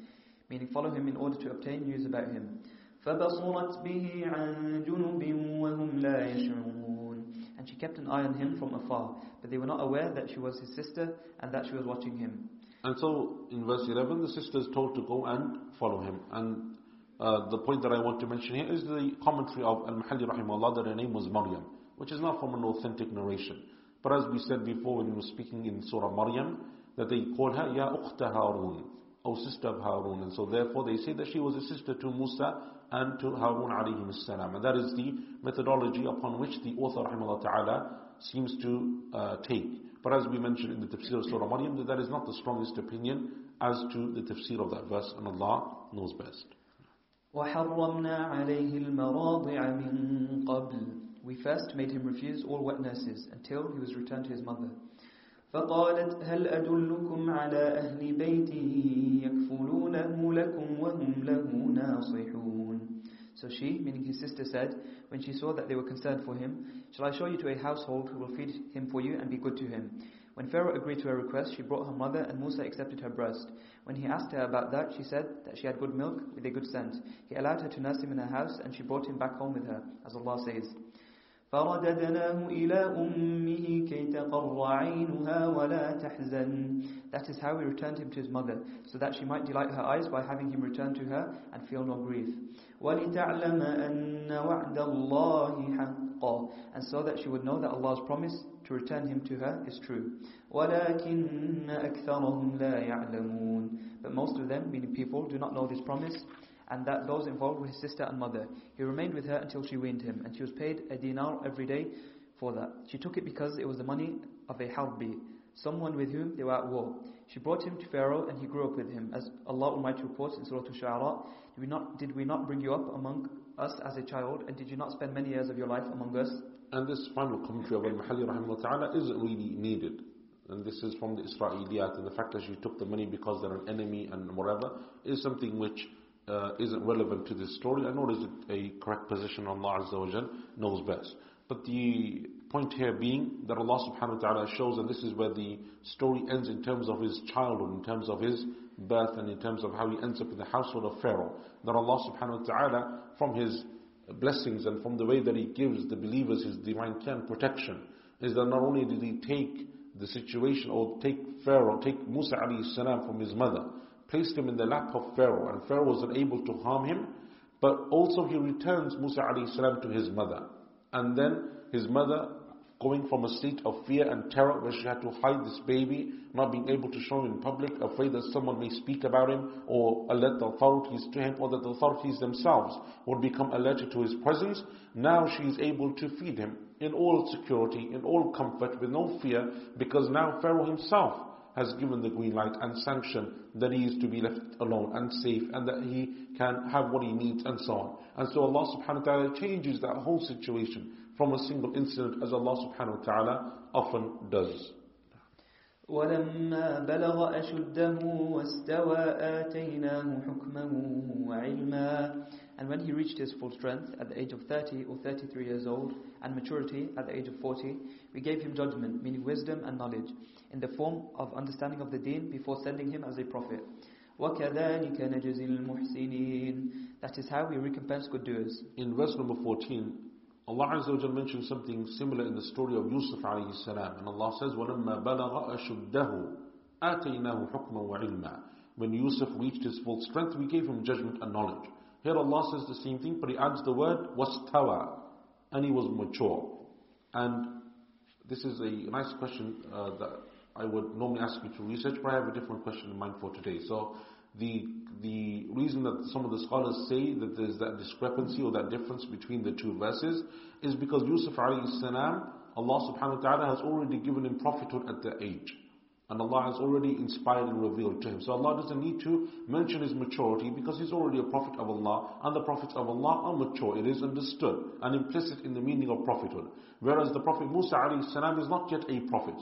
meaning follow him in order to obtain news about him. فبصرت به عن جنب وهم لا يشعرون And she kept an eye on him from afar, but they were not aware that she was his sister and that she was watching him. And so in verse 11, the sister is told to go and follow him. And uh, the point that I want to mention here is the commentary of Al-Mahalli rahimahullah that her name was Maryam, which is not from an authentic narration. But as we said before when we were speaking in Surah Maryam, that they call her Ya Ukhta Harun. O sister of Harun. And so therefore they say that she was a sister to Musa and to Harun alayhi salam. And that is the methodology upon which the author rahimahullah ta'ala seems to uh, take. But as we mentioned in the tafsir of Surah Maryam, that, that is not the strongest opinion as to the tafsir of that verse, and Allah knows best. وحرمنا عليه المراضع من قبل We first made him refuse all wet nurses until he was returned to his mother. فقالت هل أدلكم على أهل بيت يكفلونه لكم وهم له ناصحون So she, meaning his sister, said, when she saw that they were concerned for him, Shall I show you to a household who will feed him for you and be good to him? When Pharaoh agreed to her request, she brought her mother, and Musa accepted her breast. When he asked her about that, she said that she had good milk with a good scent. He allowed her to nurse him in her house, and she brought him back home with her, as Allah says. فرددناه إلى أمه كي تقر عينها ولا تحزن That is how we returned him to his mother, so that she might delight her eyes by having him return to her and feel no grief. وَلِتَعْلَمَ أَنَّ وَعْدَ اللَّهِ حَقًّا And so that she would know that Allah's promise to return him to her is true. وَلَكِنَّ أَكْثَرَهُمْ لَا يَعْلَمُونَ But most of them, meaning people, do not know this promise and that those involved were his sister and mother. He remained with her until she weaned him, and she was paid a dinar every day for that. She took it because it was the money of a harbi, someone with whom they were at war. She brought him to Pharaoh, and he grew up with him. As Allah Almighty reports in Surah Al-Shu'ara, did we, not, did we not bring you up among us as a child, and did you not spend many years of your life among us? And this final commentary of Al-Mahalli rahimahullah ta'ala isn't really needed. And this is from the Israeliyat, and the fact that she took the money because they're an enemy and whatever, is something which uh, isn't relevant to this story, and nor is it a correct position. Allah Azza wa Jal knows best. But the point here being that Allah subhanahu wa ta'ala shows, and this is where the story ends in terms of his childhood, in terms of his birth, and in terms of how he ends up in the household of Pharaoh. That Allah subhanahu wa ta'ala, from his blessings and from the way that he gives the believers his divine care and protection, is that not only did he take the situation or take Pharaoh, take Musa alayhi salam from his mother, placed him in the lap of Pharaoh, and Pharaoh was unable to harm him, but also he returns Musa salam to his mother. And then his mother, going from a state of fear and terror where she had to hide this baby, not being able to show him in public, afraid that someone may speak about him or alert the authorities to him, or that the authorities themselves would become alerted to his presence. Now she is able to feed him in all security, in all comfort, with no fear, because now Pharaoh himself has given the green light and sanctioned that he is to be left alone and safe and that he can have what he needs and so on. And so Allah subhanahu wa ta'ala changes that whole situation from a single incident as Allah subhanahu wa ta'ala often does. ولما بلغ أشده واستوى آتيناه حكما وعلما And when he reached his full strength at the age of 30 or 33 years old and maturity at the age of 40, we gave him judgment, meaning wisdom and knowledge, in the form of understanding of the deen before sending him as a prophet. وَكَذَلِكَ نَجْزِي الْمُحْسِنِينَ That is how we recompense good doers. In verse number 14, Allah Azza wa mentions something similar in the story of Yusuf alayhi salam. And Allah says, وَلَمَّا بَلَغَ أَشُدَّهُ آتَيْنَاهُ حُكْمًا وَعِلْمًا When Yusuf reached his full strength, we gave him judgment and knowledge. Here Allah says the same thing, but He adds the word wastawa, and he was mature. And this is a nice question uh, that I would normally ask you to research, but I have a different question in mind for today. So the the reason that some of the scholars say that there's that discrepancy or that difference between the two verses is because Yusuf alayhi salam, Allah subhanahu wa ta'ala has already given him prophethood at that age. And Allah has already inspired and revealed to him. So Allah doesn't need to mention his maturity because he's already a prophet of Allah and the prophets of Allah are mature. It is understood and implicit in the meaning of prophethood. Whereas the Prophet Musa salam is not yet a prophet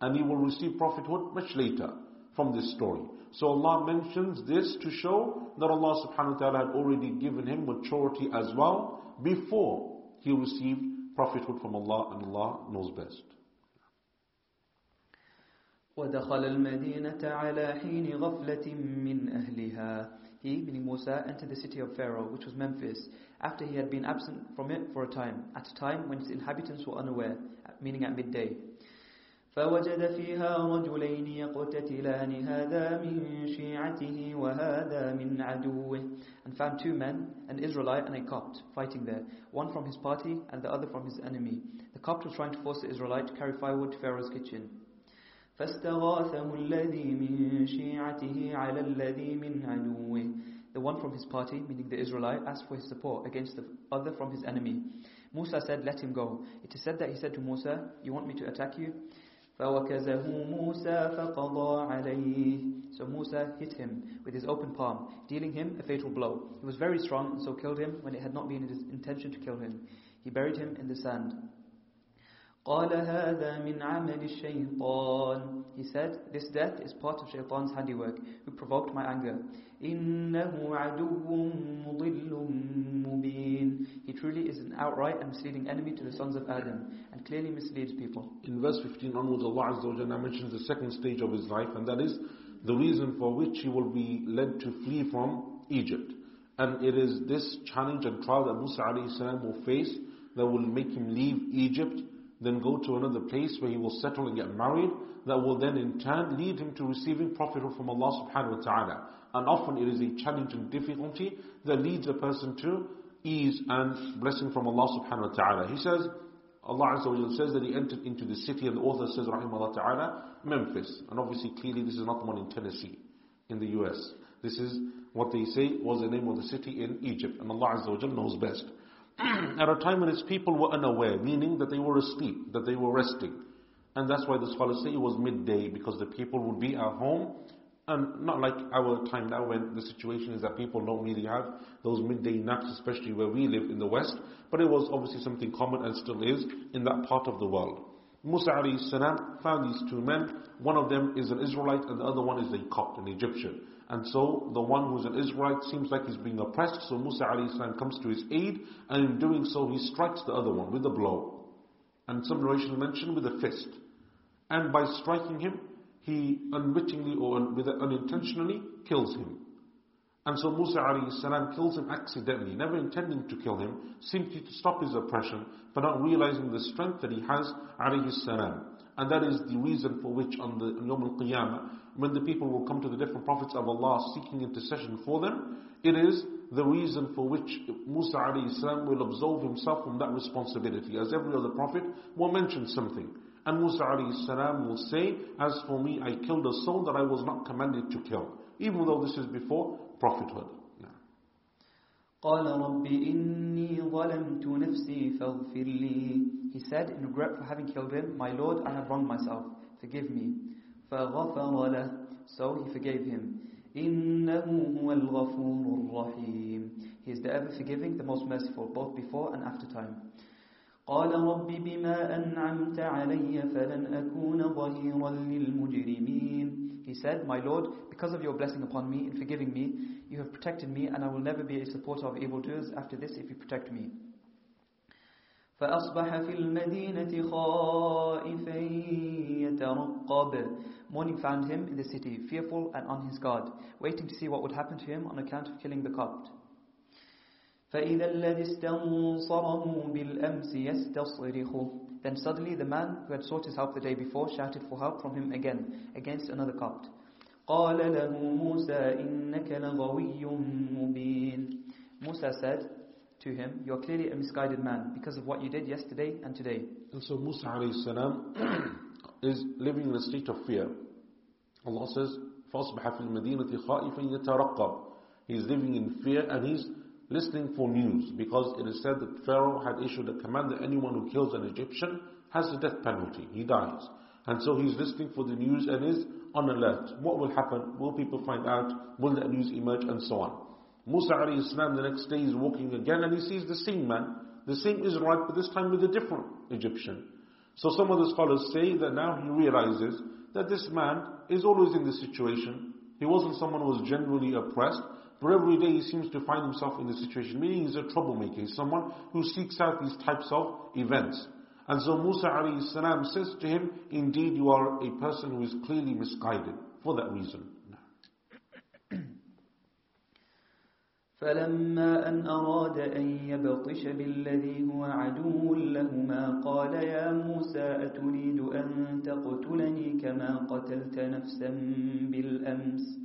and he will receive prophethood much later from this story. So Allah mentions this to show that Allah subhanahu wa ta'ala had already given him maturity as well before he received prophethood from Allah and Allah knows best. ودخل المدينة على حين غفلة من أهلها He, meaning Musa, entered the city of Pharaoh, which was Memphis, after he had been absent from it for a time, at a time when its inhabitants were unaware, meaning at midday. فوجد فيها رجلين يقتتلان هذا من شيعته وهذا من عدوه and found two men, an Israelite and a Copt, fighting there, one from his party and the other from his enemy. The Copt was trying to force the Israelite to carry firewood to Pharaoh's kitchen. فاستغاثه الذي من شيعته على الذي من عدوه The one from his party, meaning the Israelite, asked for his support against the other from his enemy. Musa said, let him go. It is said that he said to Musa, you want me to attack you? فَوَكَزَهُ مُوسَى فَقَضَى عَلَيْهِ So Musa hit him with his open palm, dealing him a fatal blow. He was very strong and so killed him when it had not been his intention to kill him. He buried him in the sand. قال هذا من عمل الشيطان He said, this death is part of shaitan's handiwork, who provoked my anger. إنه عدو مضل مبين He truly is an outright and misleading enemy to the sons of Adam, and clearly misleads people. In verse 15 onwards, Allah Azza wa Jalla mentions the second stage of his life, and that is the reason for which he will be led to flee from Egypt. And it is this challenge and trial that Musa alayhi salam will face that will make him leave Egypt then go to another place where he will settle and get married, that will then in turn lead him to receiving profit from Allah subhanahu wa ta'ala. And often it is a challenge and difficulty that leads a person to ease and blessing from Allah subhanahu wa ta'ala. He says, Allah Azza wa says that he entered into the city and the author says, rahimahullah ta'ala, Memphis. And obviously clearly this is not the one in Tennessee, in the US. This is what they say was the name of the city in Egypt. And Allah Azza wa knows best. at a time when his people were unaware, meaning that they were asleep, that they were resting. And that's why the scholars say it was midday, because the people would be at home, and not like our time now when the situation is that people don't really have those midday naps, especially where we live in the West, but it was obviously something common and still is in that part of the world. Musa alayhi found these two men. One of them is an Israelite and the other one is a Copt, an Egyptian. And so the one who's an Israelite seems like he's being oppressed, so Musa salam comes to his aid, and in doing so he strikes the other one with a blow. And some narrations mention with a fist. And by striking him, he unwittingly or unintentionally kills him. And so Musa salam kills him accidentally, never intending to kill him, simply to stop his oppression, but not realizing the strength that he has salam. And that is the reason for which on the Yom al-Qiyamah, when the people will come to the different prophets of Allah seeking intercession for them, it is the reason for which Musa salam will absolve himself from that responsibility. As every other prophet will mention something. And Musa salam will say, As for me, I killed a soul that I was not commanded to kill. Even though this is before prophethood. قال رب إني ظلمت نفسي فاغفر لي He said in regret for having killed him, My Lord, I have wronged myself, forgive me. فغفر له So he forgave him. إنه هو الغفور الرحيم He is the ever forgiving, the most merciful, both before and after time. قال رب بما أنعمت علي فلن أكون ظهيرا للمجرمين He said, My Lord, because of your blessing upon me in forgiving me, you have protected me and I will never be a supporter of evildoers after this if you protect me. فأصبح في المدينة خائفا يترقب Morning found him in the city, fearful and on his guard, waiting to see what would happen to him on account of killing the Copt. فإذا الذي استنصره بالأمس يستصرخه Then suddenly the man who had sought his help the day before shouted for help from him again, against another Copt. قال له موسى إنك لغوي مبين Musa said to him, You are clearly a misguided man because of what you did yesterday and today. And so Musa alayhi salam is living in a state of fear. Allah says, فَأَصْبَحَ فِي الْمَدِينَةِ خَائِفًا يَتَرَقَّبُ He's living in fear and he's listening for news because it is said that Pharaoh had issued a command that anyone who kills an Egyptian has the death penalty. He dies. And so he's listening for the news and is on alert. What will happen? Will people find out? Will that news emerge? And so on. Musa alayhi the next day is walking again and he sees the same man, the same Israelite, but this time with a different Egyptian. So some of the scholars say that now he realizes that this man is always in this situation. He wasn't someone who was genuinely oppressed, but every day he seems to find himself in this situation, meaning he's a troublemaker. He's someone who seeks out these types of events. And so Musa alayhi salam says to him, indeed you are a person who is clearly misguided for that reason. فلما أن أراد أن يبطش بالذي هو عدو لهما قال يا موسى أتريد أن تقتلني كما قتلت نفسا بالأمس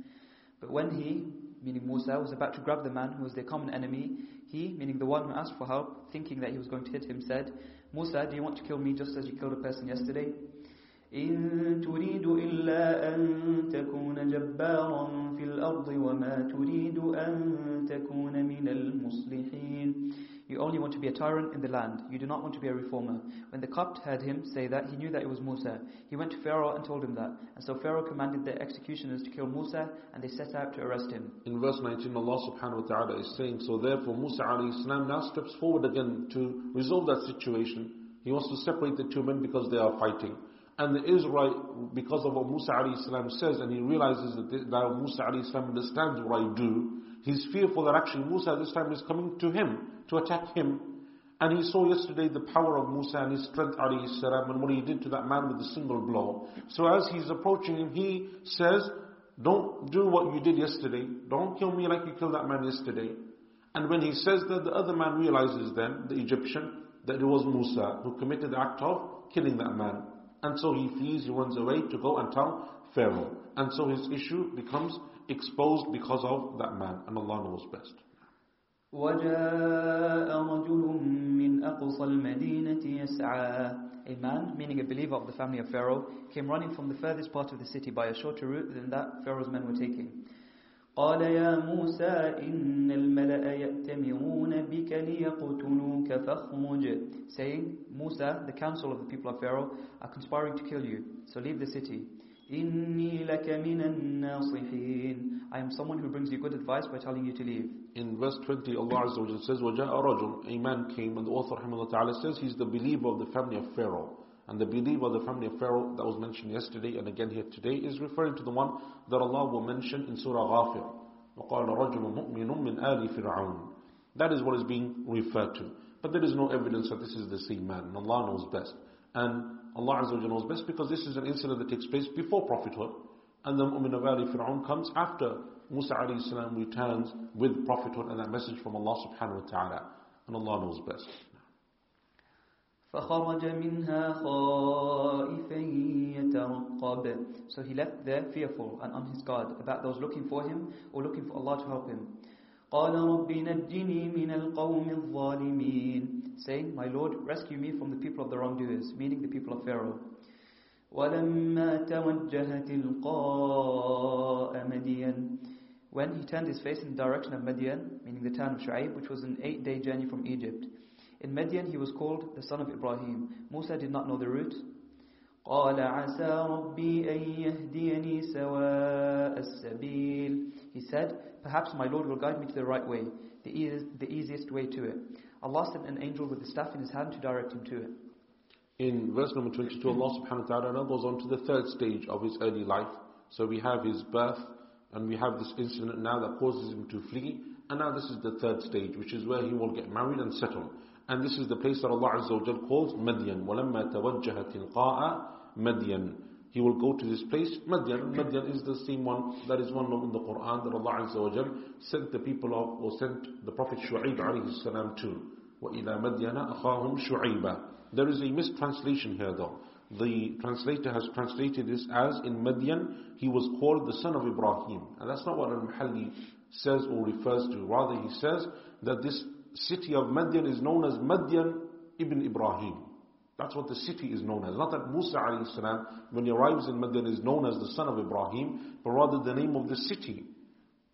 But when he, meaning Musa, was about to grab the man who was their common enemy, he, meaning the one who asked for help, thinking that he was going to hit him, said, Musa, do you want to kill me just as you killed a person yesterday? إن تريد إلا أن تكون جبارا في الأرض وما تريد أن تكون من المصلحين You only want to be a tyrant in the land. You do not want to be a reformer. When the Copt heard him say that, he knew that it was Musa. He went to Pharaoh and told him that. And so Pharaoh commanded the executioners to kill Musa, and they set out to arrest him. In verse 19, Allah subhanahu wa ta'ala is saying, So therefore Musa alayhi salam now steps forward again to resolve that situation. He wants to separate the two men because they are fighting. And the Israelite, because of what Musa salam says, and he realizes that now Musa alayhi salam understands what I do, he's fearful that actually Musa this time is coming to him to attack him. And he saw yesterday the power of Musa and his strength, salam, and what he did to that man with a single blow. So as he's approaching him, he says, Don't do what you did yesterday. Don't kill me like you killed that man yesterday. And when he says that, the other man realizes then, the Egyptian, that it was Musa who committed the act of killing that man. And so he flees, he runs away to go and tell Pharaoh. And so his issue becomes exposed because of that man. And Allah knows best. وجاء رجل من أقصى المدينة يسعى A man, meaning a believer of the family of Pharaoh, came running from the furthest part of the city by a shorter route than that Pharaoh's men were taking. قال يا موسى إن الملأ يأتمرون بك ليقتلوك فاخرج Saying, Musa, the council of the people of Pharaoh are conspiring to kill you, so leave the city. إني لك من الناصحين I am someone who brings you good advice by telling you to leave. In verse 20, Allah Azza wa Jalla says, وَجَاءَ رَجُلٌ A man came, and the author rahimahullah ta'ala says he's the believer of the family of Pharaoh. And the believer of the family of Pharaoh that was mentioned yesterday and again here today is referring to the one that Allah will mention in Surah Ghafir. وَقَالَ رَجُلٌ مُؤْمِنٌ مِّنْ آلِ فِرْعَوْنَ That is what is being referred to. But there is no evidence that this is the same man, and Allah knows best. And Allah Azza wa Jalla knows best because this is an incident that takes place before prophethood. And the Mu'min of Ali Fir'aun comes after Musa alayhi salam returns with prophethood and that message from Allah subhanahu wa ta'ala. And Allah knows best. فخرج منها خائفا يترقب So he left there fearful and on his guard about those looking for him or looking for Allah to help him. قال رب نجني من القوم الظالمين Saying, My Lord, rescue me from the people of the wrongdoers, meaning the people of Pharaoh. ولما توجه تلقاء مدين When he turned his face in the direction of Madian, meaning the town of Shu'aib, which was an eight-day journey from Egypt, in Madian, he was called the son of Ibrahim. Musa did not know the route. قال عسى ربي أن يهديني سواء السبيل He said, perhaps my Lord will guide me to the right way, the, the easiest way to it. Allah sent an angel with a staff in his hand to direct him to it. In verse number 22, Allah subhanahu wa ta'ala goes on to the third stage of his early life. So we have his birth, and we have this incident now that causes him to flee. And now this is the third stage, which is where he will get married and settle. And this is the place that Allah Azza wa calls Madian. وَلَمَّا تَوَجَّهَ تِلْقَاءَ Madian. He will go to this place, Madian. Madian is the same one, that is one in the Quran that Allah Azza wa sent the people of, or sent the Prophet Shu'aib alayhi salam to. وَإِلَى مَدْيَنَ أَخَاهُمْ شُعَيْبًا There is a mistranslation here though. The translator has translated this as, in Madian, he was called the son of Ibrahim. And that's not what Al-Mahalli says or refers to. Rather, he says that this city of Madian is known as Madian ibn Ibrahim. That's what the city is known as. Not that Musa salam, when he arrives in Madian, is known as the son of Ibrahim, but rather the name of the city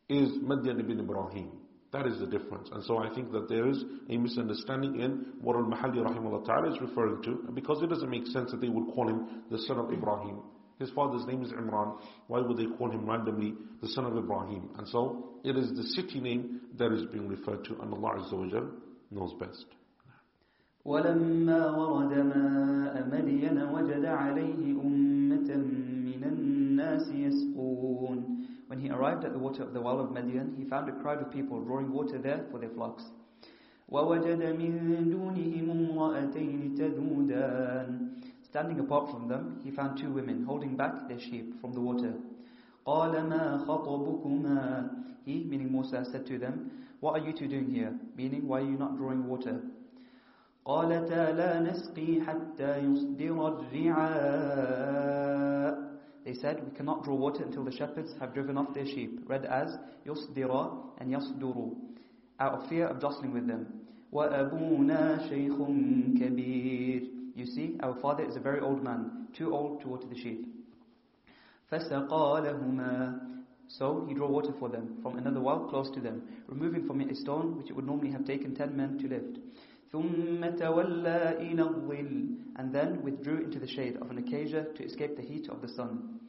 is Madian ibn Ibrahim. That is the difference. And so I think that there is a misunderstanding in what Al-Mahalli rahimahullah is referring to, because it doesn't make sense that they would call him the son of Ibrahim. His father's name is Imran. Why would they call him randomly the son of Ibrahim? And so it is the city name that is being referred to, and Allah Azza wa Jal knows best. ولما ورد ماء مدين وجد عليه أمة من الناس يسقون When he arrived at the water of the well of Madian, he found a crowd of people drawing water there for their flocks. ووجد من دونهم امرأتين تذودان Standing apart from them, he found two women holding back their sheep from the water. قال ما خطبكما He, meaning Musa, said to them, What are you two doing here? Meaning, why are you not drawing water? قالتا لا نسقي حتى يصدر الرعاء They said, we cannot draw water until the shepherds have driven off their sheep, read as يصدر and يصدر, out of fear of jostling with them. وأبونا شيخ كبير you see, our father is a very old man, too old to water the sheep. So he drew water for them from another well close to them, removing from it a stone which it would normally have taken ten men to lift. And then withdrew into the shade of an acacia to escape the heat of the sun.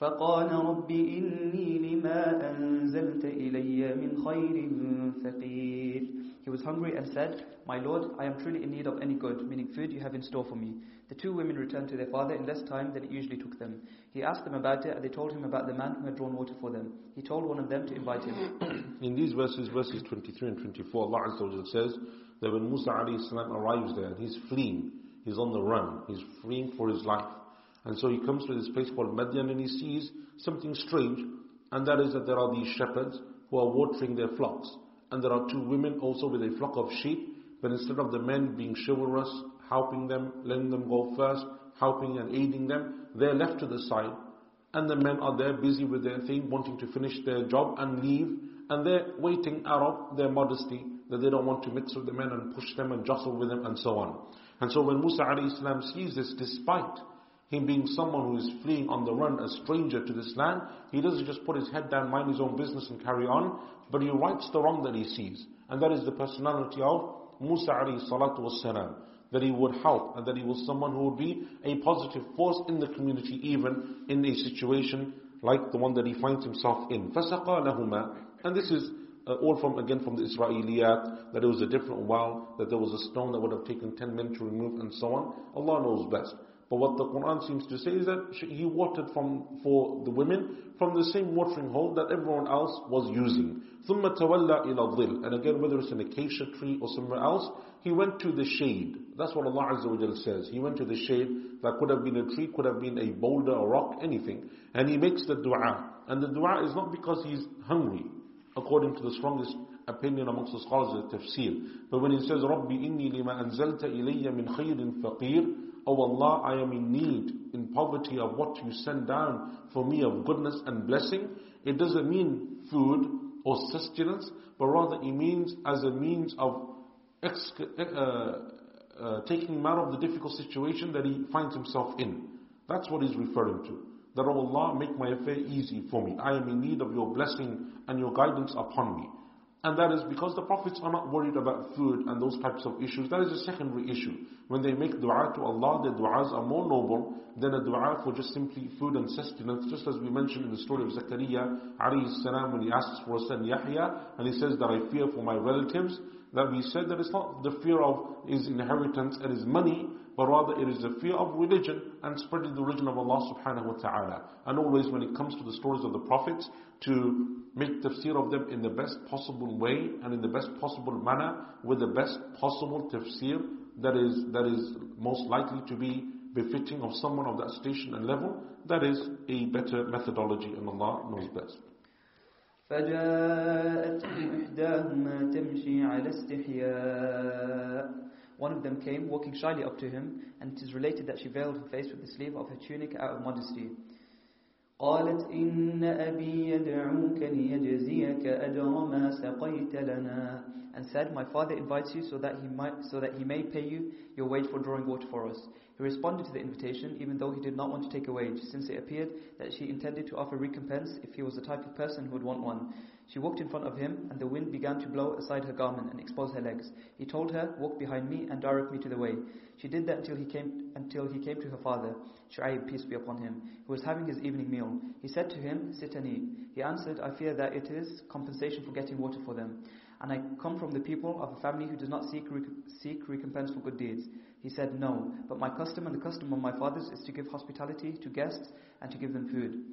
فقال رب إني لما أنزلت إلي من خير فقير He was hungry and said, My Lord, I am truly in need of any good, meaning food you have in store for me. The two women returned to their father in less time than it usually took them. He asked them about it, and they told him about the man who had drawn water for them. He told one of them to invite him. In these verses, verses 23 and 24, Allah Azza wa says that when Musa alayhi salam arrives there, he's fleeing, he's on the run, he's fleeing for his life. And so he comes to this place called Madian and he sees something strange, and that is that there are these shepherds who are watering their flocks. And there are two women also with a flock of sheep, but instead of the men being chivalrous, helping them, letting them go first, helping and aiding them, they're left to the side. And the men are there busy with their thing, wanting to finish their job and leave. And they're waiting out of their modesty that they don't want to mix with the men and push them and jostle with them and so on. And so when Musa a.s. sees this, despite him being someone who is fleeing on the run, a stranger to this land, he doesn't just put his head down, mind his own business and carry on, but he rights the wrong that he sees. And that is the personality of Musa alayhi salatu wasalam. That he would help and that he was someone who would be a positive force in the community even in a situation like the one that he finds himself in. فَسَقَى لَهُمَا And this is uh, all from again from the Israeliyat, that it was a different well, that there was a stone that would have taken 10 men to remove and so on. Allah knows best. But what the Quran seems to say is that he watered from, for the women from the same watering hole that everyone else was using. ثُمَّ تَوَلَّى إِلَى الظِّلِ And again, whether it's an acacia tree or somewhere else, he went to the shade. That's what Allah Azza wa says. He went to the shade that could have been a tree, could have been a boulder, a rock, anything. And he makes the dua. And the dua is not because he's hungry, according to the strongest opinion amongst the scholars of tafsir. But when he says, رَبِّ إِنِّي لِمَا أَنزَلْتَ إِلَيَّ مِنْ خَيْرٍ فَقِيرٍ Oh Allah, I am in need, in poverty of what you send down for me of goodness and blessing. It doesn't mean food or sustenance, but rather it means as a means of uh, uh, taking him out of the difficult situation that he finds himself in. That's what he's referring to. That, oh Allah, make my affair easy for me. I am in need of your blessing and your guidance upon me. And that is because the Prophets are not worried about food and those types of issues. That is a secondary issue. When they make dua to Allah, their du'as are more noble than a dua for just simply food and sustenance. Just as we mentioned in the story of Zakaria, alayhi when he asks for a son Yahya, and he says that I fear for my relatives, that we said that it's not the fear of his inheritance and his money, but rather it is the fear of religion and spreading the religion of Allah subhanahu wa ta'ala. And always when it comes to the stories of the prophets, to make tafsir of them in the best possible way and in the best possible manner with the best possible tafsir that is, that is most likely to be befitting of someone of that station and level, that is a better methodology and Allah knows best. إحداهما تمشي على استحياء One of them came walking shyly up to him and it is related that she veiled her face with the sleeve of her tunic out of modesty. قالت إن أبي يدعوك ليجزيك أجر ما سقيت لنا and said, My father invites you so that he might so that he may pay you your wage for drawing water for us. he responded to the invitation, even though he did not want to take a wage, since it appeared that she intended to offer recompense if he was the type of person who would want one. She walked in front of him, and the wind began to blow aside her garment and expose her legs. He told her, Walk behind me and direct me to the way. She did that until he came until he came to her father, Shu'aib, peace be upon him, who was having his evening meal. He said to him, Sit and eat. He answered, I fear that it is compensation for getting water for them. And I come from the people of a family who does not seek, rec- seek recompense for good deeds. He said, No, but my custom and the custom of my fathers is to give hospitality to guests and to give them food.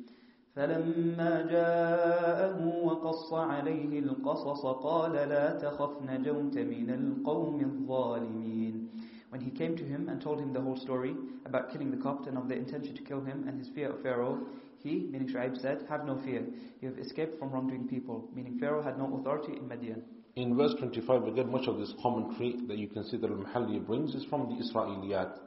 فلما جاءه وقص عليه القصص قال لا تخف نجوت من القوم الظالمين When he came to him and told him the whole story about killing the Copt and of their intention to kill him and his fear of Pharaoh, he, meaning Shu'aib, said, Have no fear, you have escaped from wrongdoing people, meaning Pharaoh had no authority in Madian. In verse 25, again, much of this commentary that you can see that Al-Mahalli brings is from the Israeliyat,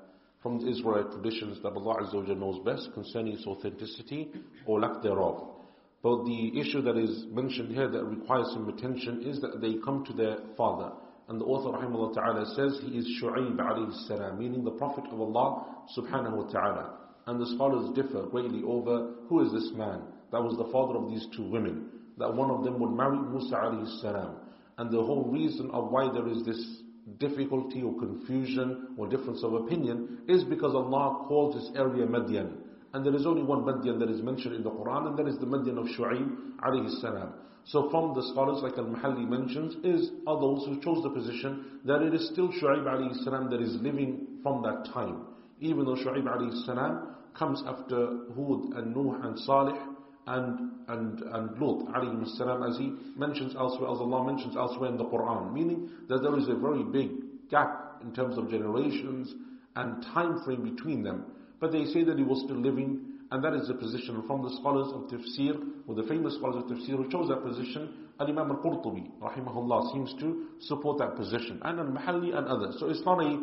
from the Israelite traditions that Allah Azza knows best concerning its authenticity or lack thereof. But the issue that is mentioned here that requires some attention is that they come to their father And the author rahimahullah ta'ala says he is Shu'aib alayhi salam, meaning the Prophet of Allah subhanahu wa ta'ala. And the scholars differ greatly over who is this man that was the father of these two women, that one of them would marry Musa alayhi salam. And the whole reason of why there is this difficulty or confusion or difference of opinion is because Allah calls this area Madian. And there is only one Madian that is mentioned in the Quran, and that is the Madian of Shu'aib alayhi salam. So from the scholars like Al-Mahalli mentions, is those who chose the position that it is still Shu'aib alayhi salam that is living from that time. Even though Shu'aib alayhi salam comes after Hud and Nuh and Salih and and and Lut alayhi as he mentions elsewhere, as Allah mentions elsewhere in the Quran, meaning that there is a very big gap in terms of generations and time frame between them. But they say that he was still living and that is the position from the scholars of tafsir, or the famous scholars of tafsir who chose that position. Al-Imam al-Qurtubi, rahimahullah, seems to support that position. And al-Mahalli and others. So it's not a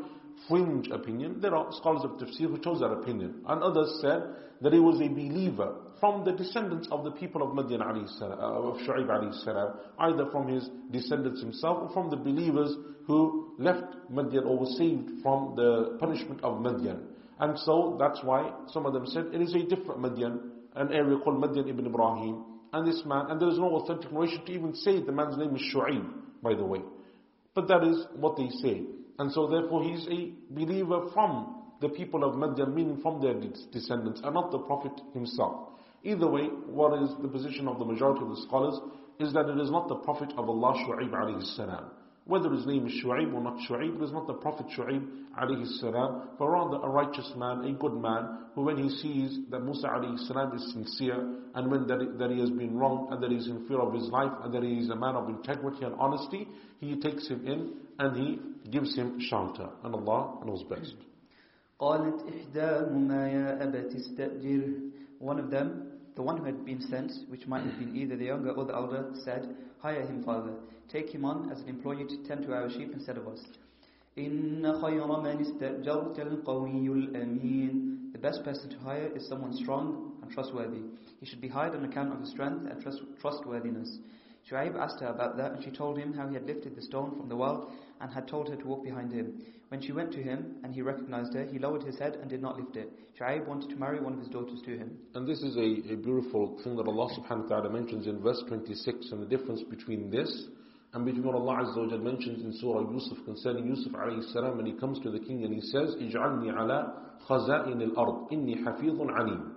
fringe opinion. There are scholars of tafsir who chose that opinion. And others said that he was a believer from the descendants of the people of Madian uh, of Shu'aib alayhi salam, either from his descendants himself or from the believers who left Madian or were saved from the punishment of Madian. And so that's why some of them said it is a different Madian, an area called Madian ibn Ibrahim. And this man, and there is no authentic narration to even say the man's name is Shu'aib, by the way. But that is what they say. And so therefore he's a believer from the people of Madian, meaning from their descendants, and not the Prophet himself. Either way, what is the position of the majority of the scholars is that it is not the Prophet of Allah, Shu'aib alayhi salam. Whether his name is Shu'aib or not Shu'aib, it is not the Prophet Shu'aib alayhi salam, but rather a righteous man, a good man, who when he sees that Musa alayhi salam is sincere, and when that, that he has been wrong, and that he is in fear of his life, and that he is a man of integrity and honesty, he takes him in, and he gives him shelter. And Allah knows best. قالت إحداهما يا أبت استأجر One of them, the one who had been sent, which might have been either the younger or the elder, said, Hire him, father. Take him on as an employee to tend to our sheep instead of us. إن خير من استأجرت القوي الأمين The best person to hire is someone strong and trustworthy. He should be hired on account of his strength and trust trustworthiness. Shu'aib asked her about that and she told him how he had lifted the stone from the well and had told her to walk behind him. When she went to him and he recognized her, he lowered his head and did not lift it. Shu'aib wanted to marry one of his daughters to him. And this is a, a beautiful thing that Allah subhanahu wa ta'ala mentions in verse 26 and the difference between this and between what Allah Azza wa mentions in Surah Yusuf concerning Yusuf alayhi salam when he comes to the king and he says, اجعلني على خزائن الأرض إني حفيظ عليم.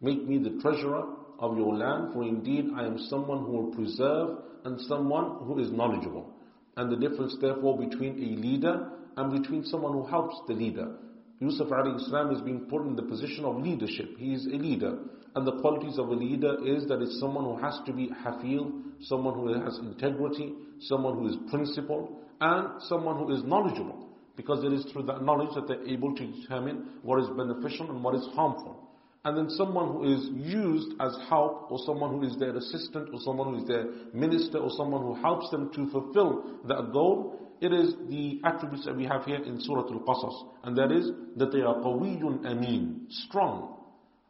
Make me the treasurer of your land, for indeed I am someone who will preserve and someone who is knowledgeable. And the difference therefore between a leader and between someone who helps the leader. Yusuf salam is being put in the position of leadership. He is a leader. And the qualities of a leader is that it's someone who has to be hafil, someone who has integrity, someone who is principled, and someone who is knowledgeable. Because it is through that knowledge that they're able to determine what is beneficial and what is harmful. And then someone who is used as help, or someone who is their assistant, or someone who is their minister, or someone who helps them to fulfill that goal, it is the attributes that we have here in Surah Al-Qasas. And that is that they are qawiyun ameen, strong.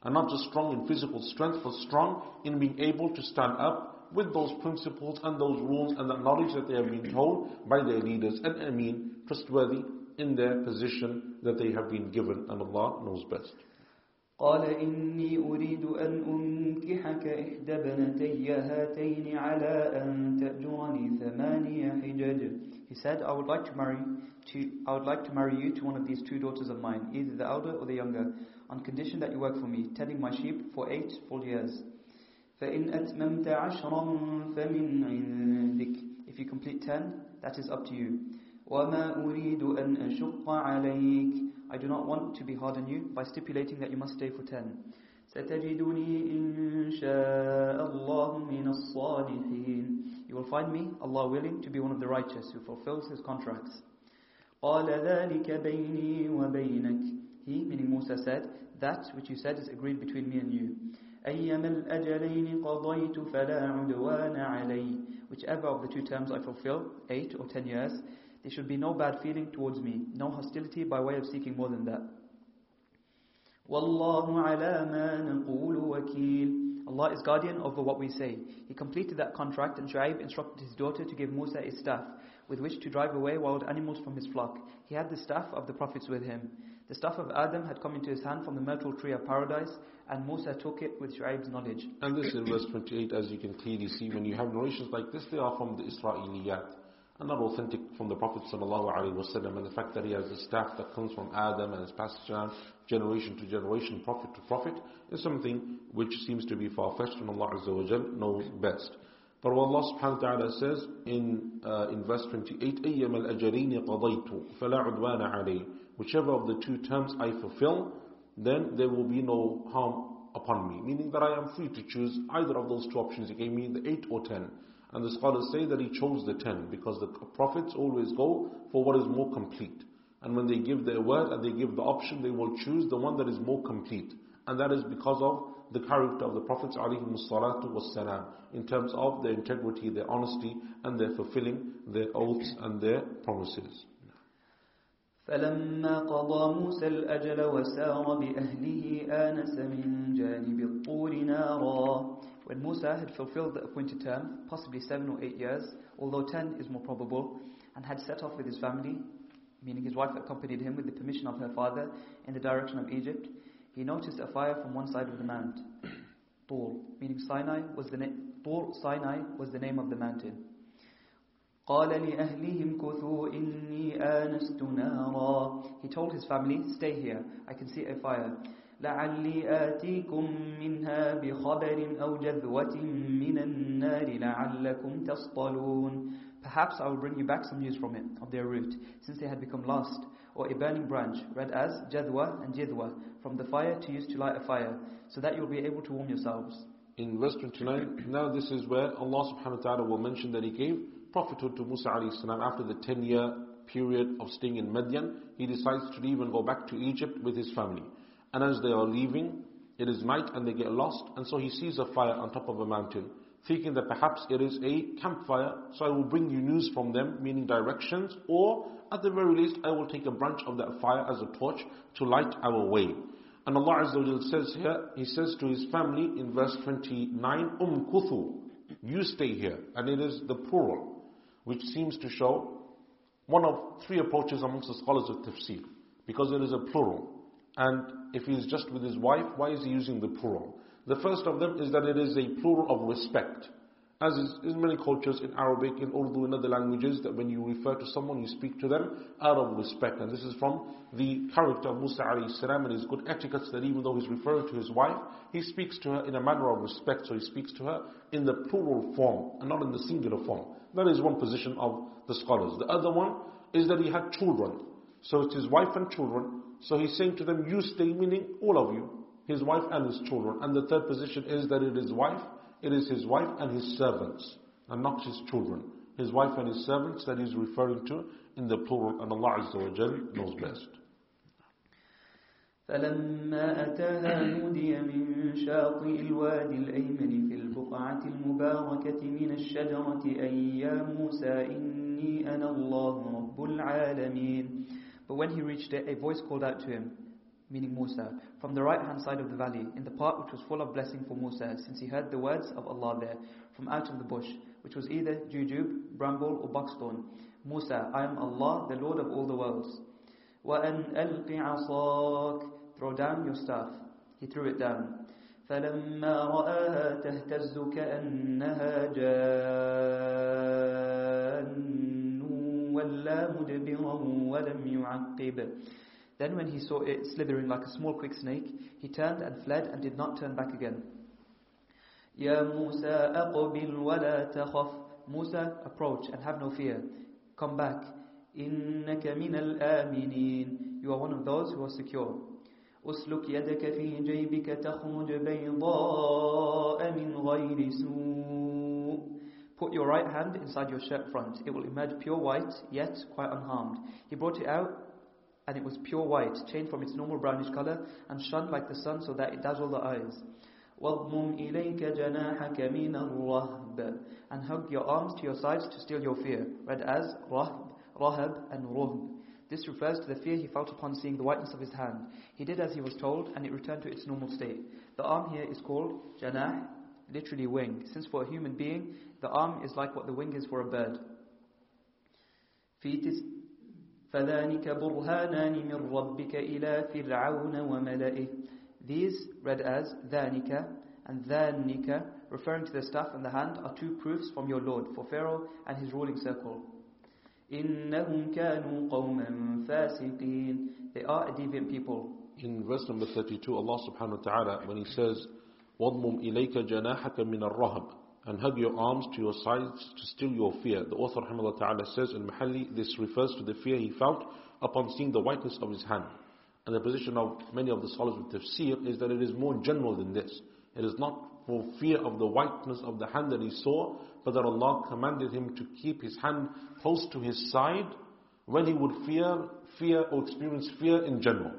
And not just strong in physical strength, but strong in being able to stand up with those principles and those rules and that knowledge that they have been told by their leaders. And ameen, trustworthy in their position that they have been given. And Allah knows best. قال إني أريد أن أنكحك إحدى بنتي هاتين على أن تأجرني ثمانية حجج He said, I would like to marry to, I would like to marry you to one of these two daughters of mine, either the elder or the younger, on condition that you work for me, tending my sheep for eight full years. فإن أتممت عشرا فمن عندك If you complete ten, that is up to you. وما أريد أن أشق عليك I do not want to be hard on you by stipulating that you must stay for ten. ستجدني إن شاء الله من الصالحين You will find me, Allah willing, to be one of the righteous who fulfills his contracts. قال ذلك بيني وبينك He, meaning Musa, said, That which you said is agreed between me and you. أيما الأجلين قضيت فلا عدوان علي Whichever of the two terms I fulfill, eight or ten years, there should be no bad feeling towards me, no hostility by way of seeking more than that. Allah is guardian over what we say. He completed that contract and Shu'aib instructed his daughter to give Musa his staff, with which to drive away wild animals from his flock. He had the staff of the prophets with him. The staff of Adam had come into his hand from the myrtle tree of paradise, and Musa took it with Shu'aib's knowledge. And this in verse 28, as you can clearly see, when you have narrations like this, they are from the Israeliyat and not authentic from the Prophet ﷺ. And the fact that he has a staff that comes from Adam and is passed down generation to generation, prophet to prophet, is something which seems to be far-fetched and Allah Azza wa Jal knows best. But Allah subhanahu wa ta'ala says in, uh, in verse 28, أَيَّمَ الْأَجَلِينِ قَضَيْتُ فَلَا عُدْوَانَ عَلَيْهِ Whichever of the two terms I fulfill, then there will be no harm upon me. Meaning that I am free to choose either of those two options he gave me, the 8 or 10. And the scholars say that he chose the 10 because the prophets always go for what is more complete. And when they give their word and they give the option, they will choose the one that is more complete. And that is because of the character of the Prophets والسلام, in terms of their integrity, their honesty, and their fulfilling their oaths and their promises. فلما قضى موسى الأجل وسار بأهله آنس من جانب الطور نارا When Musa had fulfilled the appointed term, possibly seven or eight years, although ten is more probable, and had set off with his family, meaning his wife accompanied him with the permission of her father in the direction of Egypt, he noticed a fire from one side of the mount. Tur, meaning Sinai was the name. Tur Sinai was the name of the mountain. قال لأهلهم كثوا إني آنست نارا He told his family, stay here, I can see a fire. لعلي آتيكم منها بخبر أو جذوة من النار لعلكم تصطلون Perhaps I will bring you back some news from it, of their route, since they had become lost, or a burning branch, read as jadwa and jidwa, from the fire to use to light a fire, so that you'll be able to warm yourselves. In verse 29, now this is where Allah subhanahu wa ta'ala will mention that He gave prophethood to Musa alayhi salam after the 10 year period of staying in Madian. He decides to leave and go back to Egypt with his family. And as they are leaving, it is night and they get lost, and so he sees a fire on top of a mountain thinking that perhaps it is a campfire, so I will bring you news from them, meaning directions, or at the very least, I will take a branch of that fire as a torch to light our way. And Allah Azza wa says here, He says to His family in verse 29, Um kuthu, you stay here. And it is the plural, which seems to show one of three approaches amongst the scholars of tafsir, because it is a plural. And if he is just with his wife, why is he using the plural? The first of them is that it is a plural of respect. As is in many cultures, in Arabic, in Urdu, in other languages, that when you refer to someone, you speak to them out of respect. And this is from the character of Musa salam and his good etiquette that even though he's referring to his wife, he speaks to her in a manner of respect. So he speaks to her in the plural form and not in the singular form. That is one position of the scholars. The other one is that he had children. So it's his wife and children. So he's saying to them, you stay, meaning all of you his wife and his children. And the third position is that it is wife, it is his wife and his servants, and not his children. His wife and his servants that he's referring to in the plural, and Allah Azza wa Jal knows best. فلما أتاها نودي من شاطئ الوادي الأيمن في البقعة المباركة من الشجرة أي يا موسى إني أنا الله رب العالمين But when he reached it, a voice called out to him, meaning Musa, from the right hand side of the valley, in the part which was full of blessing for Musa, since he heard the words of Allah there, from out of the bush, which was either jujube, bramble, or buckstone. Musa, I am Allah, the Lord of all the worlds. وَأَنْ أَلْقِ عَصَاكَ Throw down your staff. He threw it down. فلما رآها تهتز كأنها جان ولا مدبرا ولم يعقب then when he saw it slithering like a small quick snake, he turned and fled and did not turn back again. Musa aqbil wa la takhaf. Musa, approach and have no fear. Come back. Innaka min al-aminin. You are one of those who are secure. أسلك يدك في جيبك تخرج بيضاء من غير سوء Put your right hand inside your shirt front. It will emerge pure white, yet quite unharmed. He brought it out and it was pure white, changed from its normal brownish color, and shone like the sun so that it dazzled the eyes. وَضْمُمْ إِلَيْكَ جَنَاحَكَ مِنَ الرَّهْبِ And hug your arms to your sides to still your fear, read as rahb, rahab, and ruhb. This refers to the fear he felt upon seeing the whiteness of his hand. He did as he was told, and it returned to its normal state. The arm here is called janah, literally wing, since for a human being, the arm is like what the wing is for a bird. في تس فذلك برهانان من ربك إلى فرعون وملئه These read as ذلك and ذلك referring to the staff in the hand are two proofs from your Lord for Pharaoh and his ruling circle. إنهم كانوا قوما فاسقين They are a deviant people. In verse number 32, Allah subhanahu wa ta'ala, when He says, وَضْمُمْ إِلَيْكَ جَنَاحَكَ مِنَ الرَّهَبِ And hug your arms to your sides to still your fear. The author rahimahullah ta'ala says in Mahalli, this refers to the fear he felt upon seeing the whiteness of his hand. And the position of many of the scholars with tafsir is that it is more general than this. It is not for fear of the whiteness of the hand that he saw, but that Allah commanded him to keep his hand close to his side when he would fear, fear or experience fear in general.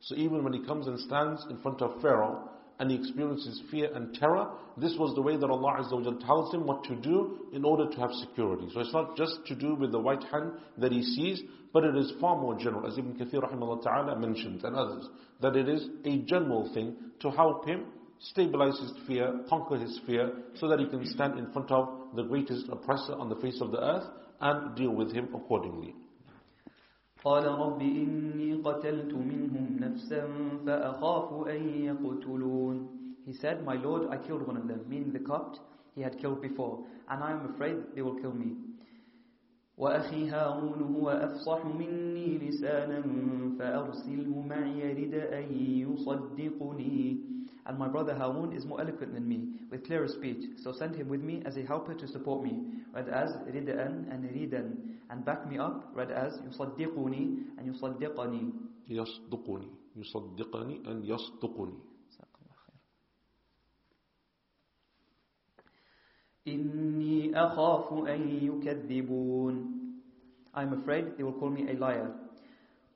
So even when he comes and stands in front of Pharaoh and he experiences fear and terror, this was the way that Allah tells him what to do in order to have security. So it's not just to do with the white hand that he sees, but it is far more general, as Ibn Kathir ta'ala mentioned and others, that it is a general thing to help him stabilize his fear, conquer his fear, so that he can stand in front of the greatest oppressor on the face of the earth and deal with him accordingly. قال رب إني قتلت منهم نفسا فأخاف أن يقتلون He said, My Lord, I killed one of them, meaning the Copt he had killed before, and I am afraid they will kill me. وأخي هارون هو أفصح مني لسانا فأرسله معي يرد أن يصدقني And my brother Harun is more eloquent than me, with clearer speech, so send him with me as a helper to support me, read as rida'an and ridan, and back me up, read as yusaddiquni and yusaddiqani. يصدقني يصدقني and يصدقني إني أخاف أن يكذبون I'm afraid they will call me a liar.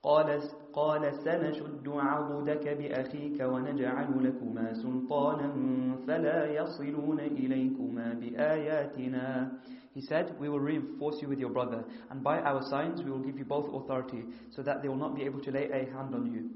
قال قال سنشد عضدك بأخيك ونجعل لكما سلطانا فلا يصلون إليكما بآياتنا He said, we will reinforce you with your brother, and by our signs we will give you both authority, so that they will not be able to lay a hand on you.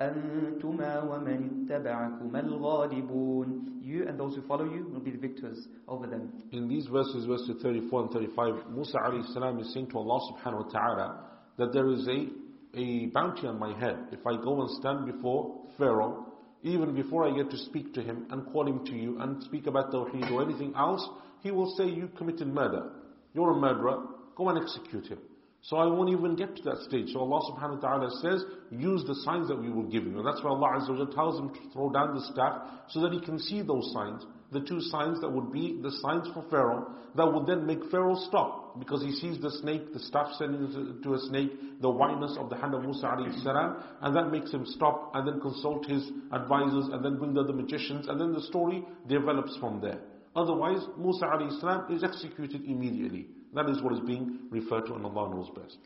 أنتما ومن اتبعكما الغالبون You and those who follow you will be the victors over them. In these verses, verses 34 and 35, Musa alayhi salam is saying to Allah subhanahu wa ta'ala that there is a, a bounty on my head. If I go and stand before Pharaoh, even before I get to speak to him and call him to you and speak about Tawheed or anything else, he will say, you committed murder. You're a murderer. Go and execute him. So I won't even get to that stage. So Allah subhanahu wa ta'ala says, use the signs that we will give you. And that's why Allah Azza wa tells him to throw down the staff so that he can see those signs. The two signs that would be the signs for Pharaoh that would then make Pharaoh stop. Because he sees the snake, the staff sending to a snake, the whiteness of the hand of Musa alayhi salam, and that makes him stop and then consult his advisors and then bring the magicians and then the story develops from there. Otherwise, Musa alayhi salam is executed immediately. That is what is being referred to and Allah knows best.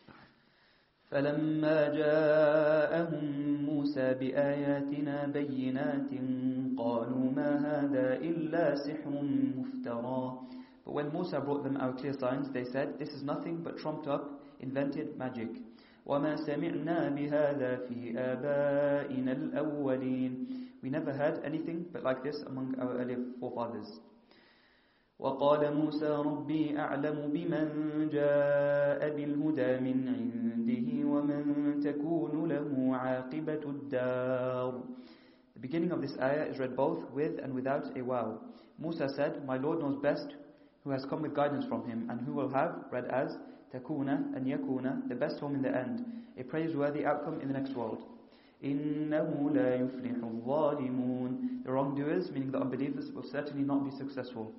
فلما جاءهم موسى بآياتنا بينات قالوا ما هذا إلا سحر مفترى But when Musa brought them our clear signs, they said, This is nothing but trumped up, invented magic. وما سمعنا بهذا في آبائنا الأولين We never heard anything but like this among our earlier forefathers. وقال موسى ربي أعلم بمن جاء بالهدى من عنده ومن تكون له عاقبة الدار The beginning of this ayah is read both with and without a wow. Musa said, My Lord knows best who has come with guidance from him and who will have, read as, takuna and yakuna, the best home in the end, a praiseworthy outcome in the next world. إِنَّهُ لَا يُفْلِحُ الظَّالِمُونَ The wrongdoers, meaning the unbelievers, will certainly not be successful.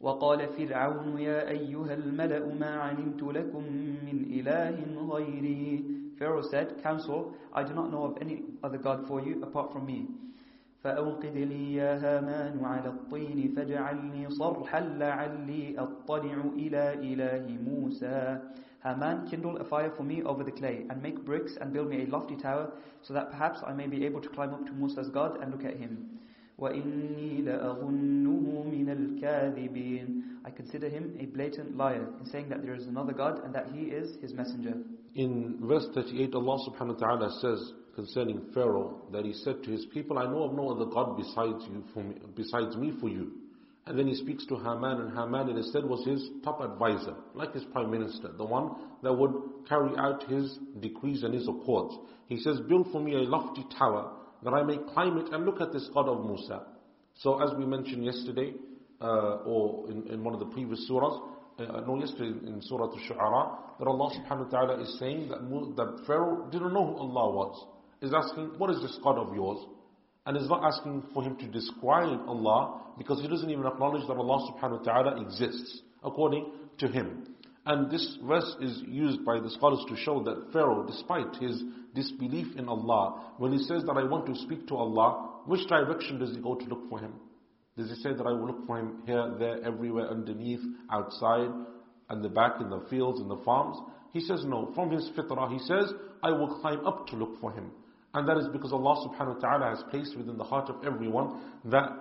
وقال فرعون يا أيها الملأ ما علمت لكم من إله غيري Pharaoh said, Council, I do not know of any other God for you apart from me. فأوقد لي يا هامان على الطين فاجعلني صرحا لعلي أطلع إلى إله موسى Haman, kindle a fire for me over the clay, and make bricks and build me a lofty tower, so that perhaps I may be able to climb up to Musa's God and look at him. وَإِنِّي لَأَظُنُّهُ مِنَ الْكَاذِبِينَ I consider him a blatant liar in saying that there is another God and that he is his messenger. In verse 38, Allah subhanahu wa ta'ala says concerning Pharaoh that he said to his people, I know of no other God besides you, for me, besides me for you. And then he speaks to Haman, and Haman, it is said, was his top advisor, like his prime minister, the one that would carry out his decrees and his accords. He says, Build for me a lofty tower that I may climb it and look at this God of Musa. So, as we mentioned yesterday, uh, or in, in, one of the previous surahs, uh, no, yesterday in Surah Al-Shu'ara, that Allah subhanahu wa ta'ala is saying that, that Pharaoh didn't know who Allah was. Is asking, What is this God of yours? and is not asking for him to describe Allah because he doesn't even acknowledge that Allah subhanahu wa ta'ala exists according to him. And this verse is used by the scholars to show that Pharaoh, despite his disbelief in Allah, when he says that I want to speak to Allah, which direction does he go to look for him? Does he say that I will look for him here, there, everywhere, underneath, outside, and the back, in the fields, in the farms? He says no. From his fitrah, he says, I will climb up to look for him. And that is because Allah subhanahu wa ta'ala has placed within the heart of everyone that,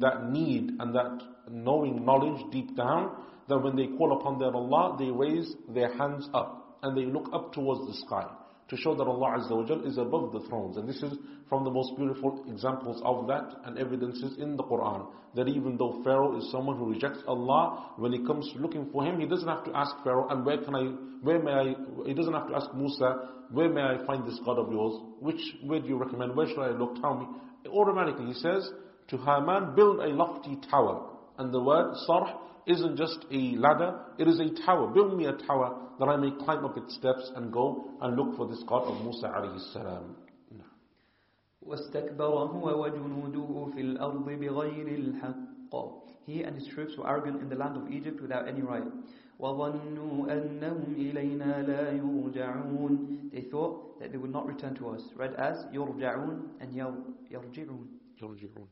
that need and that knowing knowledge deep down that when they call upon their Allah, they raise their hands up and they look up towards the sky to show that Allah Azza wa is above the thrones. And this is from the most beautiful examples of that and evidences in the Quran. That even though Pharaoh is someone who rejects Allah, when he comes looking for him, he doesn't have to ask Pharaoh, and where can I, where may I, he doesn't have to ask Musa, where may I find this God of yours? Which, where do you recommend? Where should I look? Tell me. Automatically he says to Haman, build a lofty tower. And the word sarh isn't just a ladder, it is a tower. Build me a tower that I may climb up its steps and go and look for this God of Musa alayhi salam. واستكبر هو وجنوده في الأرض بغير الحق He and his troops were arrogant in the land of Egypt without any right. وظنوا أنهم إلينا لا يرجعون They thought that they would not return to us. Read as يرجعون and يرجعون. يرجعون.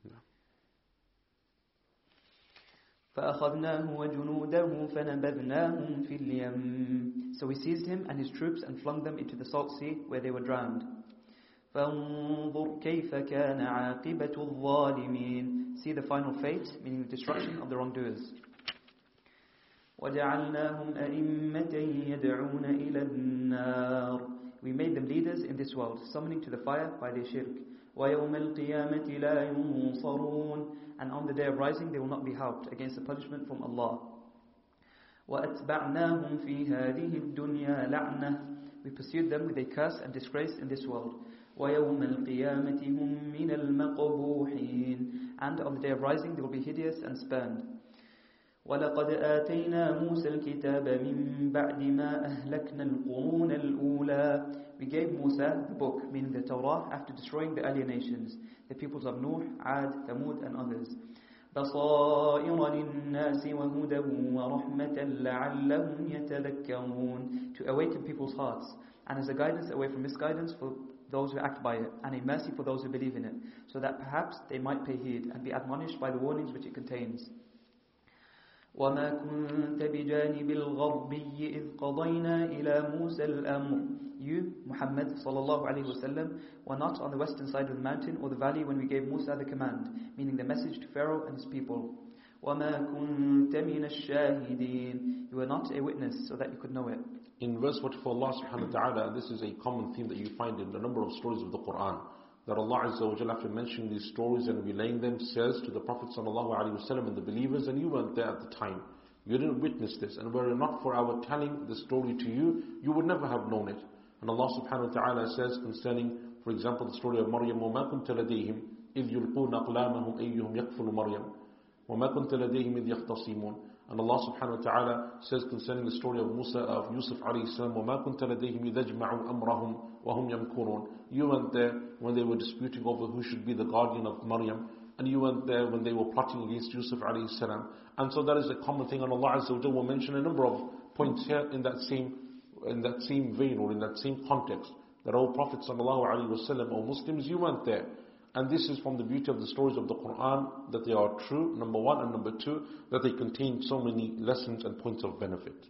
فأخذناه وجنوده فنبذناهم في اليم So we seized him and his troops and flung them into the salt sea where they were drowned. فانظر كيف كان عاقبة الظالمين See the final fate, meaning the destruction of the wrongdoers. وجعلناهم أئمة يدعون إلى النار We made them leaders in this world, summoning to the fire by their shirk. ويوم القيامة لا ينصرون And on the day of rising they will not be helped against the punishment from Allah. وأتبعناهم في هذه الدنيا لعنة We pursued them with a curse and disgrace in this world. ويوم القيامة هم من المقبوحين And on the day of rising they will be hideous and spurned. ولقد آتينا موسى الكتاب من بعد ما أهلكنا القرون الأولى We gave Musa the book, meaning the Torah, after destroying the earlier nations, the peoples of Nuh, Ad, Thamud and others. بصائر للناس وهدى ورحمة لعلهم يتذكرون To awaken people's hearts and as a guidance away from misguidance for those who act by it and a mercy for those who believe in it so that perhaps they might pay heed and be admonished by the warnings which it contains. وما كنت بجانب الغربي إذ قضينا إلى موسى الأمر You, Muhammad sallallahu alayhi wasallam, were not on the western side of the mountain or the valley when we gave Musa the command, meaning the message to Pharaoh and his people. وَمَا كُنْتَ مِنَ الشَّاهِدِينَ You were not a witness so that you could know it. In verse 44, Allah subhanahu wa ta'ala, this is a common theme that you find in a number of stories of the Quran. That Allah Azza wa Jalla, after mentioning these stories and relaying them, says to the Prophet sallallahu alaihi wasallam and the believers, and you weren't there at the time. You didn't witness this, and were it not for our telling the story to you, you would never have known it. And Allah subhanahu wa ta'ala says concerning, for example, the story of Maryam, وَمَا كُنْتَ لَدَيْهِمْ إِذْ يُلْقُونَ أَقْلَامَهُمْ أَيُّهُمْ يَكْفُلُ مَرْيَمْ وَمَا كُنْتَ لَدَيْهِمْ إِذْ يَخْتَصِمُونَ And Allah subhanahu wa ta'ala says concerning the story of Musa, of Yusuf alayhi salam, وَمَا كُنْتَ لَدَيْهِمْ إِذْ أَجْمَعُوا أَمْرَهُمْ وَهُمْ يَمْكُرُونَ You weren't there when they were disputing over who should be the guardian of Maryam. And you weren't there when they were plotting against Yusuf alayhi salam. And so that is a common thing. And Allah Azza wa Jalla will mention a number of points here in that same in that same vein or in that same context that, O Prophet ﷺ, O Muslims, you weren't there. And this is from the beauty of the stories of the Quran, that they are true, number one, and number two, that they contain so many lessons and points of benefit.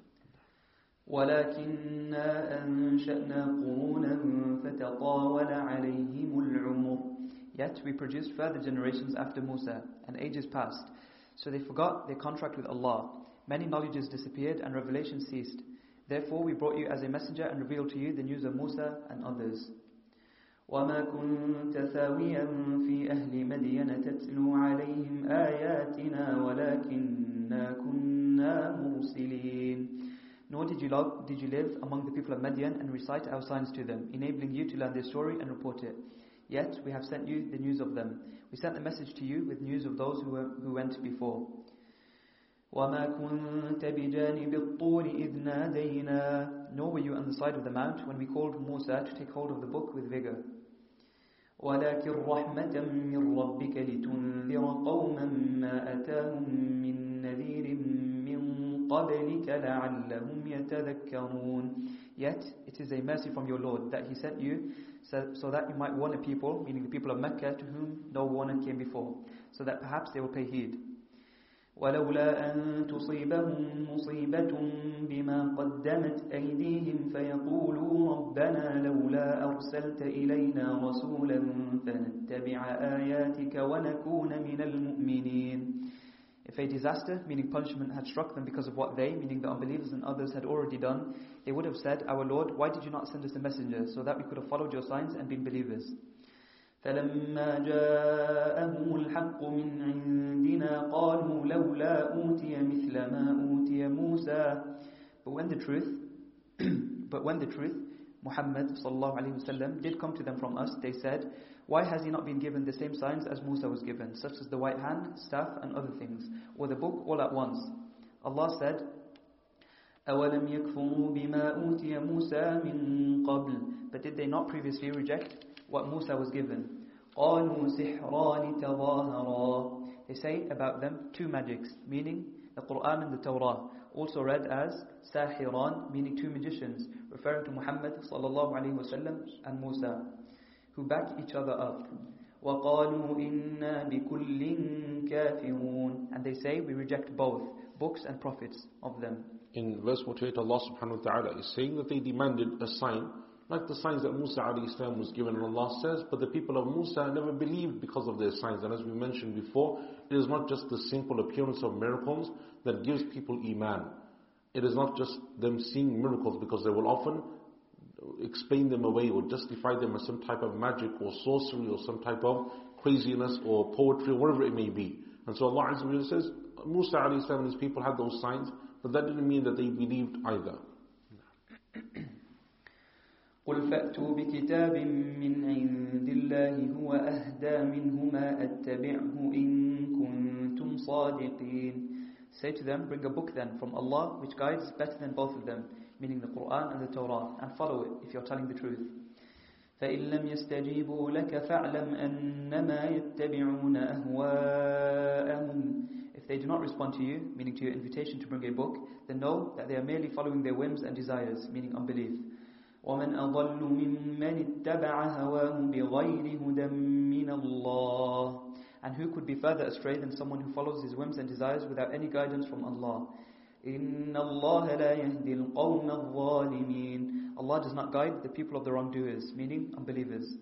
ولكننا أنشأنا قرونا فتطاول عليهم العمر Yet we produced further generations after Musa, and ages passed. So they forgot their contract with Allah. Many knowledges disappeared and revelation ceased. Therefore we brought you as a messenger and revealed to you the news of Musa and others. وما كنت ثاويا في أهل مدين تتلو عليهم آياتنا ولكننا كنا مرسلين Nor did you, love, did you live among the people of Madian and recite our signs to them, enabling you to learn their story and report it. Yet we have sent you the news of them. We sent the message to you with news of those who, were, who went before. وما كنت بجانب الطور إذ نادينا Nor were you on the side of the mount when we called Musa to take hold of the book with vigor. ولكن رحمة من ربك لتنذر قوما ما أتاهم من نذير من قبلك لعلهم يتذكرون Yet it is a mercy from your Lord that He sent you so, so that you might warn a people, meaning the people of Mecca to whom no warning came before, so that perhaps they will pay heed. ولولا أن تصيبهم مصيبة بما قدمت أيديهم فيقولوا ربنا لولا أرسلت إلينا رسولا فنتبع آياتك ونكون من المؤمنين If a disaster, meaning punishment, had struck them because of what they, meaning the unbelievers and others, had already done, they would have said, Our Lord, why did you not send us a messenger so that we could have followed your signs and been believers? فلما جاءهم الحق من عندنا قالوا لولا أوتي مثل ما أوتي موسى But when the truth, but when the truth, Muhammad sallallahu alaihi wasallam did come to them from us, they said, Why has he not been given the same signs as Musa was given, such as the white hand, staff, and other things, or the book all at once? Allah said, أَوَلَمْ يَكْفُرُوا بِمَا أُوتِيَ مُوسَى مِن قَبْلِ But did they not previously reject what Musa was given? قَالُوا سِحْرَانِ تَظَاهَرَا They say about them two magics, meaning the Quran and the Torah, also read as Sahiran, meaning two magicians, referring to Muhammad sallallahu alaihi wasallam and Musa, who back each other up. وَقَالُوا إِنَّا بِكُلٍّ كَافِرُونَ And they say we reject both, books and prophets of them. In verse 48, Allah subhanahu wa ta'ala is saying that they demanded a sign, like the signs that Musa salam was given. And Allah says, but the people of Musa never believed because of their signs. And as we mentioned before, it is not just the simple appearance of miracles that gives people iman. It is not just them seeing miracles because they will often explain them away or justify them as some type of magic or sorcery or some type of craziness or poetry or whatever it may be. And so Allah says, Musa alayhi and his people had those signs, but that didn't mean that they believed either. قل فأتوا بكتاب من عند الله هو أهدى منهما أتبعه إن كنتم صادقين Say to them, bring a book then from Allah which guides better than both of them, meaning the Quran and the Torah, and follow it if you're telling the truth. فإن لم يستجيبوا لك فاعلم أنما يتبعون أهواءهم If they do not respond to you, meaning to your invitation to bring a book, then know that they are merely following their whims and desires, meaning unbelief. ومن أضل ممن اتبع هواه بغير هدى من الله And who could be further astray than someone who follows his whims and desires without any guidance from Allah? إن الله لا يهدي القوم الظالمين Allah does not guide the people of the wrongdoers, meaning unbelievers.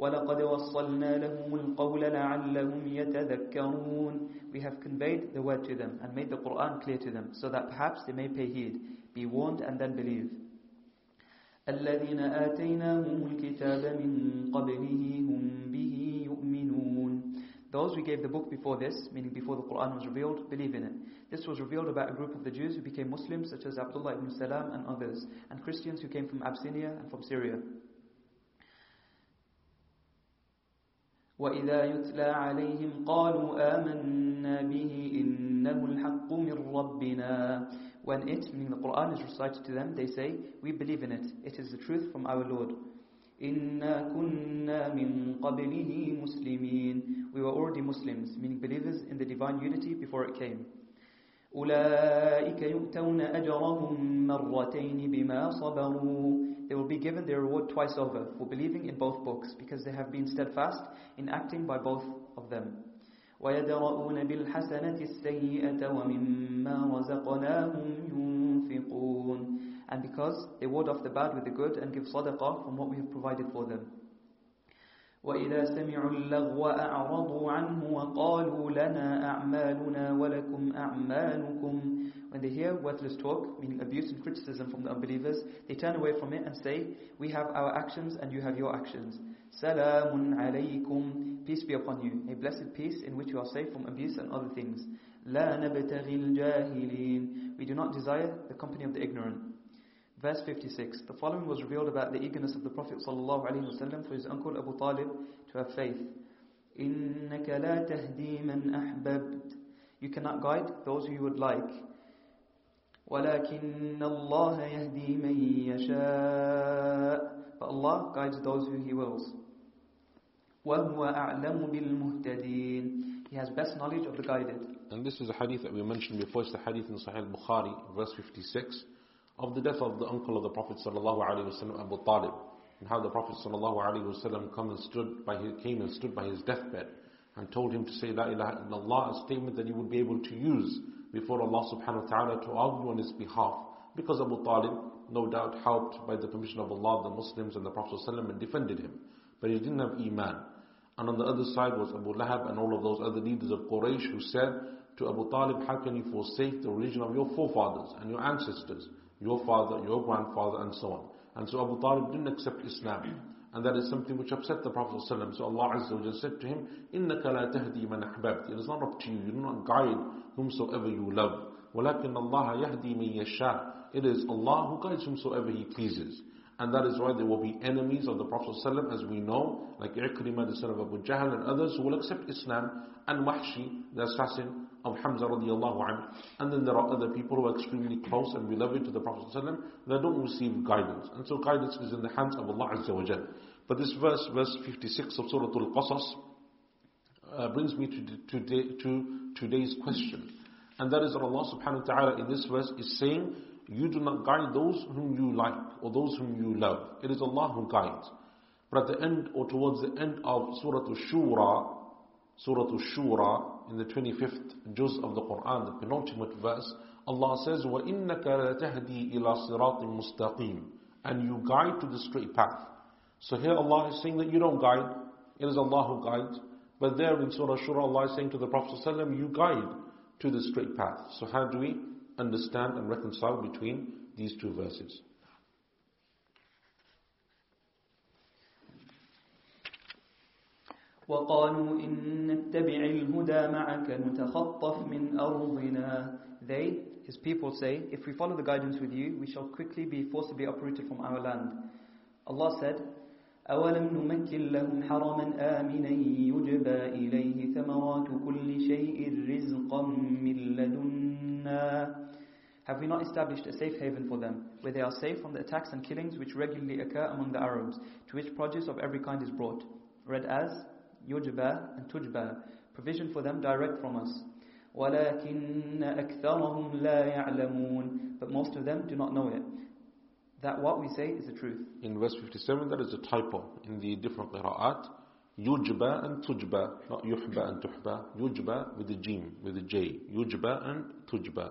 ولقد وصلنا لهم القول لعلهم يتذكرون We have conveyed the word to them and made the Quran clear to them so that perhaps they may pay heed, be warned and then believe. الذين آتيناهم الكتاب من قبله هم به يؤمنون Those we gave the book before this, meaning before the Quran was revealed, believe in it. This was revealed about a group of the Jews who became Muslims, such as Abdullah ibn Salam and others, and Christians who came from Abyssinia and from Syria. وإذا يتلى عليهم قالوا آمنا به إنه الحق من ربنا When it, meaning the Quran, is recited to them, they say, We believe in it. It is the truth from our Lord. إِنَّا كُنَّا مِن قَبْلِهِ مُسْلِمِينَ We were already Muslims, meaning believers in the divine unity before it came. أُولَئِكَ يُؤْتَوْنَ أَجْرَهُم مَرَّتَيْنِ بِمَا صَبَرُوا They will be given their reward twice over for believing in both books because they have been steadfast in acting by both of them. ويدرؤون بالحسنة السيئة ومما رزقناهم ينفقون And because they ward off the bad with the good and give sadaqah from what we have provided for them. وإذا سمعوا اللغو أعرضوا عنه وقالوا لنا أعمالنا ولكم أعمالكم when they hear worthless talk, meaning abuse and criticism from the unbelievers, they turn away from it and say, We have our actions and you have your actions. Salamun alaykum, peace be upon you. A blessed peace in which you are safe from abuse and other things. La nabtaghi jahilin. We do not desire the company of the ignorant. Verse 56. The following was revealed about the eagerness of the Prophet ﷺ for his uncle Abu Talib to have faith. إِنَّكَ لَا تَهْدِي مَنْ أَحْبَبْتَ You cannot guide those who you would like. وَلَكِنَّ اللَّهَ يَهْدِي مَن يَشَاءُ But Allah guides those who He wills. وَهُوَ أَعْلَمُ بِالْمُهْتَدِينَ He has best knowledge of the guided. And this is a hadith that we mentioned before. It's the hadith in Sahih Bukhari, verse 56, of the death of the uncle of the Prophet sallallahu alaihi wasallam, Abu Talib, and how the Prophet sallallahu alaihi wasallam come and stood by his, came and stood by his deathbed and told him to say La ilaha illallah, a statement that he would be able to use before Allah subhanahu wa ta'ala to argue on his behalf. Because Abu Talib, no doubt, helped by the permission of Allah, the Muslims and the Prophet and defended him. But he didn't have Iman. And on the other side was Abu Lahab and all of those other leaders of Quraysh who said to Abu Talib, how can you forsake the religion of your forefathers and your ancestors, your father, your grandfather and so on. And so Abu Talib didn't accept Islam. And that is something which upset the Prophet ﷺ. So Allah Azza wa said to him, إِنَّكَ لَا تَهْدِي مَنْ أَحْبَبْتِ It is not up to you. You do not guide whomsoever you love. وَلَكِنَّ اللَّهَ يَهْدِي مَن يَشَاءُ It is Allah who guides whomsoever He pleases. And that is why there will be enemies of the Prophet ﷺ, as we know, like Ikrimah, the son of Abu Jahl, and others who will accept Islam, and Wahshi, the assassin of Hamza radiallahu anhu. And then there are other people who are extremely close and beloved to the Prophet ﷺ that don't receive guidance. And so guidance is in the hands of Allah Azza wa Jal. But this verse, verse 56 of Surah Al-Qasas, uh, brings me to, to, to today's question. And that is that Allah subhanahu wa ta'ala in this verse is saying, you do not guide those whom you like or those whom you love. It is Allah who guides. But at the end or towards the end of Surah Al-Shura, Surah Al-Shura, in the 25th juz of the Quran, the penultimate verse, Allah says, وَإِنَّكَ لَتَهْدِي إِلَى صِرَاطٍ مُسْتَقِيمٍ And you guide to the straight path. So here Allah is saying that you don't guide, it is Allah who guides. But there in Surah Shura, Allah is saying to the Prophet ﷺ, you guide to the straight path. So how do we understand and reconcile between these two verses? وقالوا إن نتبع الهدى معك نتخطف من أرضنا They, his people say, if we follow the guidance with you, we shall quickly be forcibly uprooted from our land. Allah said, أولم نمكن لهم حرما آمنا يجبى إليه ثمرات كل شيء رزقا من لدنا Have we not established a safe haven for them, where they are safe from the attacks and killings which regularly occur among the Arabs, to which produce of every kind is brought? Read as يجبى and تجبى, provision for them direct from us. ولكن أكثرهم لا يعلمون But most of them do not know it that what we say is the truth. In verse 57, there is a typo in the different qira'at. Yujba and tujba, not yuhba and tuhba. Yujba with the jim, with the j. Yujba and tujba.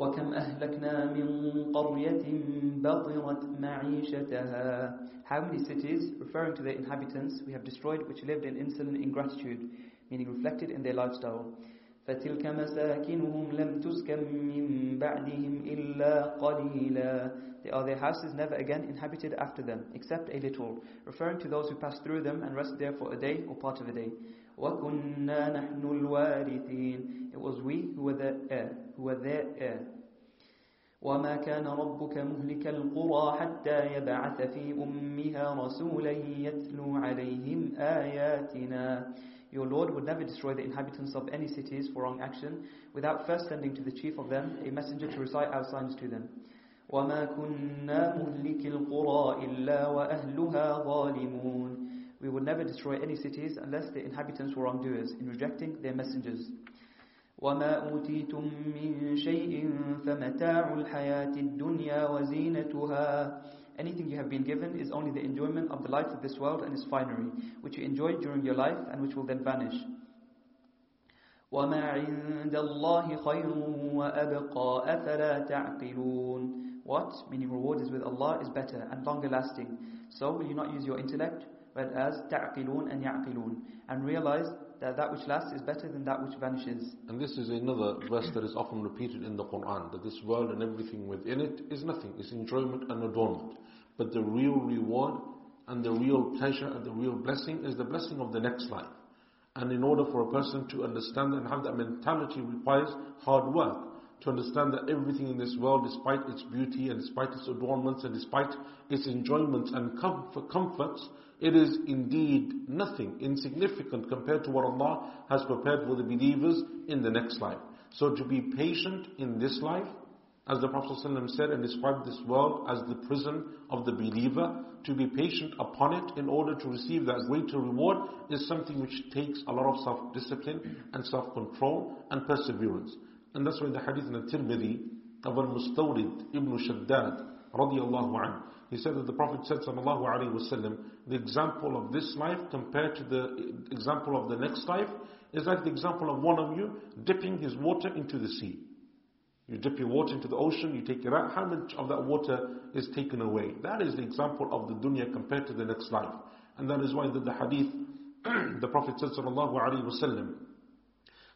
وكم أهلكنا من قرية بطرت معيشتها How many cities, referring to their inhabitants, we have destroyed which lived in insolent ingratitude, meaning reflected in their lifestyle. فتلك مساكنهم لم تسكن من بعدهم إلا قليلا They are their houses never again inhabited after them, except a little, referring to those who passed through them and rested there for a day or part of a day. وَكُنَّا نَحْنُ الْوَارِثِينَ It was we who were their heir, Heir. وما كان ربك مهلك القرى حتى يبعث في أمها رسولا يتلو عليهم آياتنا Your Lord would never destroy the inhabitants of any cities for wrong action without first sending to the chief of them a messenger to recite our signs to them. وَمَا كُنَّا مُهْلِكِ الْقُرَىٰ إِلَّا وَأَهْلُهَا ظَالِمُونَ We would never destroy any cities unless the inhabitants were wrongdoers in rejecting their messengers. وَمَا أُوتِيتُم مِّن شَيْءٍ فَمَتَاعُ الْحَيَاةِ الدُّنْيَا وَزِينَتُهَا Anything you have been given is only the enjoyment of the life of this world and its finery, which you enjoyed during your life and which will then vanish. وَمَا عِندَ اللَّهِ خَيْرٌ وَأَبْقَى أَفَلَا تَعْقِلُونَ What? Meaning reward is with Allah is better and longer lasting. So will you not use your intellect? But as تَعْقِلُونَ and يَعْقِلُونَ And realize that that which lasts is better than that which vanishes. And this is another verse that is often repeated in the Quran, that this world and everything within it is nothing, it's enjoyment and adornment. But the real reward and the real pleasure and the real blessing is the blessing of the next life. And in order for a person to understand and have that mentality requires hard work. To understand that everything in this world, despite its beauty and despite its adornments and despite its enjoyments and comfort, comforts, it is indeed nothing, insignificant compared to what Allah has prepared for the believers in the next life. So to be patient in this life, as the Prophet ﷺ said and described this world as the prison of the believer, to be patient upon it in order to receive that greater reward is something which takes a lot of self-discipline and self-control and perseverance. And that's why the hadith in the Tirmidhi of Al-Mustawrid ibn Shaddad radiallahu anhu, he said that the Prophet said sallallahu alayhi wasallam, the example of this life compared to the example of the next life is like the example of one of you dipping his water into the sea. You dip your water into the ocean, you take it out, how much of that water is taken away? That is the example of the dunya compared to the next life. And that is why the, the hadith, the Prophet said sallallahu alayhi wasallam,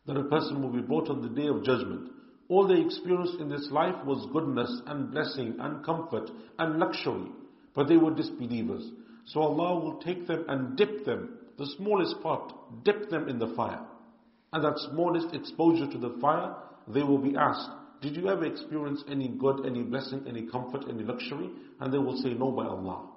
that a person will be brought on the day of judgment. All they experienced in this life was goodness and blessing and comfort and luxury, but they were disbelievers. So Allah will take them and dip them, the smallest part, dip them in the fire. And that smallest exposure to the fire, they will be asked, did you ever experience any good, any blessing, any comfort, any luxury? And they will say, no by Allah.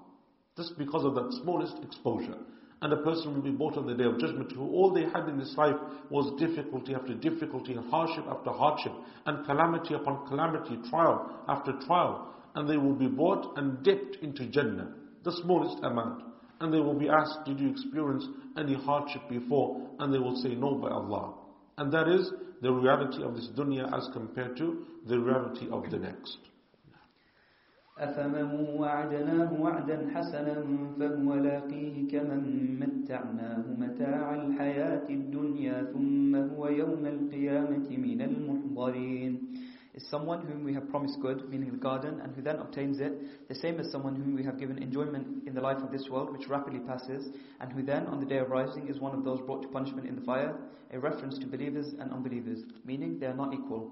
Just because of that smallest exposure. And a person will be brought on the day of judgment who all they had in this life was difficulty after difficulty and hardship after hardship and calamity upon calamity, trial after trial. And they will be brought and dipped into Jannah, the smallest amount. And they will be asked, did you experience any hardship before? And they will say, no by Allah. And that is the reality of this dunya as compared to the reality of the next. أفمن وعدناه وعدا حسنا فهو لاقيه كمن متعناه متاع الحياة الدنيا ثم هو يوم القيامة من المحضرين is someone whom we have promised good, meaning the garden, and who then obtains it, the same as someone whom we have given enjoyment in the life of this world, which rapidly passes, and who then, on the day of rising, is one of those brought to punishment in the fire, a reference to believers and unbelievers, meaning they are not equal.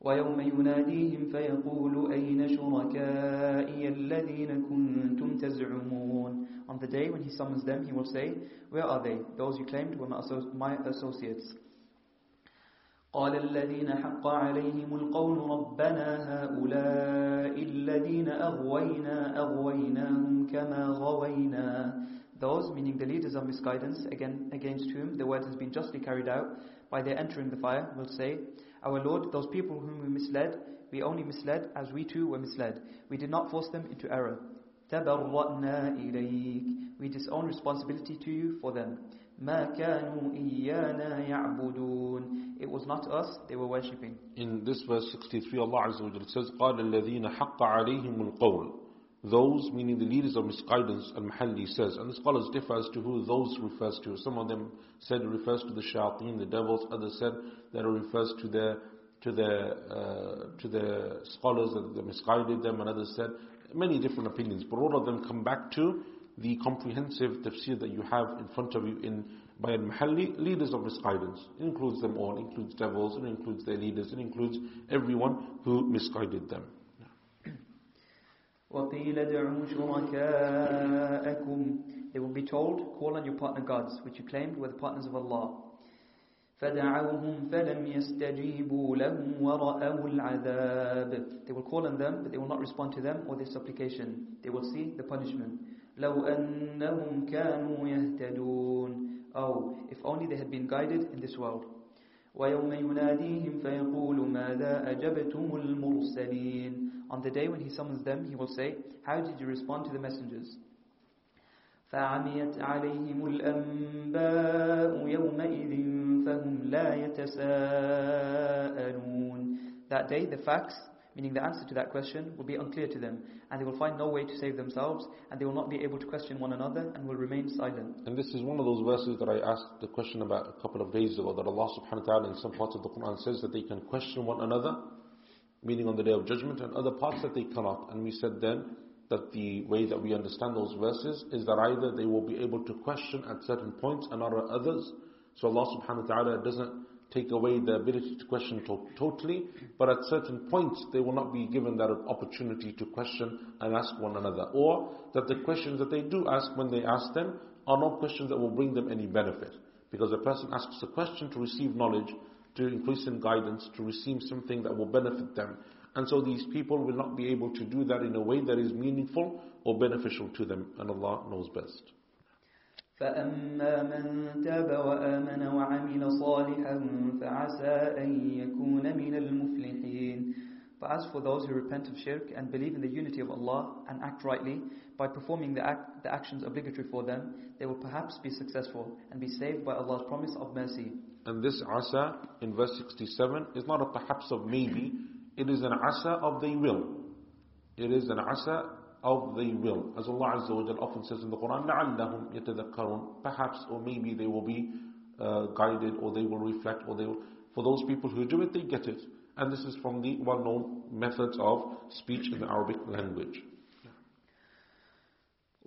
ويوم يناديهم فيقول أين شركائي الذين كنتم تزعمون On the day when he summons them, he will say, Where are they? Those you claimed were my associates. قال الذين حق عليهم القول ربنا هؤلاء الذين أغوينا أغويناهم كما غوينا Those, meaning the leaders of misguidance, again, against whom the word has been justly carried out, by their entering the fire, will say, Our Lord, those people whom we misled, we only misled as we too were misled. We did not force them into error. تَبَرَّأْنَا إِلَيْكَ We disown responsibility to you for them. مَا كَانُوا إِيَّانَا يَعْبُدُونَ It was not us they were worshipping. In this verse 63, Allah Azza wa Jalla says, قَالَ الَّذِينَ حَقَّ عَلَيْهِمُ الْقَوْلُ those, meaning the leaders of misguidance, Al-Mahalli says, and the scholars differ as to who those refers to. Some of them said it refers to the shayateen, the devils. Others said that it refers to the to the uh, to the scholars that misguided them, and others said many different opinions. But all of them come back to the comprehensive tafsir that you have in front of you in by al-Mahalli, leaders of misguidance. It includes them all, includes devils, it includes their leaders, it includes everyone who misguided them. وَقِيلَ دَعُوا شُرَكَاءَكُمْ They will be told, call on your partner gods, which you claimed were the partners of Allah. فَدَعَوْهُمْ فَلَمْ يَسْتَجِيبُوا لَهُمْ وَرَأَوُا الْعَذَابِ They will call on them, but they will not respond to them or their supplication. They will see the punishment. لو أنهم كانوا يهتدون Oh, if only they had been guided in this world. ويوم يناديهم فيقول ماذا أجبتم المرسلين On the day when he summons them, he will say, How did you respond to the messengers? فعميت عليهم الأنباء يومئذ فهم لا يتساءلون That day the facts meaning the answer to that question will be unclear to them, and they will find no way to save themselves, and they will not be able to question one another, and will remain silent. And this is one of those verses that I asked the question about a couple of days ago, that Allah subhanahu wa ta'ala in some parts of the Quran says that they can question one another, meaning on the day of judgment, and other parts that they cannot. And we said then that the way that we understand those verses is that either they will be able to question at certain points and not at others, So Allah subhanahu wa ta'ala doesn't take away the ability to question to totally, but at certain points they will not be given that opportunity to question and ask one another. Or that the questions that they do ask when they ask them are not questions that will bring them any benefit. Because a person asks a question to receive knowledge, to increase in guidance, to receive something that will benefit them. And so these people will not be able to do that in a way that is meaningful or beneficial to them. And Allah knows best. فأما من تاب وآمن وعمل صالحا فعسى أن يكون من المفلحين But as for those who repent of shirk and believe in the unity of Allah and act rightly, by performing the, act, the actions obligatory for them, they will perhaps be successful and be saved by Allah's promise of mercy. And this asa in verse 67 is not a perhaps of maybe, it is an asa of they will. It is an asa of they will. As Allah Azza wa Jal often says in the Quran, لَعَلَّهُمْ يَتَذَكَّرُونَ Perhaps or maybe they will be uh, guided or they will reflect or they will. For those people who do it, they get it. And this is from the well-known methods of speech in the Arabic language.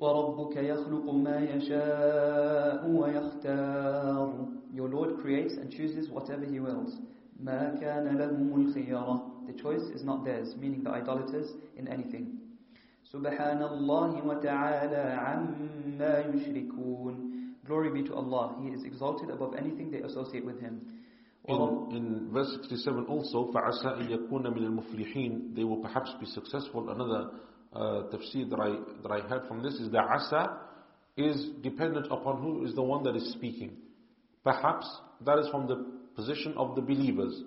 وَرَبُّكَ يَخْلُقُ مَا يَشَاءُ وَيَخْتَارُ Your Lord creates and chooses whatever He wills. مَا كَانَ لَهُمُ الْخِيَرَةِ The choice is not theirs, meaning the idolaters in anything. سبحان الله وتعالى عما يشركون Glory be to Allah, He is exalted above anything they associate with Him. In, in verse 67 also, فَعَسَىٰ أَن يَكُونَ مِنَ الْمُفْلِحِينَ They will perhaps be successful. Another uh, tafsir that I, that I heard from this is that asa is dependent upon who is the one that is speaking. Perhaps that is from the position of the believers.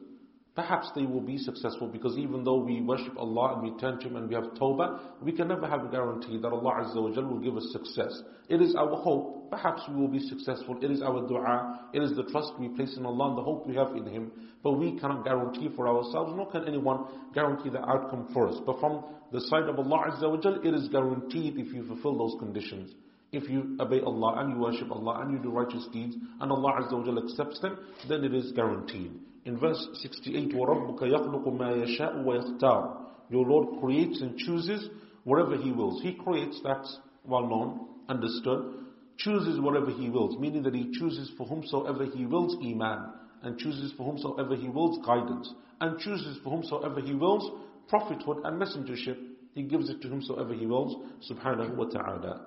Perhaps they will be successful because even though we worship Allah and we turn to Him and we have tawbah, we can never have a guarantee that Allah Azza wa will give us success. It is our hope, perhaps we will be successful. It is our dua, it is the trust we place in Allah and the hope we have in Him. But we cannot guarantee for ourselves, nor can anyone guarantee the outcome for us. But from the side of Allah Azza wa it is guaranteed if you fulfill those conditions. If you obey Allah and you worship Allah and you do righteous deeds and Allah Azza wa accepts them, then it is guaranteed. In verse 68, وَرَبُّكَ يَخْلُقُ مَا يَشَاءُ وَيَخْتَارُ Your Lord creates and chooses whatever He wills. He creates, that's well known, understood. Chooses whatever He wills, meaning that He chooses for whomsoever He wills Iman, and chooses for whomsoever He wills guidance, and chooses for whomsoever He wills prophethood and messengership. He gives it to whomsoever He wills, subhanahu wa ta'ala.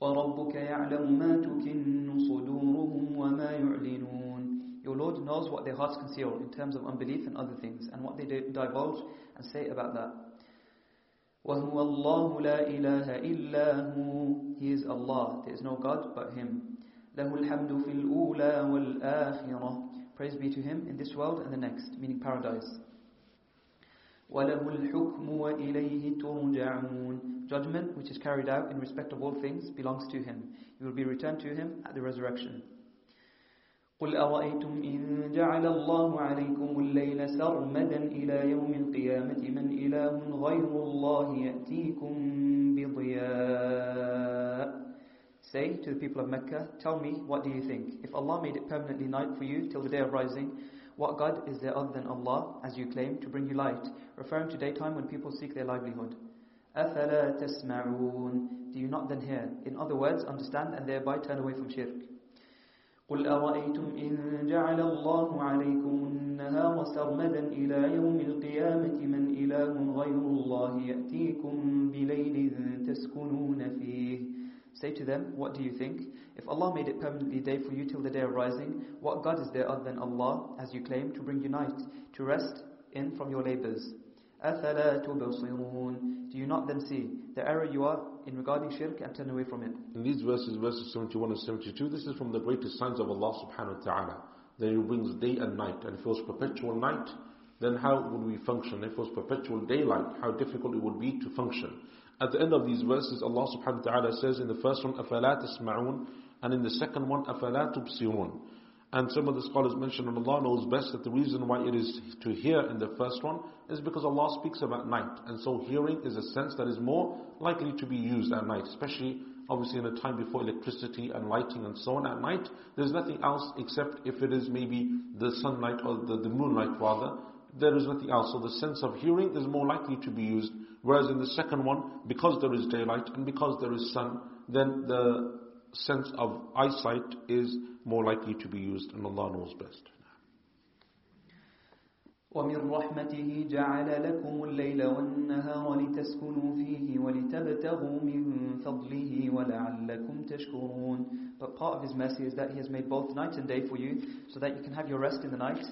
وَرَبُّكَ يَعْلَمُ مَا تُكِنُّ صُدُورُهُمْ وَمَا يُعْلِنُونَ your Lord knows what their hearts conceal in terms of unbelief and other things, and what they divulge and say about that. وَهُوَ اللَّهُ لَا إِلَهَ إِلَّا هُ He is Allah, there is no God but Him. لَهُ الْحَمْدُ فِي الْأُولَى وَالْآخِرَةِ Praise be to Him in this world and the next, meaning paradise. وَلَهُ الْحُكْمُ وَإِلَيْهِ تُرْجَعُونَ Judgment, which is carried out in respect of all things, belongs to Him. You will be returned to Him at the resurrection. قل أرأيتم إن جعل الله عليكم الليل سرمدا إلى يوم القيامة من إله غير الله يأتيكم بضياء Say to the people of Mecca, tell me, what do you think? If Allah made it permanently night for you till the day of rising, what God is there other than Allah, as you claim, to bring you light, referring to daytime when people seek their livelihood? أَفَلَا تَسْمَعُونَ Do you not then hear? In other words, understand and thereby turn away from shirk. قل أرأيتم إن جعل الله عليكم النهار سرمدا إلى يوم القيامة من إله غير الله يأتيكم بليل تسكنون فيه Say to them, what do you think? If Allah made it permanently day for you till the day of rising, what God is there other than Allah, as you claim, to bring you night, to rest in from your labors? أَفَلَا تُبَصِرُونَ Do you not then see the error you are in regarding shirk and turn away from it? In these verses, verses 71 and 72, this is from the greatest signs of Allah subhanahu wa ta'ala. That He brings day and night. And if it was perpetual night, then how would we function? If it was perpetual daylight, how difficult it would be to function. At the end of these verses, Allah subhanahu wa ta'ala says in the first one, أَفَلَا تَسْمَعُونَ And in the second one, أَفَلَا تُبْصِرُونَ and some of the scholars mention, and Allah knows best, that the reason why it is to hear in the first one is because Allah speaks about night. And so hearing is a sense that is more likely to be used at night, especially obviously in a time before electricity and lighting and so on at night. There's nothing else except if it is maybe the sunlight or the, the moonlight rather. There is nothing else. So the sense of hearing is more likely to be used. Whereas in the second one, because there is daylight and because there is sun, then the sense of eyesight is more likely to be used, and Allah knows best. ومن رحمته جعل لكم الليل والنهار لتسكنوا فيه ولتبتغوا من فضله ولعلكم تشكرون But part of His mercy is that He has made both night and day for you so that you can have your rest in the night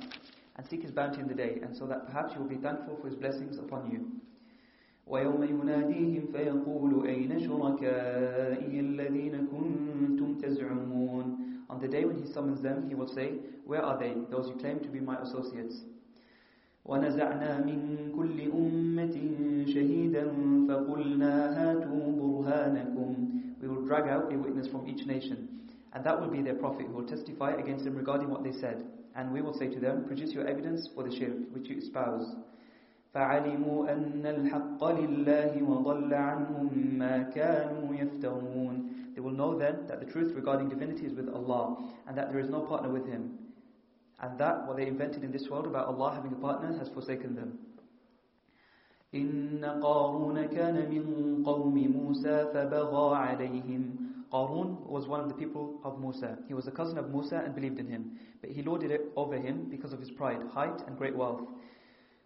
and seek His bounty in the day and so that perhaps you will be thankful for His blessings upon you. ويوم يناديهم فيقول أين شركائي الذين كنتم تزعمون On the day when He summons them, He will say, Where are they, those you claim to be my associates? ونزعنا من كل أمة شهيدا فقلنا هاتوا برهانكم We will drag out a witness from each nation and that will be their prophet who will testify against them regarding what they said and we will say to them produce your evidence for the shirk which you espouse فعلموا أن الحق لله وضل عنهم ما كانوا يفترون They will know then that the truth regarding divinity is with Allah and that there is no partner with Him and that what they invented in this world about Allah having a partner has forsaken them. إن قارون كان من قوم موسى فبغى عليهم Qarun was one of the people of Musa. He was a cousin of Musa and believed in him. But he lorded it over him because of his pride, height and great wealth.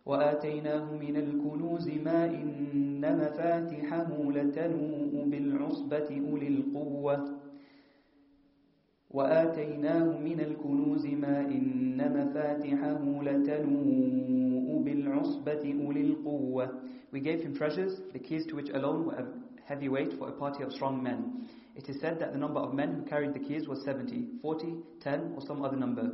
وآتيناه من الكنوز ما إن مفاتحه لتنوء بالعصبة أولي القوة وآتيناه من الكنوز ما إن مفاتحه لتنوء بالعصبة أولي القوة We gave him treasures, the keys to which alone were a heavy weight for a party of strong men. It is said that the number of men who carried the keys was 70, 40, 10 or some other number.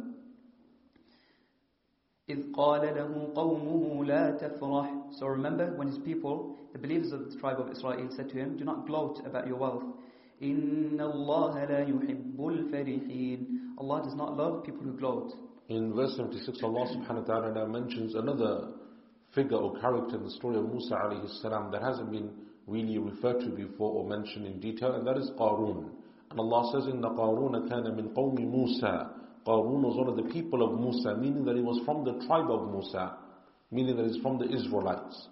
إذ قال له قومه لا تفرح So remember when his people, the believers of the tribe of Israel said to him, Do not gloat about your wealth. إن الله لا يحب الفرحين Allah does not love people who gloat. In verse 76, Allah subhanahu wa ta'ala mentions another figure or character in the story of Musa alayhi salam that hasn't been really referred to before or mentioned in detail, and that is Qarun. And Allah says, إِنَّ قَارُونَ كَانَ مِنْ قَوْمِ مُوسَى Qarun was one of the people of Musa, meaning that he was from the tribe of Musa, meaning that he's from the Israelites.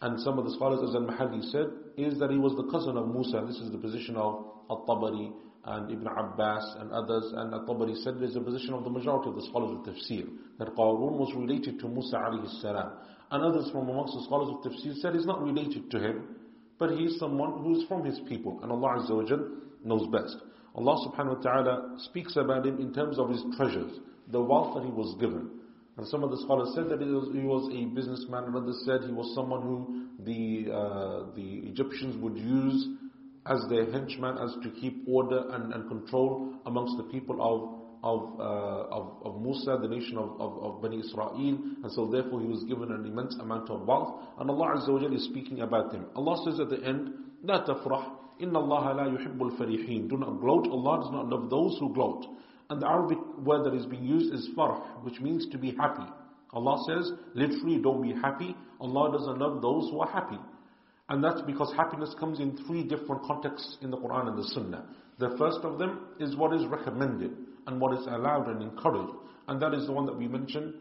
And some of the scholars, as Al-Mahalli said, is that he was the cousin of Musa. This is the position of Al-Tabari and Ibn Abbas and others. And Al-Tabari said there's a position of the majority of the scholars of Tafsir, that Qarun was related to Musa alayhi salam. And others from amongst the scholars of Tafsir said he's not related to him, but he is someone who is from his people. And Allah Azza wa knows best. Allah subhanahu wa ta'ala speaks about him in terms of his treasures, the wealth that he was given. And some of the scholars said that he was, he was a businessman, and others said he was someone who the, uh, the Egyptians would use as their henchman, as to keep order and, and control amongst the people of of, uh, of, of Musa, the nation of, of, of Bani Israel, and so therefore he was given an immense amount of wealth, and Allah Azza wa is speaking about him. Allah says at the end, لا تفرح إن الله لا يحب الفرحين. Do not gloat, Allah does not love those who gloat. And the Arabic word that is being used is farh, which means to be happy. Allah says, literally, don't be happy. Allah doesn't love those who are happy. And that's because happiness comes in three different contexts in the Quran and the Sunnah. The first of them is what is recommended and what is allowed and encouraged. And that is the one that we mentioned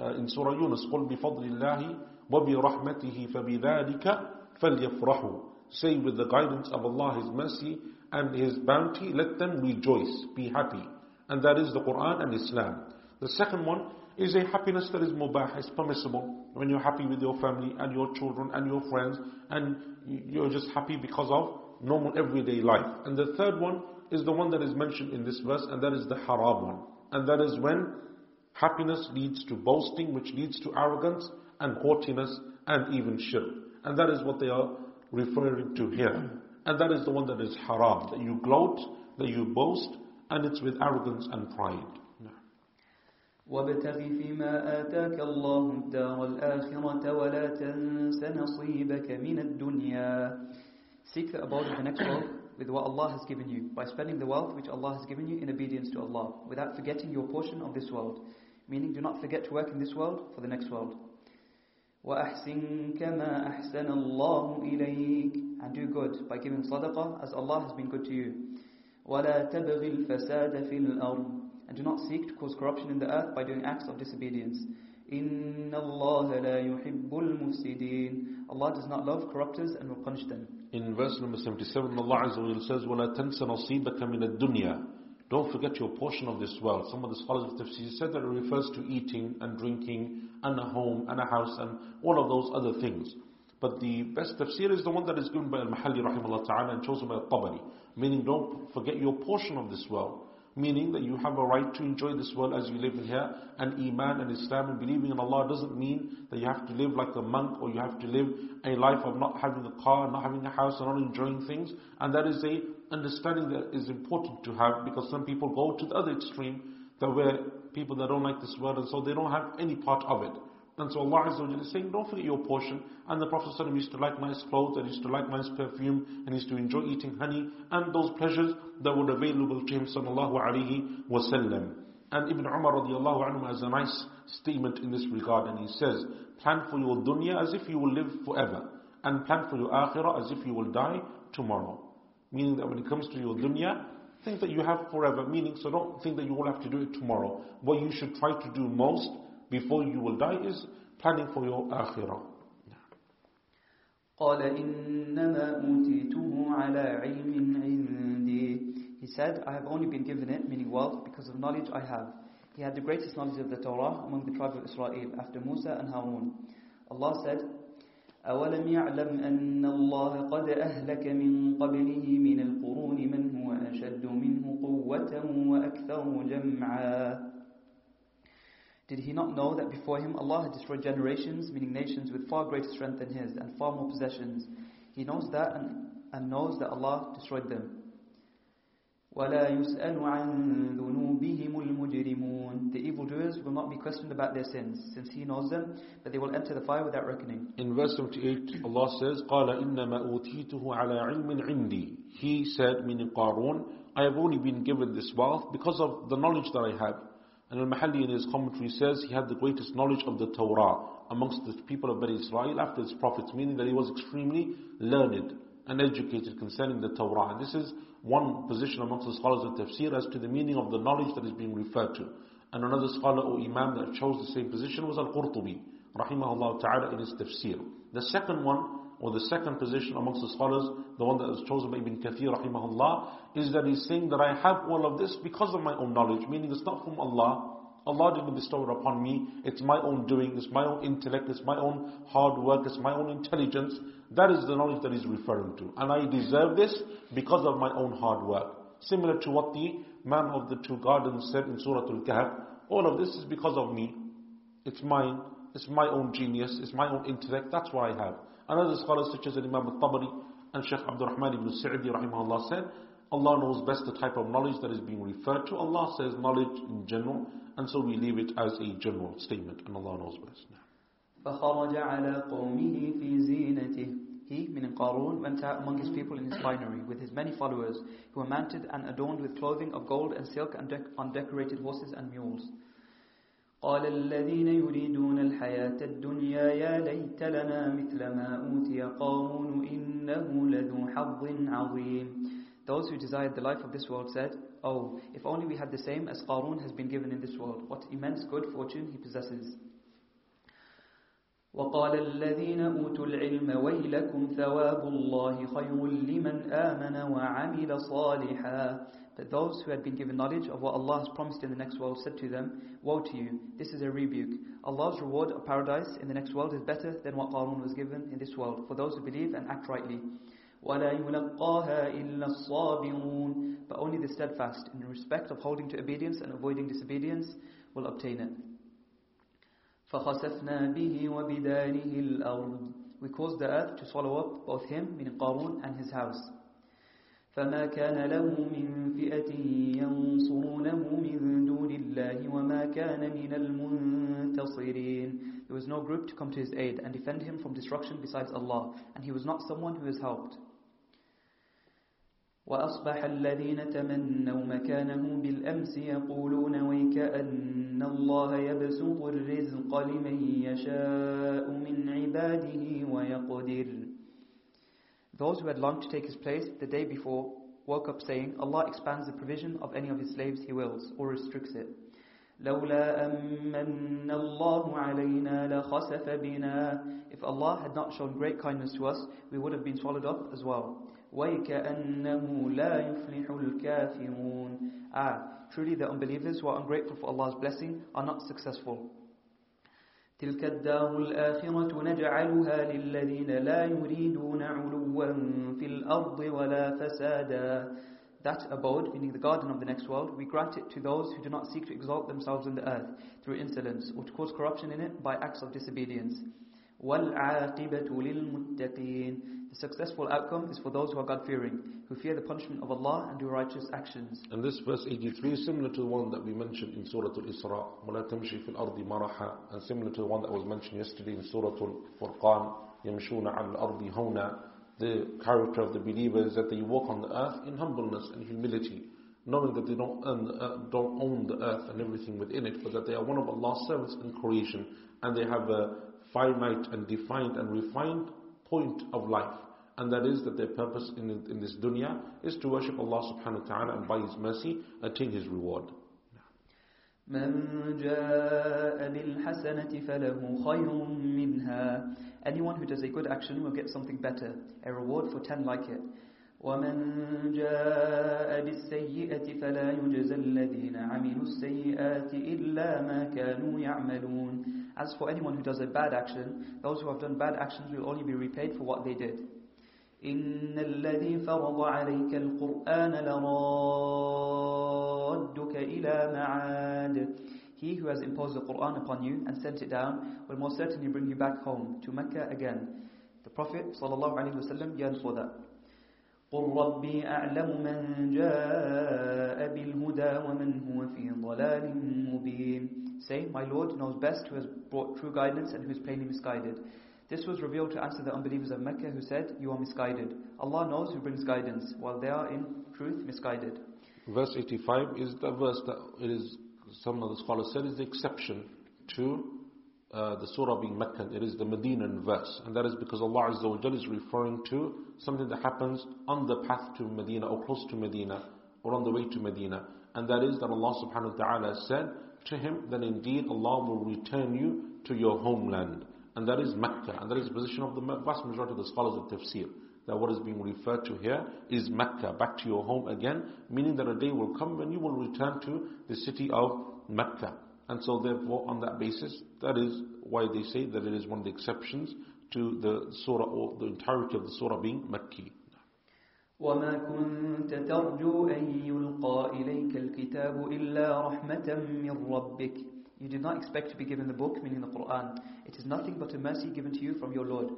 uh, in Surah Yunus. قُلْ بِفَضْلِ اللَّهِ وَبِرَحْمَتِهِ فَبِذَلِكَ فَلْيَفْرَحُوا Say with the guidance of Allah, His mercy and His bounty, let them rejoice, be happy. And that is the Quran and Islam. The second one is a happiness that is mubah, is permissible. When you're happy with your family and your children and your friends and you're just happy because of normal everyday life. And the third one is the one that is mentioned in this verse and that is the haram one. And that is when happiness leads to boasting, which leads to arrogance and haughtiness and even shirk. And that is what they are referring to here. And that is the one that is haram, that you gloat, that you boast, and it's with arrogance and pride. وابتغ فيما آتاك الله الدار الآخرة ولا تنس نصيبك من الدنيا Seek the abode of the next world with what Allah has given you by spending the wealth which Allah has given you in obedience to Allah without forgetting your portion of this world meaning do not forget to work in this world for the next world وأحسن كما أحسن الله إليك and do good by giving sadaqah as Allah has been good to you ولا تبغ الفساد في الأرض and do not seek to cause corruption in the earth by doing acts of disobedience إن الله لا يحب المفسدين Allah does not love corruptors and will punish them. In verse number 77, Allah Azza wa Jalla says, وَلَا تَنْسَ نَصِيبَكَ مِنَ الدُّنْيَا don't forget your portion of this world. Some of the scholars of tafsir said that it refers to eating and drinking and a home and a house and all of those other things. But the best tafsir is the one that is given by Al-Mahalli rahimahullah ta'ala and chosen by Al-Tabari. Meaning don't forget your portion of this world. Meaning that you have a right to enjoy this world as you live here. And Iman and Islam and believing in Allah doesn't mean that you have to live like a monk or you have to live a life of not having a car, not having a house, and not enjoying things. And that is a understanding that is important to have because some people go to the other extreme that where people that don't like this world and so they don't have any part of it. And so Allah Azza wa is saying, don't forget your portion. And the Prophet ﷺ used to like nice clothes, and used to like nice perfume, and used to enjoy eating honey, and those pleasures that were available to him sallallahu alayhi wasallam. And Ibn Umar radiallahu anhu has a nice statement in this regard, and he says, plan for your dunya as if you will live forever, and plan for your akhirah as if you will die tomorrow. Meaning that when it comes to your dunya, think that you have forever, meaning so don't think that you will have to do it tomorrow. What you should try to do most before you will die is planning for your akhirah. قال إنما أوتيته على علم عندي He said, I have only been given it, meaning wealth, because of knowledge I have. He had the greatest knowledge of the Torah among the tribe of Israel after Musa and Harun. Allah said, أولم يعلم أن الله قد أهلك من قبله من القرون من هو أشد منه قوة وأكثر جمعا Did he not know that before him Allah had destroyed generations, meaning nations with far greater strength than his and far more possessions? He knows that and, and knows that Allah destroyed them. The evildoers will not be questioned about their sins, since He knows them, but they will enter the fire without reckoning. In verse 78, Allah says, قَالَ إِنَّمَا أُوتِيتُهُ عَلَى عِلْمٍ عِنْدِي He said, meaning Qarun, I have only been given this wealth because of the knowledge that I have. And Al-Mahalli in his commentary says he had the greatest knowledge of the Torah amongst the people of Bani Israel after his prophets, meaning that he was extremely learned and educated concerning the Torah. And this is one position amongst the scholars of tafsir as to the meaning of the knowledge that is being referred to. And another scholar or imam that chose the same position was Al-Qurtubi, rahimahullah ta'ala in his tafsir. The second one, or the second position amongst the scholars, the one that was chosen by Ibn Kathir rahimahullah, is that he's saying that I have all of this because of my own knowledge, meaning it's not from Allah. Allah didn't bestow it upon me. It's my own doing, it's my own intellect, it's my own hard work, it's my own intelligence. That is the knowledge that he's referring to. And I deserve this because of my own hard work. Similar to what the man of the two gardens said in Surah Al-Kahf, all of this is because of me. It's mine, it's my own genius, it's my own intellect, that's what I have. And other scholars such as Imam al-Tabari and Sheikh Abdul Rahman ibn Sa'di rahimahullah said, Allah knows best the type of knowledge that is being referred to. Allah says knowledge in general, and so we leave it as a general statement, and Allah knows best. فخرج على قومه في زينته He, meaning Qarun, went out among his people in his finery with his many followers, who were mounted and adorned with clothing of gold and silk and dec- on decorated horses and mules. قال الذين يريدون الحياة الدنيا يا ليت لنا مثل ما أوتي قارون إنه لذو حظ عظيم Those who desired the life of this world said, Oh, if only we had the same as Qarun has been given in this world. What immense good fortune he possesses. وقال الذين أوتوا العلم ويلكم ثواب الله خير لمن آمن وعمل صالحا But those who had been given knowledge of what Allah has promised in the next world said to them, Woe to you, this is a rebuke. Allah's reward of paradise in the next world is better than what Qarun was given in this world, for those who believe and act rightly. ولا يلقاها إلا الصابرون But only the steadfast, in respect of holding to obedience and avoiding disobedience, will obtain it. فخسفنا به وبداره الأرض We caused the earth to swallow up both him, meaning Qarun, and his house. فما كان له من فئة ينصرونه من دون الله وما كان من المنتصرين There was no group to come to his aid and defend him from destruction besides Allah, and he was not someone who is helped. وأصبح الذين تمنوا مكانه بالأمس يقولون ويكأن الله يبسط الرزق لمن يشاء من عباده ويقدر Those who had longed to take his place the day before woke up saying, Allah expands the provision of any of his slaves he wills, or restricts it. لولا أمن الله علينا لخسف بنا If Allah had not shown great kindness to us, we would have been swallowed up as well. وَيْكَأَنَّهُ لَا يُفْلِحُ الْكَافِرُونَ Ah, truly the unbelievers who are ungrateful for Allah's blessing are not successful. تلك الدار الآخرة نجعلها للذين لا يريدون علوا في الأرض ولا فسادا That abode, meaning the garden of the next world, we grant it to those who do not seek to exalt themselves in the earth through insolence or to cause corruption in it by acts of disobedience. وَالْعَاقِبَةُ لِلْمُتَّقِينَ The successful outcome is for those who are God-fearing, who fear the punishment of Allah and do righteous actions. And this verse 83 is similar to the one that we mentioned in Surah Al-Isra, وَلَا تَمْشِي فِي الْأَرْضِ مَرَحًا And similar to the one that was mentioned yesterday in Surah Al-Furqan, يَمْشُونَ عَلَى الْأَرْضِ هَوْنًا The character of the believers that they walk on the earth in humbleness and humility, knowing that they don't, earn, uh, don't own the earth and everything within it, but that they are one of Allah's servants in creation, and they have a finite and defined and refined point of life. And that is that their purpose in, in this dunya is to worship Allah subhanahu wa ta'ala and by His mercy attain His reward. من جاء بالحسنة فله خير منها Anyone who does a good action will get something better, a reward for ten like it. ومن جاء بالسيئة فلا يجزى الذين عملوا السيئات إلا ما كانوا يعملون As for anyone who does a bad action, those who have done bad actions will only be repaid for what they did. إن الذي فرض عليك القرآن لرادك إلى معاد He who has imposed the Quran upon you and sent it down will most certainly bring you back home to Mecca again. The Prophet ﷺ yearned for that. قل ربي أعلم من جاء بالهدى ومن هو في ضلال مبين Say, my Lord knows best who has brought true guidance and who is plainly misguided. This was revealed to answer the unbelievers of Mecca who said, You are misguided. Allah knows who brings guidance, while they are in truth misguided. Verse 85 is the verse that it is, some of the scholars said is the exception to uh, the surah being Meccan. It is the Medinan verse. And that is because Allah Azza wa is referring to something that happens on the path to Medina or close to Medina or on the way to Medina. And that is that Allah subhanahu wa ta'ala has said to him then indeed Allah will return you to your homeland. And that is Mecca. And that is the position of the vast majority of the scholars of tafsir. That what is being referred to here is Mecca, back to your home again, meaning that a day will come when you will return to the city of Mecca. And so therefore on that basis, that is why they say that it is one of the exceptions to the surah or the entirety of the surah being Makki. وما كنت ترجو أن يلقى إليك الكتاب إلا رحمة من ربك You did not expect to be given the book, meaning the Quran. It is nothing but a mercy given to you from your Lord.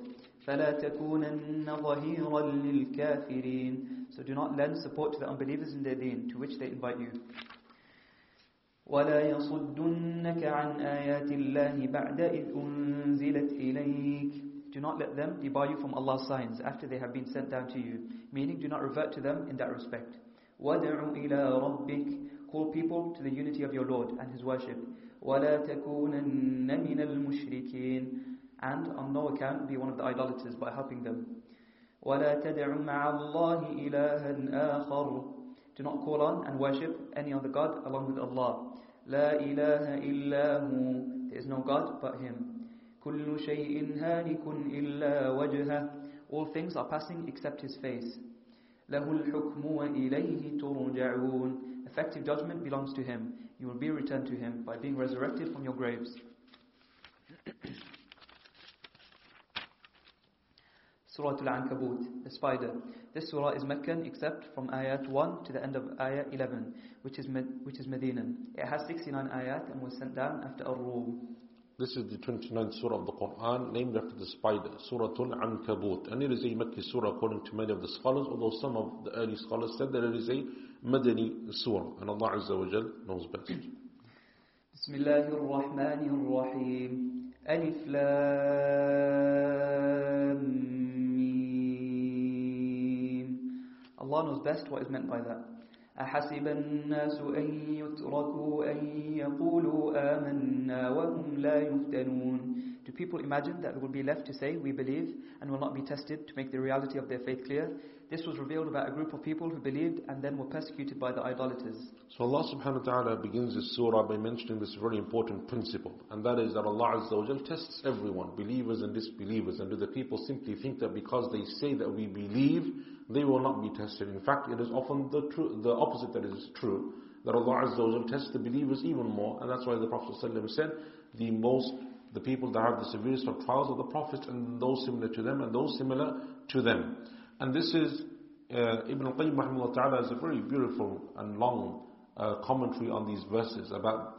فلا تكونن ظهيرا للكافرين So do not lend support to the unbelievers in their deen, to which they invite you. ولا يصدنك عن آيات الله بعد إذ أنزلت إليك Do not let them debar you from Allah's signs after they have been sent down to you. Meaning, do not revert to them in that respect. وَدْعُ إِلَىٰ رَبِّكَ Call people to the unity of your Lord and His worship. وَلَا تَكُونَنَّ مِنَ الْمُشْرِكِينَ And on no account be one of the idolaters by helping them. وَلَا تَدْعُ مَعَ اللَّهِ إِلَهًا آخَرُ Do not call on and worship any other God along with Allah. لا إله إلا هو There is no God but Him. كل شيء هالك إلا وجهه All things are passing except His face. له الحكم وإليه ترجعون Effective judgment belongs to Him. You will be returned to Him by being resurrected from your graves. Surah Al-Ankabut, the spider. This surah is Meccan except from ayat 1 to the end of ayat 11, which is, which is Medinan. It has 69 ayat and was sent down after Ar-Rum. This is the 29th surah of the Quran, named after the spider, Surah Al-Ankabut. And it is a Mecca surah according to many of the scholars, although some of the early scholars said that it is a Madani surah. And Allah Azza wa Jal knows best. بسم الله الرحمن الرحيم ألف لام Allah knows best what is meant by that. أحسب الناس أن يتركوا أن يقولوا آمنا وهم لا يفتنون Do people imagine that they will be left to say, we believe, and will not be tested to make the reality of their faith clear? This was revealed about a group of people who believed and then were persecuted by the idolaters. So Allah subhanahu wa ta'ala begins this surah by mentioning this very important principle, and that is that Allah Azza wa tests everyone, believers and disbelievers, and do the people simply think that because they say that we believe, they will not be tested. In fact, it is often the, the opposite that is true, that Allah Azza wa tests the believers even more, and that's why the Prophet ﷺ said, the most, the people that have the severest of trials are the prophets and those similar to them and those similar to them. And this is, uh, Ibn al-Qayyim rahimahullah ta'ala is a very beautiful and long uh, commentary on these verses about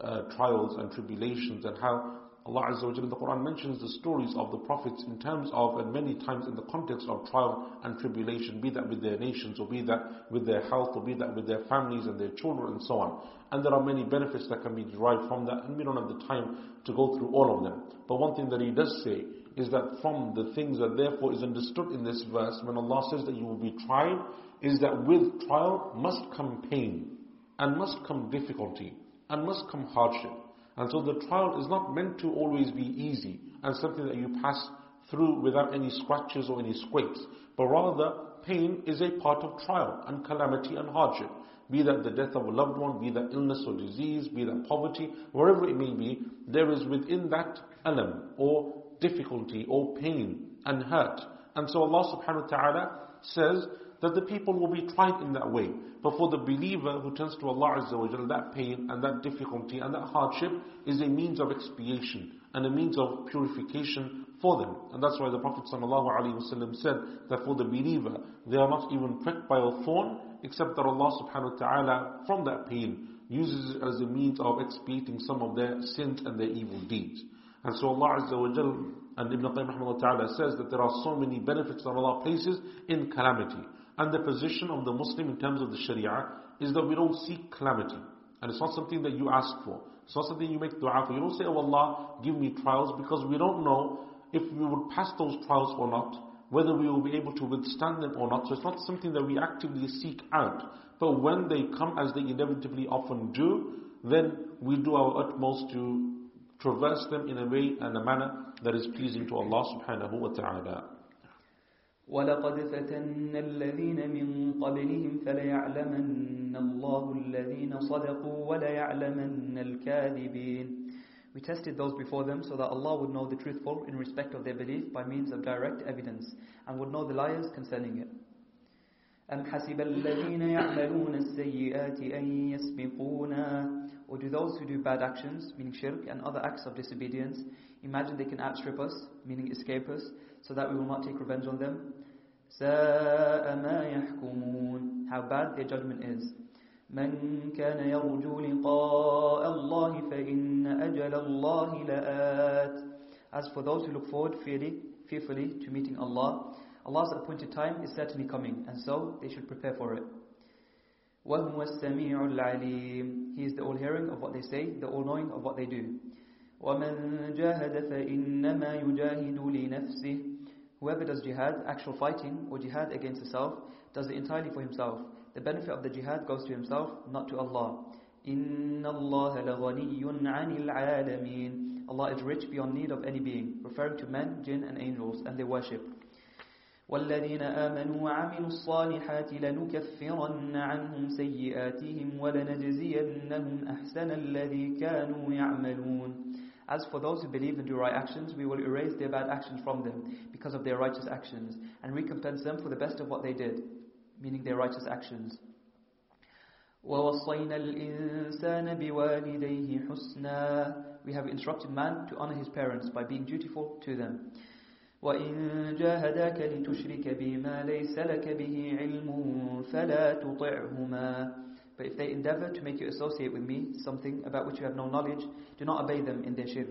uh, trials and tribulations and how Allah Azza wa in the Quran mentions the stories of the prophets in terms of, and many times in the context of trial and tribulation, be that with their nations, or be that with their health, or be that with their families and their children, and so on. And there are many benefits that can be derived from that, and we don't have the time to go through all of them. But one thing that he does say is that from the things that therefore is understood in this verse, when Allah says that you will be tried, is that with trial must come pain, and must come difficulty, and must come hardship. And so the trial is not meant to always be easy and something that you pass through without any scratches or any scrapes, but rather pain is a part of trial and calamity and hardship. Be that the death of a loved one, be that illness or disease, be that poverty, wherever it may be, there is within that alam or difficulty or pain and hurt. And so Allah subhanahu wa ta'ala says that the people will be tried in that way. But for the believer who turns to Allah Azza wa Jalla, that pain and that difficulty and that hardship is a means of expiation and a means of purification for them. And that's why the Prophet ﷺ said that for the believer, they are not even pricked by a thorn, except that Allah subhanahu wa ta'ala, from that pain, uses it as a means of expiating some of their sins and their evil deeds. And so Allah Azza wa Jal and Ibn Qayyim ta'ala says that there are so many benefits that Allah places in calamity. And the position of the Muslim in terms of the Sharia is that we don't seek calamity. And it's not something that you ask for. It's not something you make dua for. You don't say, oh Allah, give me trials, because we don't know if we would pass those trials or not, whether we will be able to withstand them or not. So it's not something that we actively seek out. But when they come, as they inevitably often do, then we do our utmost to traverse them in a way and a manner that is pleasing to Allah subhanahu wa ta'ala. ولقد فتنا الذين من قبلهم فليعلمن الله الذين صدقوا وليعلمن الكاذبين We tested those before them so that Allah would know the truthful in respect of their belief by means of direct evidence and would know the liars concerning it. أم حسب الذين يعملون السيئات أن يسبقونا Or do those who do bad actions, meaning shirk and other acts of disobedience, imagine they can outstrip us, meaning escape us, so that we will not take revenge on them? ساء ما يحكمون How bad their judgment is. من كان يرجو لقاء الله فإن أجل الله لآت As for those who look forward fearfully, fearfully to meeting Allah, Allah's appointed time is certainly coming, and so they should prepare for it. وَهُوَ السَّمِيعُ الْعَلِيمُ He is the all-hearing of what they say, the all-knowing of what they do. وَمَنْ جَاهَدَ فَإِنَّمَا يُجَاهِدُ لِنَفْسِهِ Whoever does jihad, actual fighting, or jihad against himself, does it entirely for himself. The benefit of the jihad goes to himself, not to Allah. إِنَّ اللَّهَ لَغَنِيٌّ عَنِ الْعَالَمِينَ Allah is rich beyond need of any being, referring to men, jinn and angels, and their worship. والذين آمنوا وعملوا الصالحات لنكفرن عنهم سيئاتهم ولنجزينهم أحسن الذي كانوا يعملون As for those who believe and do right actions, we will erase their bad actions from them because of their righteous actions and recompense them for the best of what they did, meaning their righteous actions. وَوَصَّيْنَا الْإِنسَانَ بِوَالِدَيْهِ حُسْنًا We have instructed man to honor his parents by being dutiful to them. وإن جاهداك لتشرك بما ليس لك به علم فلا تطعهما But if they endeavor to make you associate with me something about which you have no knowledge, do not obey them in their shirk.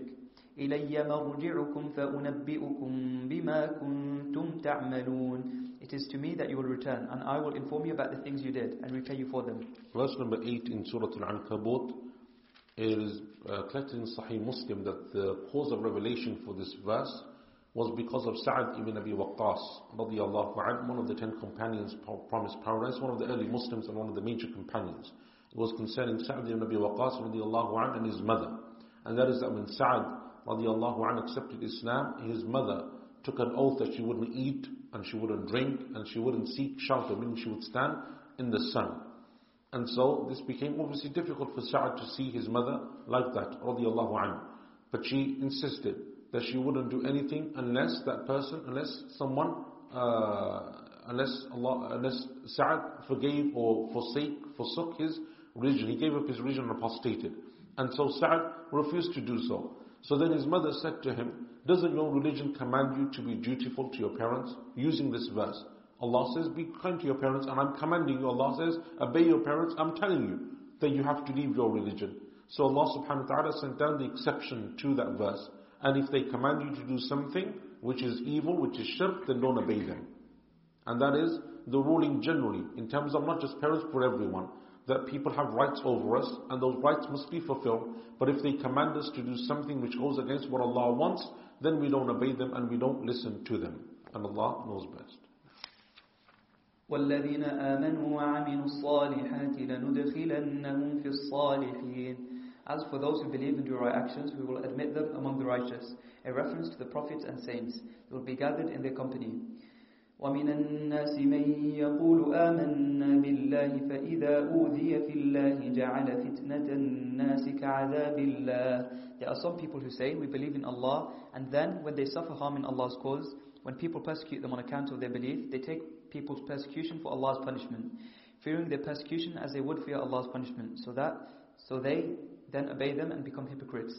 إلي مرجعكم فأنبئكم بما كنتم تعملون It is to me that you will return, and I will inform you about the things you did, and repay you for them. Verse number 8 in Surah Al-Ankabut is uh, collected in Sahih Muslim that the cause of revelation for this verse was because of Sa'ad ibn Abi Waqqas one of the ten companions promised paradise, one of the early Muslims and one of the major companions. It was concerning Sa'ad ibn Abi Waqqas and his mother. And that is that when Sa'ad anhu accepted Islam, his mother took an oath that she wouldn't eat and she wouldn't drink and she wouldn't seek shelter, meaning she would stand in the sun. And so this became obviously difficult for Sa'ad to see his mother like that, radiallahu anhu. But she insisted that she wouldn't do anything unless that person, unless someone, uh, unless Allah, unless Sa'ad forgave or forsake, forsook his religion. He gave up his religion and apostated. And so Sa'ad refused to do so. So then his mother said to him, doesn't your religion command you to be dutiful to your parents? Using this verse. Allah says, be kind to your parents and I'm commanding you. Allah says, obey your parents. I'm telling you that you have to leave your religion. So Allah subhanahu wa ta'ala sent down the exception to that verse. And if they command you to do something which is evil, which is shirk, then don't obey them. And that is the ruling generally, in terms of not just parents, for everyone. That people have rights over us, and those rights must be fulfilled. But if they command us to do something which goes against what Allah wants, then we don't obey them and we don't listen to them. And Allah knows best. والذين آمنوا وعملوا الصالحات لندخلنهم في الصالحين As for those who believe and do right actions, we will admit them among the righteous. A reference to the prophets and saints. They will be gathered in their company. ومن الناس من يقول آمنا بالله فإذا أوذي في الله جعل فتنة الناس كعذاب الله There are some people who say, we believe in Allah, and then when they suffer harm in Allah's cause, when people persecute them on account of their belief, they take people's persecution for Allah's punishment, fearing their persecution as they would fear Allah's punishment, so that so they then obey them and become hypocrites.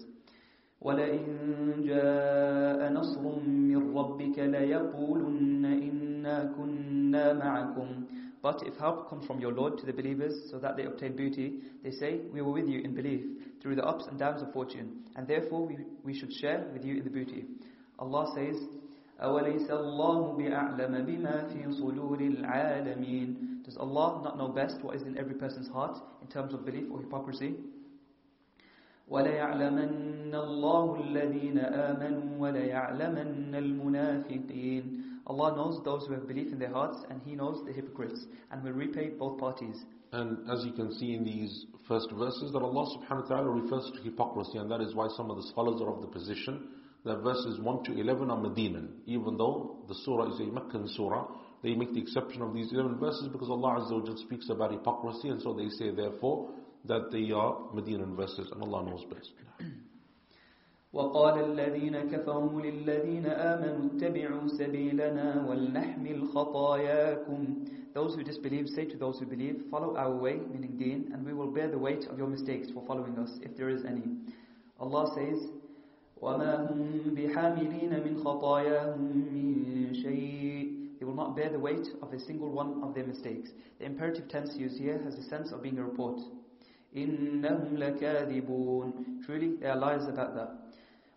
ولئن جاء نصر من ربك ليقولن إنا كنا معكم But if help comes from your Lord to the believers so that they obtain booty, they say, We were with you in belief through the ups and downs of fortune, and therefore we, we should share with you in the booty. Allah says, أَوَلَيْسَ اللَّهُ بِأَعْلَمَ بِمَا فِي صُدُورِ الْعَالَمِينَ Does Allah not know best what is in every person's heart in terms of belief or hypocrisy? وَلَيَعْلَمَنَّ اللَّهُ الَّذِينَ آمَنُوا وَلَيَعْلَمَنَّ الْمُنَافِقِينَ Allah knows those who have belief in their hearts and He knows the hypocrites and will repay both parties. And as you can see in these first verses that Allah subhanahu wa ta'ala refers to hypocrisy and that is why some of the scholars are of the position that verses 1 to 11 are Medinan. Even though the surah is a Meccan surah, they make the exception of these 11 verses because Allah Azza wa speaks about hypocrisy and so they say therefore that they are Medinan verses, and Allah knows best. وقال الذين كفروا للذين آمنوا اتبعوا سبيلنا ولنحمل خطاياكم Those who disbelieve say to those who believe, follow our way, meaning deen, and we will bear the weight of your mistakes for following us, if there is any. Allah says, وَمَا هُمْ بِحَامِلِينَ مِنْ خَطَايَاهُمْ مِنْ شَيْءٍ They will not bear the weight of a single one of their mistakes. The imperative tense used here has the sense of being a report. إِنَّهُمْ لَكَاذِبُونَ Truly, they are liars about that.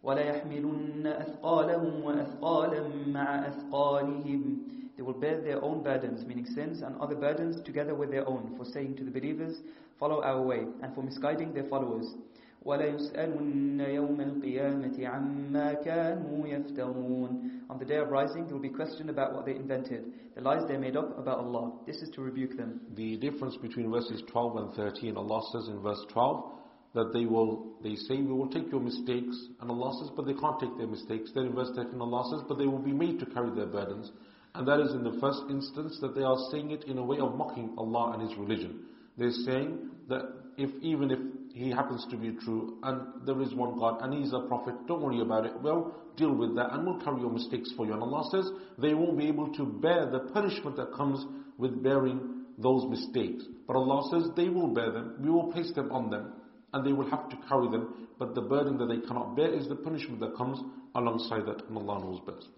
وَلَيَحْمِلُنَّ أَثْقَالَهُمْ وَأَثْقَالًا مَعَ أَثْقَالِهِمْ They will bear their own burdens, meaning sins and other burdens together with their own, for saying to the believers, follow our way, and for misguiding their followers. وَلَيُسْأَلُنَّ يَوْمَ الْقِيَامَةِ عَمَّا كَانُوا يَفْتَرُونَ On the day of rising, they will be questioned about what they invented, the lies they made up about Allah. This is to rebuke them. The difference between verses 12 and 13, Allah says in verse 12, that they will, they say, we will take your mistakes, and Allah says, but they can't take their mistakes. Then in verse 13 Allah says, but they will be made to carry their burdens. And that is in the first instance that they are saying it in a way of mocking Allah and His religion. They're saying that if even if He happens to be true, and there is one God, and He's a prophet, don't worry about it, well, deal with that, and we'll carry your mistakes for you. And Allah says, they won't be able to bear the punishment that comes with bearing those mistakes. But Allah says, they will bear them, we will place them on them and they will have to carry them. But the burden that they cannot bear is the punishment that comes alongside that, and Allah knows best.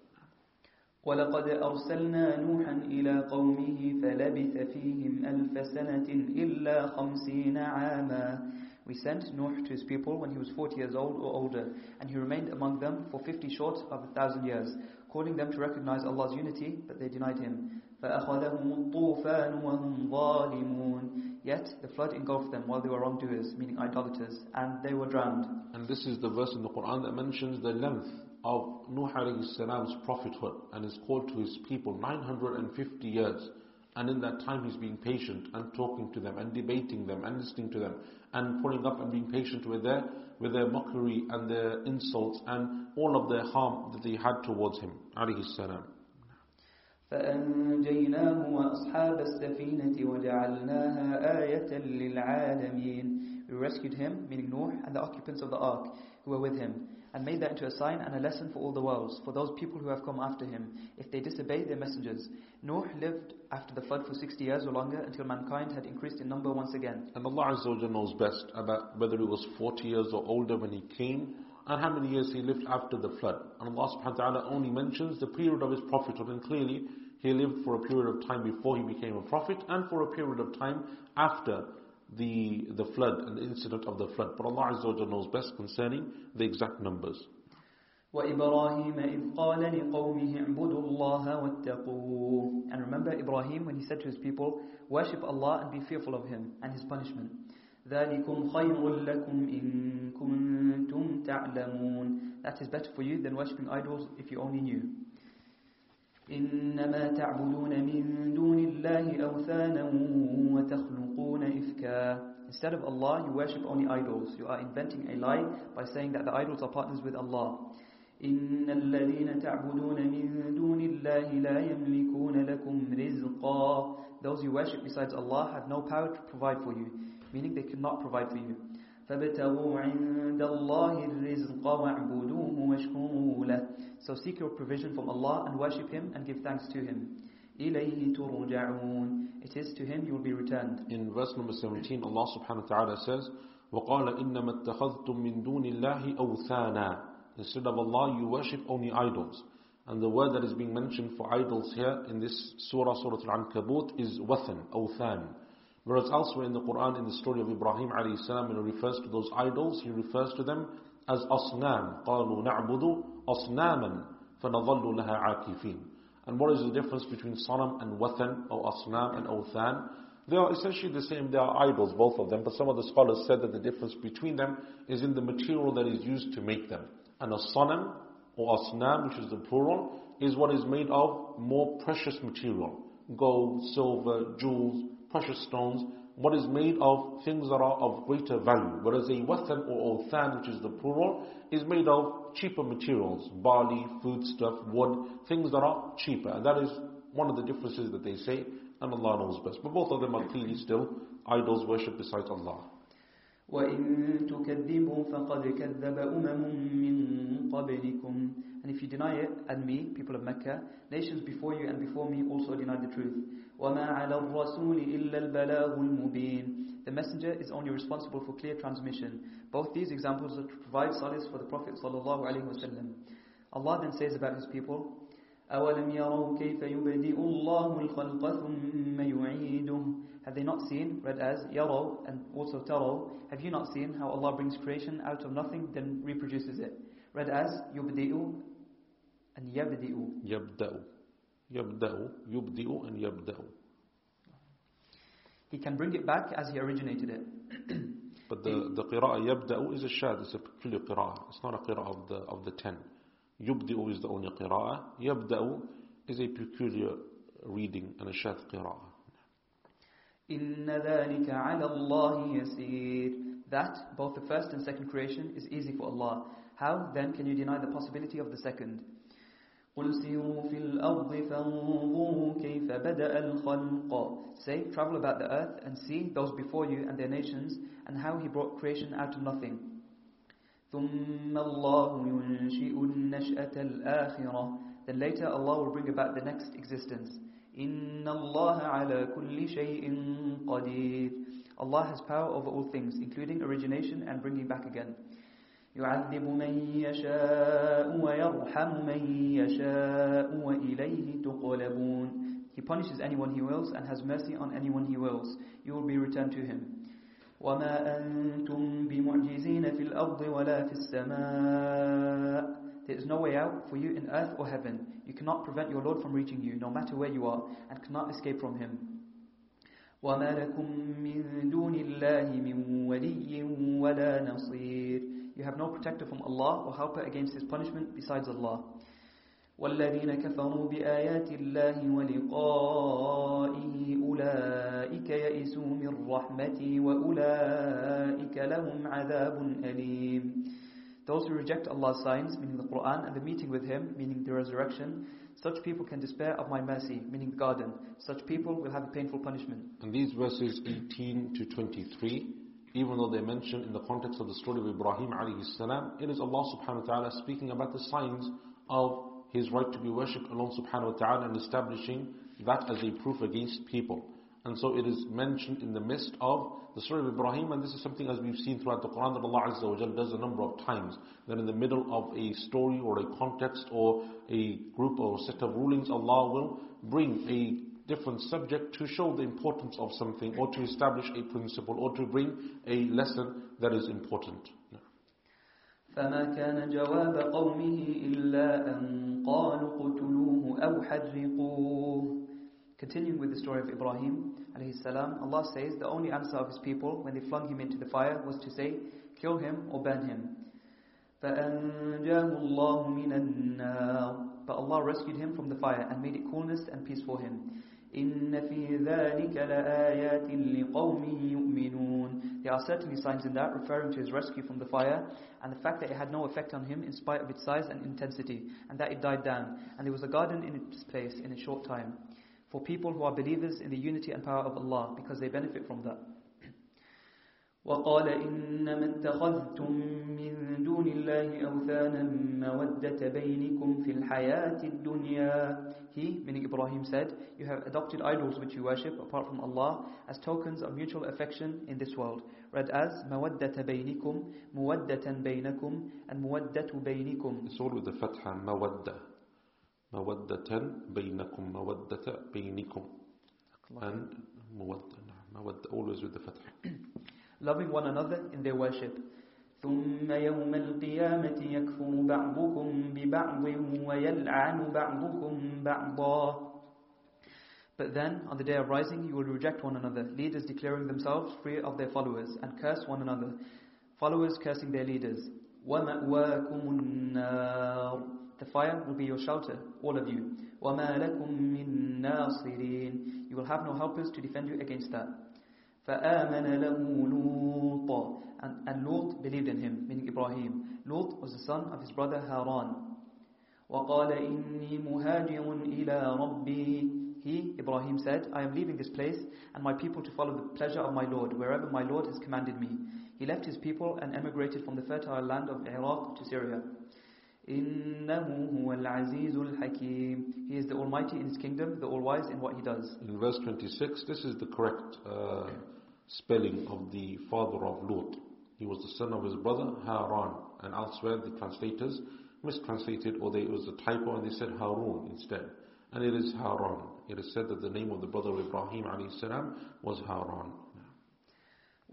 ولقد أرسلنا نوحا إلى قومه فلبث فيهم ألف سنة إلا خمسين عاما We sent Nuh to his people when he was 40 years old or older, and he remained among them for 50 short of a thousand years, calling them to recognize Allah's unity, but they denied him. فأخذهم الطوفان وهم ظالمون Yet the flood engulfed them while they were wrongdoers, meaning idolaters, and they were drowned. And this is the verse in the Quran that mentions the length of Nuh alayhi salam's prophethood and is called to his people 950 years And in that time he's being patient and talking to them and debating them and listening to them and putting up and being patient with their, with their mockery and their insults and all of their harm that they had towards him. Alayhi salam. فأنجيناه وأصحاب السفينة وجعلناها آية للعالمين We rescued him, meaning Noah, and the occupants of the ark who were with him, and made that into a sign and a lesson for all the worlds, for those people who have come after him, if they disobey their messengers. Noah lived after the flood for 60 years or longer until mankind had increased in number once again. And Allah Azza wa knows best about whether he was 40 years or older when he came, and how many years he lived after the flood. And Allah subhanahu wa ta'ala only mentions the period of his prophethood, and clearly he lived for a period of time before he became a prophet, and for a period of time after the, the flood and the incident of the flood. But Allah Azza wa knows best concerning the exact numbers. وإبراهيم إذ قال لقومه اعبدوا الله واتقوه And remember Ibrahim when he said to his people, worship Allah and be fearful of him and his punishment. ذلكم خير لكم إن كنتم تعلمون That is better for you than worshipping idols if you only knew. إنما تعبدون من دون الله أوثانا وتخلقون إفكا Instead of Allah, you worship only idols. You are inventing a lie by saying that the idols are partners with Allah. إن الذين تعبدون من دون الله لا يملكون لكم رزقا Those you worship besides Allah have no power to provide for you, meaning they cannot provide for you. فابتغوا عند الله الرزق واعبدوه واشكروا له So seek your provision from Allah and worship Him and give thanks to Him. إليه ترجعون It is to Him you will be returned. In verse number 17, Allah subhanahu wa ta'ala says, وَقَالَ إِنَّمَا اتَّخَذْتُم مِّن دُونِ اللَّهِ أَوْثَانًا Instead of Allah, you worship only idols. And the word that is being mentioned for idols here in this surah, Surah Al-Ankabut, is wathan, awthan. Whereas elsewhere in the Quran, in the story of Ibrahim alayhi salam, when he refers to those idols, he refers to them as asnam. قَالُوا نَعْبُدُ أَصْنَامًا فَنَظَلُّ لَهَا عَاكِفِينَ And what is the difference between sanam and wathan, or asnam and awthan? They are essentially the same, they are idols, both of them, but some of the scholars said that the difference between them is in the material that is used to make them. And a sanam, or asnam, which is the plural, is what is made of more precious material. Gold, silver, jewels, precious stones, what is made of things that are of greater value. Whereas a wathan or othan, which is the plural, is made of cheaper materials, barley, foodstuff, wood, things that are cheaper. And that is one of the differences that they say, and Allah knows best. But both of them are clearly still idols worship besides Allah. وإن تكذبوا فقد كذب أمم من قبلكم And if you deny it, and me, people of Mecca, nations before you and before me also denied the truth. وَمَا عَلَى الرَّسُولِ إِلَّا الْبَلَاغُ الْمُبِينَ The messenger is only responsible for clear transmission. Both these examples are to provide solace for the Prophet sallallahu alaihi wasallam. Allah then says about his people, أَوَلَمْ يَرَوْا كَيْفَ يُبَدِئُ اللَّهُ الْخَلْقَ ثُمَّ يُعِيدُهُ Have they not seen, read as يَرَوْا and also تَرَوْا Have you not seen how Allah brings creation out of nothing then reproduces it? Read as يُبْدِئُ and يَبْدِئُ يبدأ يبدأ يبدئ and يبدأ He can bring it back as he originated it. But the, the qira'ah يبدأ is a shad, it's a peculiar qira'ah. It's not a qira'ah of the, of the ten. يبدئ is the only qira'ah. يبدأ is a peculiar reading and a shad qira'ah. إِنَّ ذَلِكَ عَلَى اللَّهِ يَسِيرٌ That, both the first and second creation, is easy for Allah. How then can you deny the possibility of the second? قُلْ سِيرُوا فِي الْأَرْضِ فَانظُرُوا كَيْفَ بَدَأَ الْخَلْقَ Say, travel about the earth and see those before you and their nations and how He brought creation out of nothing. ثُمَّ اللَّهُ يُنشِئُ النَّشْأَةَ الْآخِرَةَ Then later Allah will bring about the next existence. إِنَّ اللَّهَ عَلَى كُلِّ شَيْءٍ قَدِيرٌ Allah has power over all things, including origination and bringing back again. يعذب من يشاء ويرحم من يشاء وإليه تقلبون He punishes anyone he wills and has mercy on anyone he wills. You will be returned to him. وما أنتم بمعجزين في الأرض ولا في السماء There is no way out for you in earth or heaven. You cannot prevent your Lord from reaching you, no matter where you are, and cannot escape from Him. وما لكم من دون الله من ولي ولا نصير You have no protector from Allah or helper against His punishment besides Allah. والذين كفروا بآيات الله ولقائه أولئك يئسوا من رحمتي وأولئك لهم عذاب أليم Those who reject Allah's signs, meaning the Quran, and the meeting with Him, meaning the resurrection, such people can despair of my mercy, meaning the garden. Such people will have a painful punishment. And these verses 18 to 23, even though they mention in the context of the story of Ibrahim alayhi salam, it is Allah subhanahu wa ta'ala speaking about the signs of His right to be worshipped alone subhanahu wa ta'ala and establishing that as a proof against people. And so it is mentioned in the midst of the story of Ibrahim, and this is something as we've seen throughout the Quran that Allah Azza wa does a number of times. That in the middle of a story or a context or a group or set of rulings, Allah will bring a different subject to show the importance of something or to establish a principle or to bring a lesson that is important. فما كان جواب قومه إلا أن قالوا قتلوه أو حرقوه Continuing with the story of Ibrahim alayhi salam, Allah says the only answer of his people when they flung him into the fire was to say, kill him or burn him. فَأَنْجَاهُ اللَّهُ مِنَ النَّارِ But Allah rescued him from the fire and made it coolness and peace for him. إِنَّ فِي ذَلِكَ لَآيَاتٍ لِقَوْمٍ يُؤْمِنُونَ There are certainly signs in that referring to his rescue from the fire and the fact that it had no effect on him in spite of its size and intensity and that it died down and there was a garden in its place in a short time for people who are believers in the unity and power of Allah because they benefit from that. وقال إنما اتخذتم من دون الله أوثانا مودة بينكم في الحياة الدنيا He, meaning Ibrahim said, you have adopted idols which you worship apart from Allah as tokens of mutual affection in this world. Read as مودة بينكم, مودة بينكم, and مودة بينكم. It's all with the fatha, mawadda. مودة بينكم مودة بينكم and مودة مودة always with the fatha loving one another in their worship ثم يوم القيامة يكفر بعضكم ببعض ويلعن بعضكم بعضا But then, on the day of rising, you will reject one another, leaders declaring themselves free of their followers, and curse one another, followers cursing their leaders. وَمَأْوَاكُمُ النَّارِ The fire will be your shelter, all of you. وَمَا لَكُم مِّن نَاصِرِينَ You will have no helpers to defend you against that. فآمن له لوط and, and Lut believed in him, meaning Ibrahim. Lut was the son of his brother Haran. وقال إني مهاجر إلى ربي He, Ibrahim said, I am leaving this place and my people to follow the pleasure of my Lord, wherever my Lord has commanded me. He left his people and emigrated from the fertile land of Iraq to Syria. إنه هو العزيز الحكيم He is the Almighty in His kingdom, the All-Wise in what He does. In verse 26, this is the correct uh, spelling of the father of Lut. He was the son of his brother Haran, and elsewhere the translators mistranslated, or they, it was a typo, and they said Harun instead. And it is Haran. It is said that the name of the brother of Ibrahim salam was Haran.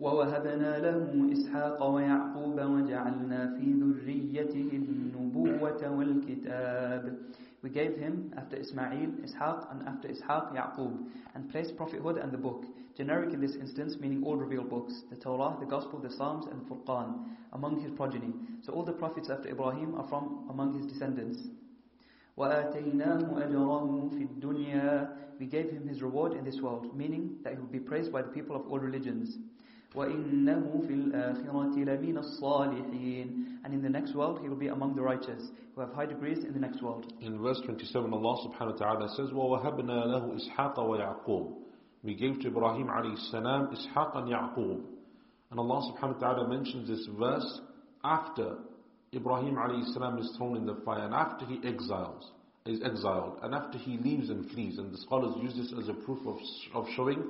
ووهبنا له إسحاق ويعقوب وجعلنا في ذريته النبوة والكتاب we gave him, after Ismail, Ishaq, and after Ishaq, Yaqub, and placed prophethood and the book, generic in this instance, meaning all revealed books, the Torah, the Gospel, the Psalms, and the Furqan, among his progeny. So all the prophets after Ibrahim are from among his descendants. We gave him his reward in this world, meaning that he would be praised by the people of all religions. وَإِنَّهُ فِي الْآخِرَةِ لَمِنَ الصَّالِحِينَ And in the next world, he will be among the righteous, who have high degrees in the next world. In verse 27, Allah subhanahu wa ta'ala says, وَوَهَبْنَا لَهُ إِسْحَاقَ وَيَعْقُوبَ We gave to Ibrahim alayhi salam Ishaq and Ya'qub. And Allah subhanahu wa ta'ala mentions this verse after Ibrahim alayhi salam is thrown in the fire and after he exiles, is exiled, and after he leaves and flees. And the scholars use this as a proof of, of showing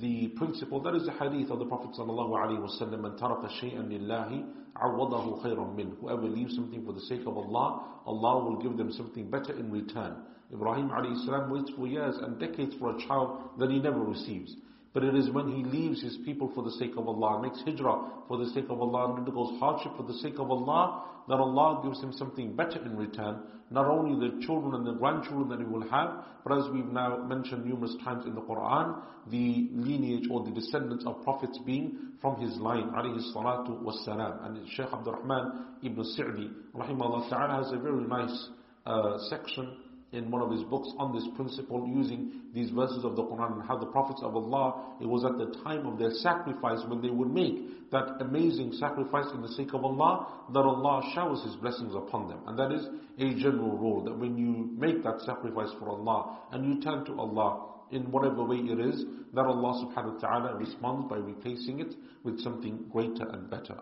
the principle, that is the hadith of the Prophet sallallahu alaihi wasallam, "Man taraka shay'an lillahi, awadahu khayran min." Whoever leaves something for the sake of Allah, Allah will give them something better in return. Ibrahim salam waits for years and decades for a child that he never receives. But it is when he leaves his people for the sake of Allah, makes hijrah for the sake of Allah, and undergoes hardship for the sake of Allah, that Allah gives him something better in return. Not only the children and the grandchildren that he will have, but as we've now mentioned numerous times in the Quran, the lineage or the descendants of prophets being from his line, alayhi salatu wassalam. And Shaykh Abdul Rahman ibn Sa'di, rahimahullah ta'ala, has a very nice uh, section in one of his books on this principle using these verses of the Quran and how the prophets of Allah, it was at the time of their sacrifice when they would make that amazing sacrifice in the sake of Allah, that Allah showers His blessings upon them. And that is a general rule, that when you make that sacrifice for Allah and you turn to Allah in whatever way it is, that Allah subhanahu wa ta'ala responds by replacing it with something greater and better.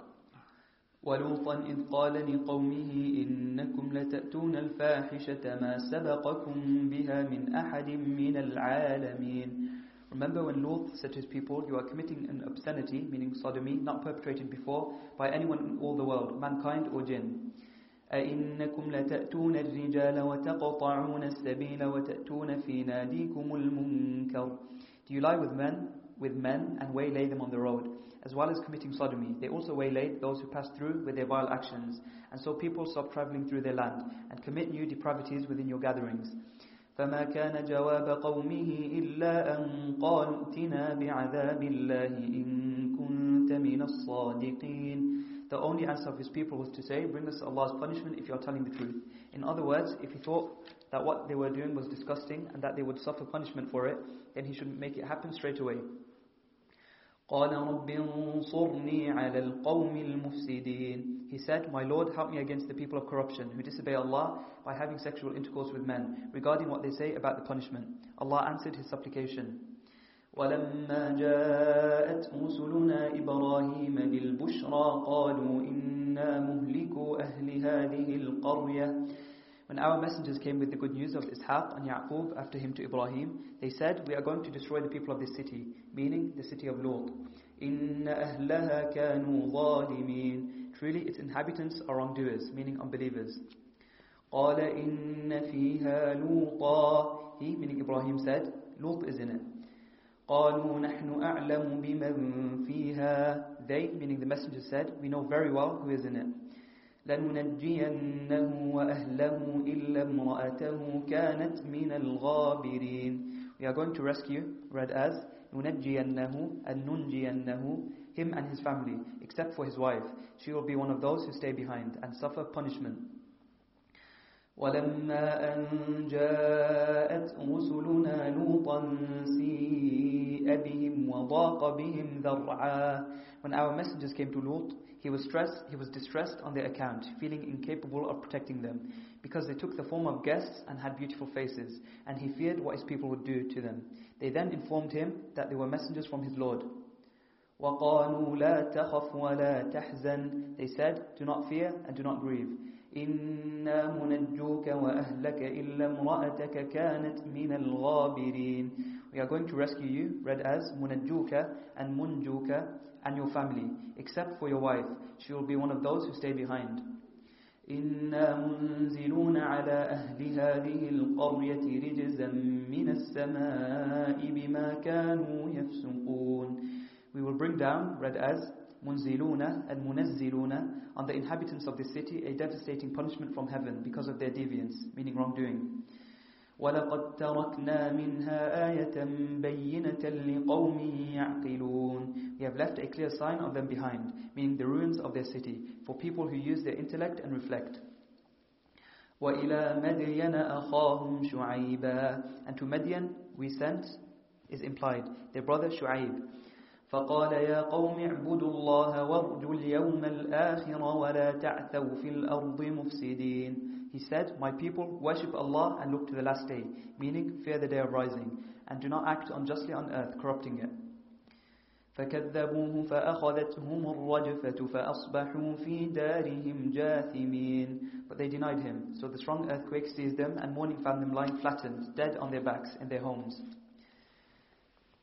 ولوطا إذ قال لقومه إنكم لتأتون الفاحشة ما سبقكم بها من أحد من العالمين Remember when Lut said to his people, you are committing an obscenity, meaning sodomy, not perpetrated before by anyone in all the world, mankind or jinn. أئنكم لتأتون الرجال وتقطعون السبيل وتأتون في ناديكم المنكر Do you lie with men, with men and waylay them on the road? as well as committing sodomy. They also waylaid those who passed through with their vile actions. And so people stop traveling through their land and commit new depravities within your gatherings. فما كان جواب قومه إلا أن قالوا ائتنا بعذاب الله إن كنت من الصادقين The only answer of his people was to say, bring us Allah's punishment if you are telling the truth. In other words, if he thought that what they were doing was disgusting and that they would suffer punishment for it, then he should make it happen straight away. قال رب انصرني على القوم المفسدين He said, My Lord, help me against the people of corruption who disobey Allah by having sexual intercourse with men regarding what they say about the punishment. Allah answered his supplication. ولما جاءت رسلنا إبراهيم بالبشرى قالوا إنا مهلكوا أهل هذه القرية When our messengers came with the good news of Ishaq and Yaqub after him to Ibrahim, they said, We are going to destroy the people of this city, meaning the city of Lut. إِنَّ أَهْلَهَا كَانُوا ظَالِمِينَ Truly its inhabitants are wrongdoers, meaning unbelievers. قَالَ إِنَّ فِيهَا لُوطًا He, meaning Ibrahim, said, Lut is in it. قالوا نحن أعلم بمن فيها They, meaning the messenger said, we know very well who is in it. لننجينه وأهله إلا امرأته كانت من الغابرين We are going to rescue, read as ننجينه and ننجينه him and his family, except for his wife. She will be one of those who stay behind and suffer punishment. ولما أن جاءت رسلنا لوطا سيء بهم وضاق بهم ذرعا When our messengers came to Lut, he was stressed, he was distressed on their account, feeling incapable of protecting them, because they took the form of guests and had beautiful faces, and he feared what his people would do to them. They then informed him that they were messengers from his Lord. وَقَالُوا لَا تَخَفْ وَلَا تَحْزَنْ They said, do not fear and do not grieve. إِنَّا مُنَجُّوكَ وَأَهْلَكَ إِلَّا امْرَأَتَكَ كَانَتْ مِنَ الْغَابِرِينَ We are going to rescue you, read as مُنَجُّوكَ and مُنْجُوكَ and your family, except for your wife. She will be one of those who stay behind. إنا منزلون على أهل هذه القرية رجزا من السماء بما كانوا يفسقون We will bring down, read as munziluna and munazziluna, on the inhabitants of the city a devastating punishment from heaven because of their deviance, meaning wrongdoing. وَلَقَدْ تَرَكْنَا مِنْهَا آيَةً بَيِّنَةً لِقَوْمٍ يَعْقِلُونَ We have left a clear sign of them behind, meaning the ruins of their city, for people who use their intellect and reflect. وإلى مدين أخاهم شعيبا And to Madian we sent is implied, their brother Shu'aib. فقال يا قوم اعبدوا الله وارجوا اليوم الآخر ولا تعثوا في الأرض مفسدين He said, My people, worship Allah and look to the last day, meaning fear the day of rising, and do not act unjustly on earth, corrupting it. فكذبوه فأخذتهم الرجفة فأصبحوا في دارهم جاثمين But they denied him, so the strong earthquake seized them and morning found them lying flattened, dead on their backs in their homes.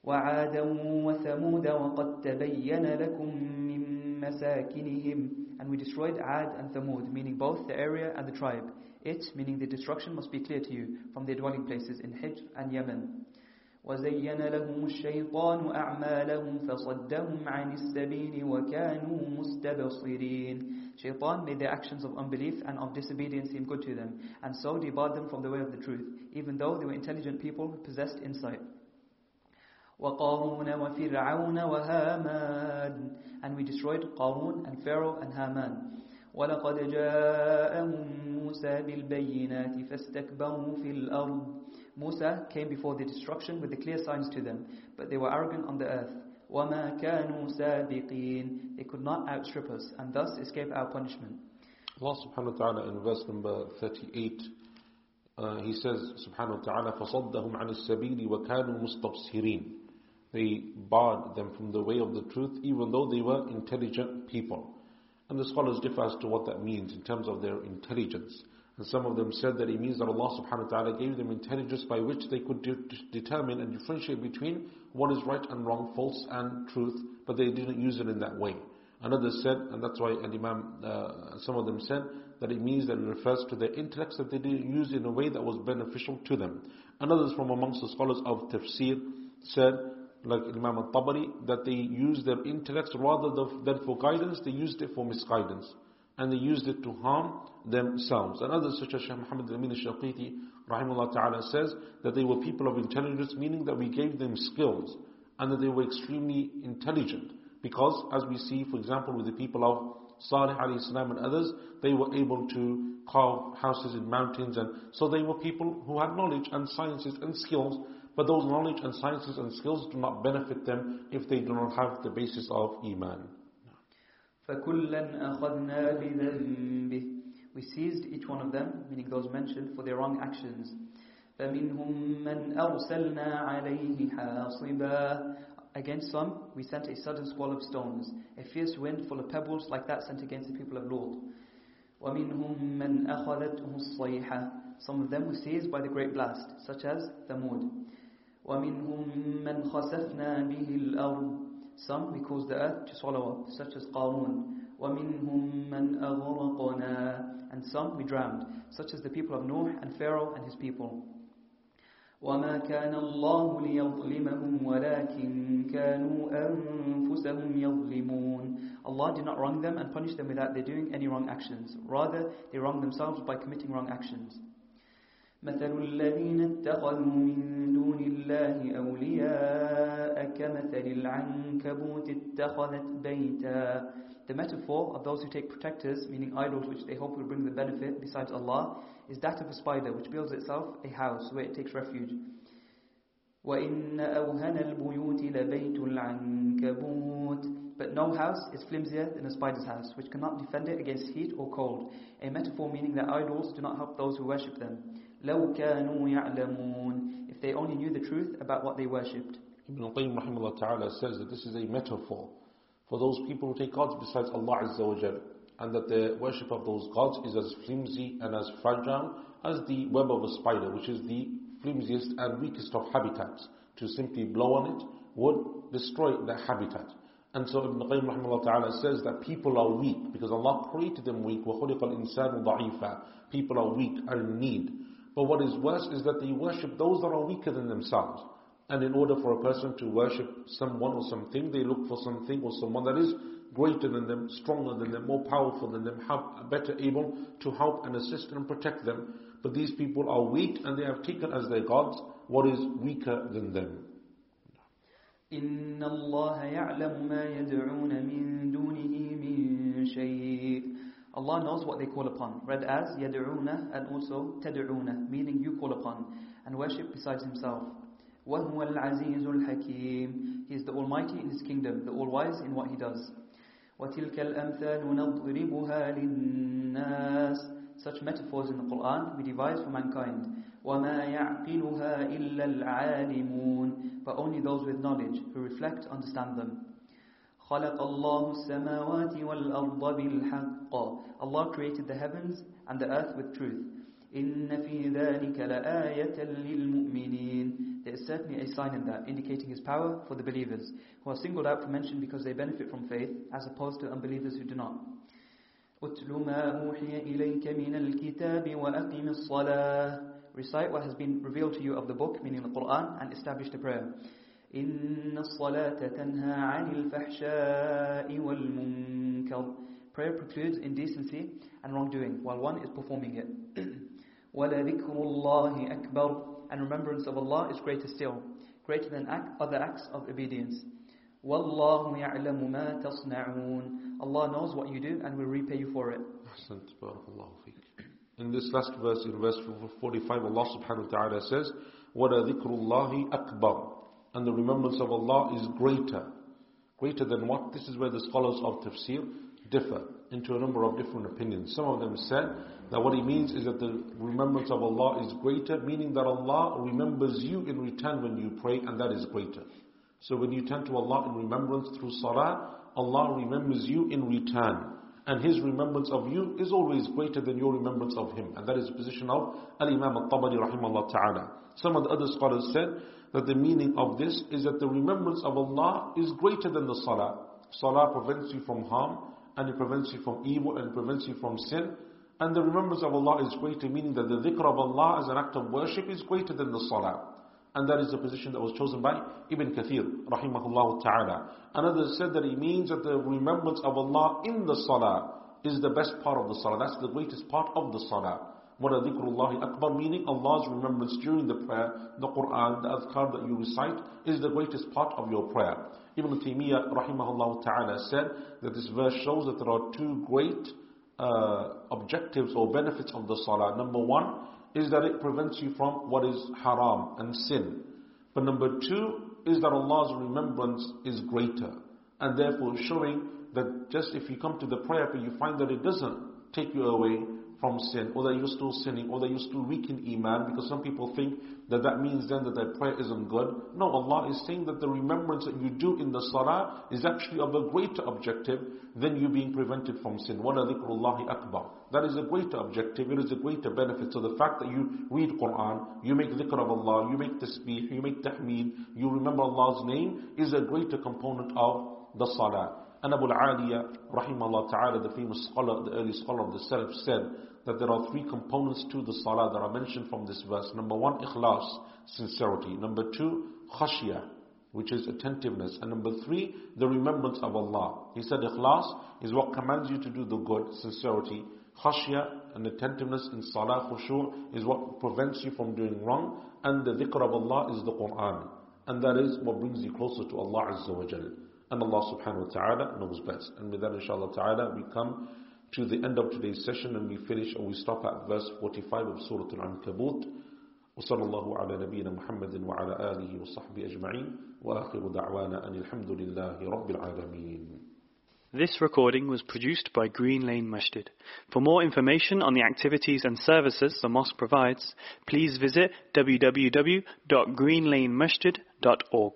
وعادا وثمود وقد تبين لكم من مساكنهم And we destroyed Ad and Thamud, meaning both the area and the tribe. It, meaning the destruction, must be clear to you from their dwelling places in Hijr and Yemen. وزين لهم الشيطان أعمالهم فصدهم عن السبيل وكانوا مستبصرين Shaitan made their actions of unbelief and of disobedience seem good to them, and so debarred them from the way of the truth, even though they were intelligent people who possessed insight. وقارون وفرعون وهامان And we destroyed Qarun and Pharaoh and Haman. ولقد جاءهم موسى بالبينات فاستكبروا في الأرض Musa came before the destruction with the clear signs to them, but they were arrogant on the earth. وَمَا كَانُوا سَابِقِينَ They could not outstrip us, and thus escape our punishment. Allah subhanahu wa ta'ala in verse number 38, uh, He says, subhanahu wa ta'ala, فَصَدَّهُمْ عَنِ السَّبِيلِ وَكَانُوا مُسْتَبْصِرِينَ they barred them from the way of the truth, even though they were intelligent people. And the scholars differ as to what that means in terms of their intelligence. And some of them said that it means that Allah subhanahu wa ta'ala gave them intelligence by which they could de determine and differentiate between what is right and wrong, false and truth, but they didn't use it in that way. Others said, and that's why an Imam, uh, some of them said, that it means that it refers to their intellects that they didn't use in a way that was beneficial to them. And others from amongst the scholars of tafsir said, like Imam al-Tabari, that they used their intellects rather than for guidance, they used it for misguidance. And they used it to harm themselves. And others such as Shaykh Muhammad al-Amin al-Shinqiti, rahimahullah ta'ala, says that they were people of intelligence, meaning that we gave them skills, and that they were extremely intelligent. Because, as we see, for example, with the people of Salih alayhi salam and others, they were able to carve houses in mountains, and so they were people who had knowledge and sciences and skills, but those knowledge and sciences and skills do not benefit them if they do not have the basis of Iman. We seized each one of them, meaning those mentioned, for their wrong actions. Against some, we sent a sudden squall of stones, a fierce wind full of pebbles like that sent against the people of Lut. Some of them were seized by the great blast, such as Thamud. وَمِنْهُمْ مَنْ خَسَفْنَا بِهِ الْأَرْضِ Some we caused the earth to swallow up, such as Qarun. وَمِنْهُمْ مَنْ أَغْرَقْنَا And some we drowned, such as the people of Noah and Pharaoh and his people. وما كان الله ليظلمهم ولكن كانوا أنفسهم يظلمون Allah did not wrong them and punish them without their doing any wrong actions. Rather, they wrong themselves by committing wrong actions. مثل الذين اتخذوا من دون الله أولياء كمثل العنكبوت اتخذت بيتا The metaphor of those who take protectors, meaning idols which they hope will bring the benefit besides Allah, is that of a spider which builds itself a house where it takes refuge. وَإِنَّ أَوْهَنَ الْبُيُوتِ لَبَيْتُ الْعَنْكَبُوتِ But no house is flimsier than a spider's house, which cannot defend it against heat or cold. A metaphor meaning that idols do not help those who worship them. لَوْ كَانُوا يَعْلَمُونَ If they only knew the truth about what they worshipped. Ibn al-Qayyim rahimahullah ta'ala says that this is a metaphor for those people who take gods besides Allah Azza wa Jal, and that the worship of those gods is as flimsy and as fragile as the web of a spider, which is the flimsiest and weakest of habitats. To simply blow on it would destroy the habitat. And so Ibn Qayyim rahimahullah ta'ala says that people are weak because Allah created them weak. وَخُلِقَ الْإِنسَانُ ضَعِيفًا People are weak, are in need. But what is worse is that they worship those that are weaker than themselves. And in order for a person to worship someone or something, they look for something or someone that is greater than them, stronger than them, more powerful than them, better able to help and assist and protect them. But these people are weak and they have taken as their gods what is weaker than them. إن الله يعلم ما يدعون من دونه من شيء Allah knows what they call upon, read as يدعون and also تدعون, meaning you call upon, and worship besides himself. وَهُوَ الْعَزِيزُ الْحَكِيمُ He is the Almighty in His kingdom, the All-Wise in what He does. وَتِلْكَ الْأَمْثَالُ نَضْرِبُهَا لِلنَّاسِ Such metaphors in the Quran we devise for mankind. وَمَا يَعْقِلُهَا إِلَّا الْعَالِمُونَ But only those with knowledge, who reflect, understand them. خلق الله السماوات والأرض بالحق Allah created the heavens and the earth with truth. إن في ذلك لآية للمؤمنين There is certainly a sign in that, indicating His power for the believers, who are singled out for mention because they benefit from faith, as opposed to unbelievers who do not. أتل ما أوحي إليك من الكتاب وأقم الصلاة Recite what has been revealed to you of the book, meaning the Quran, and establish the prayer. إن الصلاة تنهى عن الفحشاء والمنكر Prayer precludes indecency and wrongdoing while one is performing it. وَلَذِكْرُ اللَّهِ أَكْبَرُ And remembrance of Allah is greater still, greater than act, other acts of obedience. وَاللَّهُ يَعْلَمُ مَا تَصْنَعُونَ Allah knows what you do and will repay you for it. أحسنت بارك الله فيك. In this last verse, in verse 45, Allah subhanahu wa ta'ala says, وَلَذِكْرُ اللَّهِ أَكْبَرُ And the remembrance of Allah is greater. Greater than what? This is where the scholars of tafsir differ into a number of different opinions. Some of them said that what he means is that the remembrance of Allah is greater, meaning that Allah remembers you in return when you pray, and that is greater. So when you turn to Allah in remembrance through salah, Allah remembers you in return. And His remembrance of you is always greater than your remembrance of Him. And that is the position of Al-Imam al-Tabari rahimahullah ta'ala. Some of the other scholars said that the meaning of this is that the remembrance of Allah is greater than the salah. Salah prevents you from harm, and it prevents you from evil, and it prevents you from sin. And the remembrance of Allah is greater, meaning that the dhikr of Allah as an act of worship is greater than the salah. And that is the position that was chosen by Ibn Kathir, rahimahullah ta'ala. Another said that he means that the remembrance of Allah in the salah is the best part of the salah. That's the greatest part of the salah. What a dhikrullahi akbar, meaning Allah's remembrance during the prayer, the Quran, the adhkar that you recite, is the greatest part of your prayer. Ibn Taymiyyah, rahimahullah ta'ala, said that this verse shows that there are two great uh, objectives or benefits of the salah. Number one, is that it prevents you from what is haram and sin. But number two is that Allah's remembrance is greater. And therefore showing that just if you come to the prayer but you find that it doesn't take you away from sin, or that you're still sinning, or that you're still weak in Iman, because some people think that that means then that their prayer isn't good. No, Allah is saying that the remembrance that you do in the salah is actually of a greater objective than you being prevented from sin. وَلَا ذِكْرُ اللَّهِ akbar. That is a greater objective, it is a greater benefit. So the fact that you read Quran, you make dhikr of Allah, you make tasbih, you make tahmid, you remember Allah's name, is a greater component of the salah. And Abu al-Aliya, rahimahullah ta'ala, the famous scholar, the early scholar of the Salaf said that there are three components to the salah that are mentioned from this verse. Number one, ikhlas, sincerity. Number two, khashya, which is attentiveness. And number three, the remembrance of Allah. He said ikhlas is what commands you to do the good, sincerity. Khashya and attentiveness in salah, khushu' is what prevents you from doing wrong. And the dhikr of Allah is the Quran. And that is what brings you closer to Allah Azza wa Jal. And Allah subhanahu wa ta'ala knows best. And with that inshallah ta'ala we come to the end of today's session and we finish or we stop at verse 45 of Surah Al-Ankabut. وصلى الله على نبينا محمد وعلى آله وصحبه أجمعين وآخر دعوانا أن الحمد لله رب العالمين This recording was produced by Green Lane Masjid. For more information on the activities and services the mosque provides, please visit www.greenlanemasjid.org.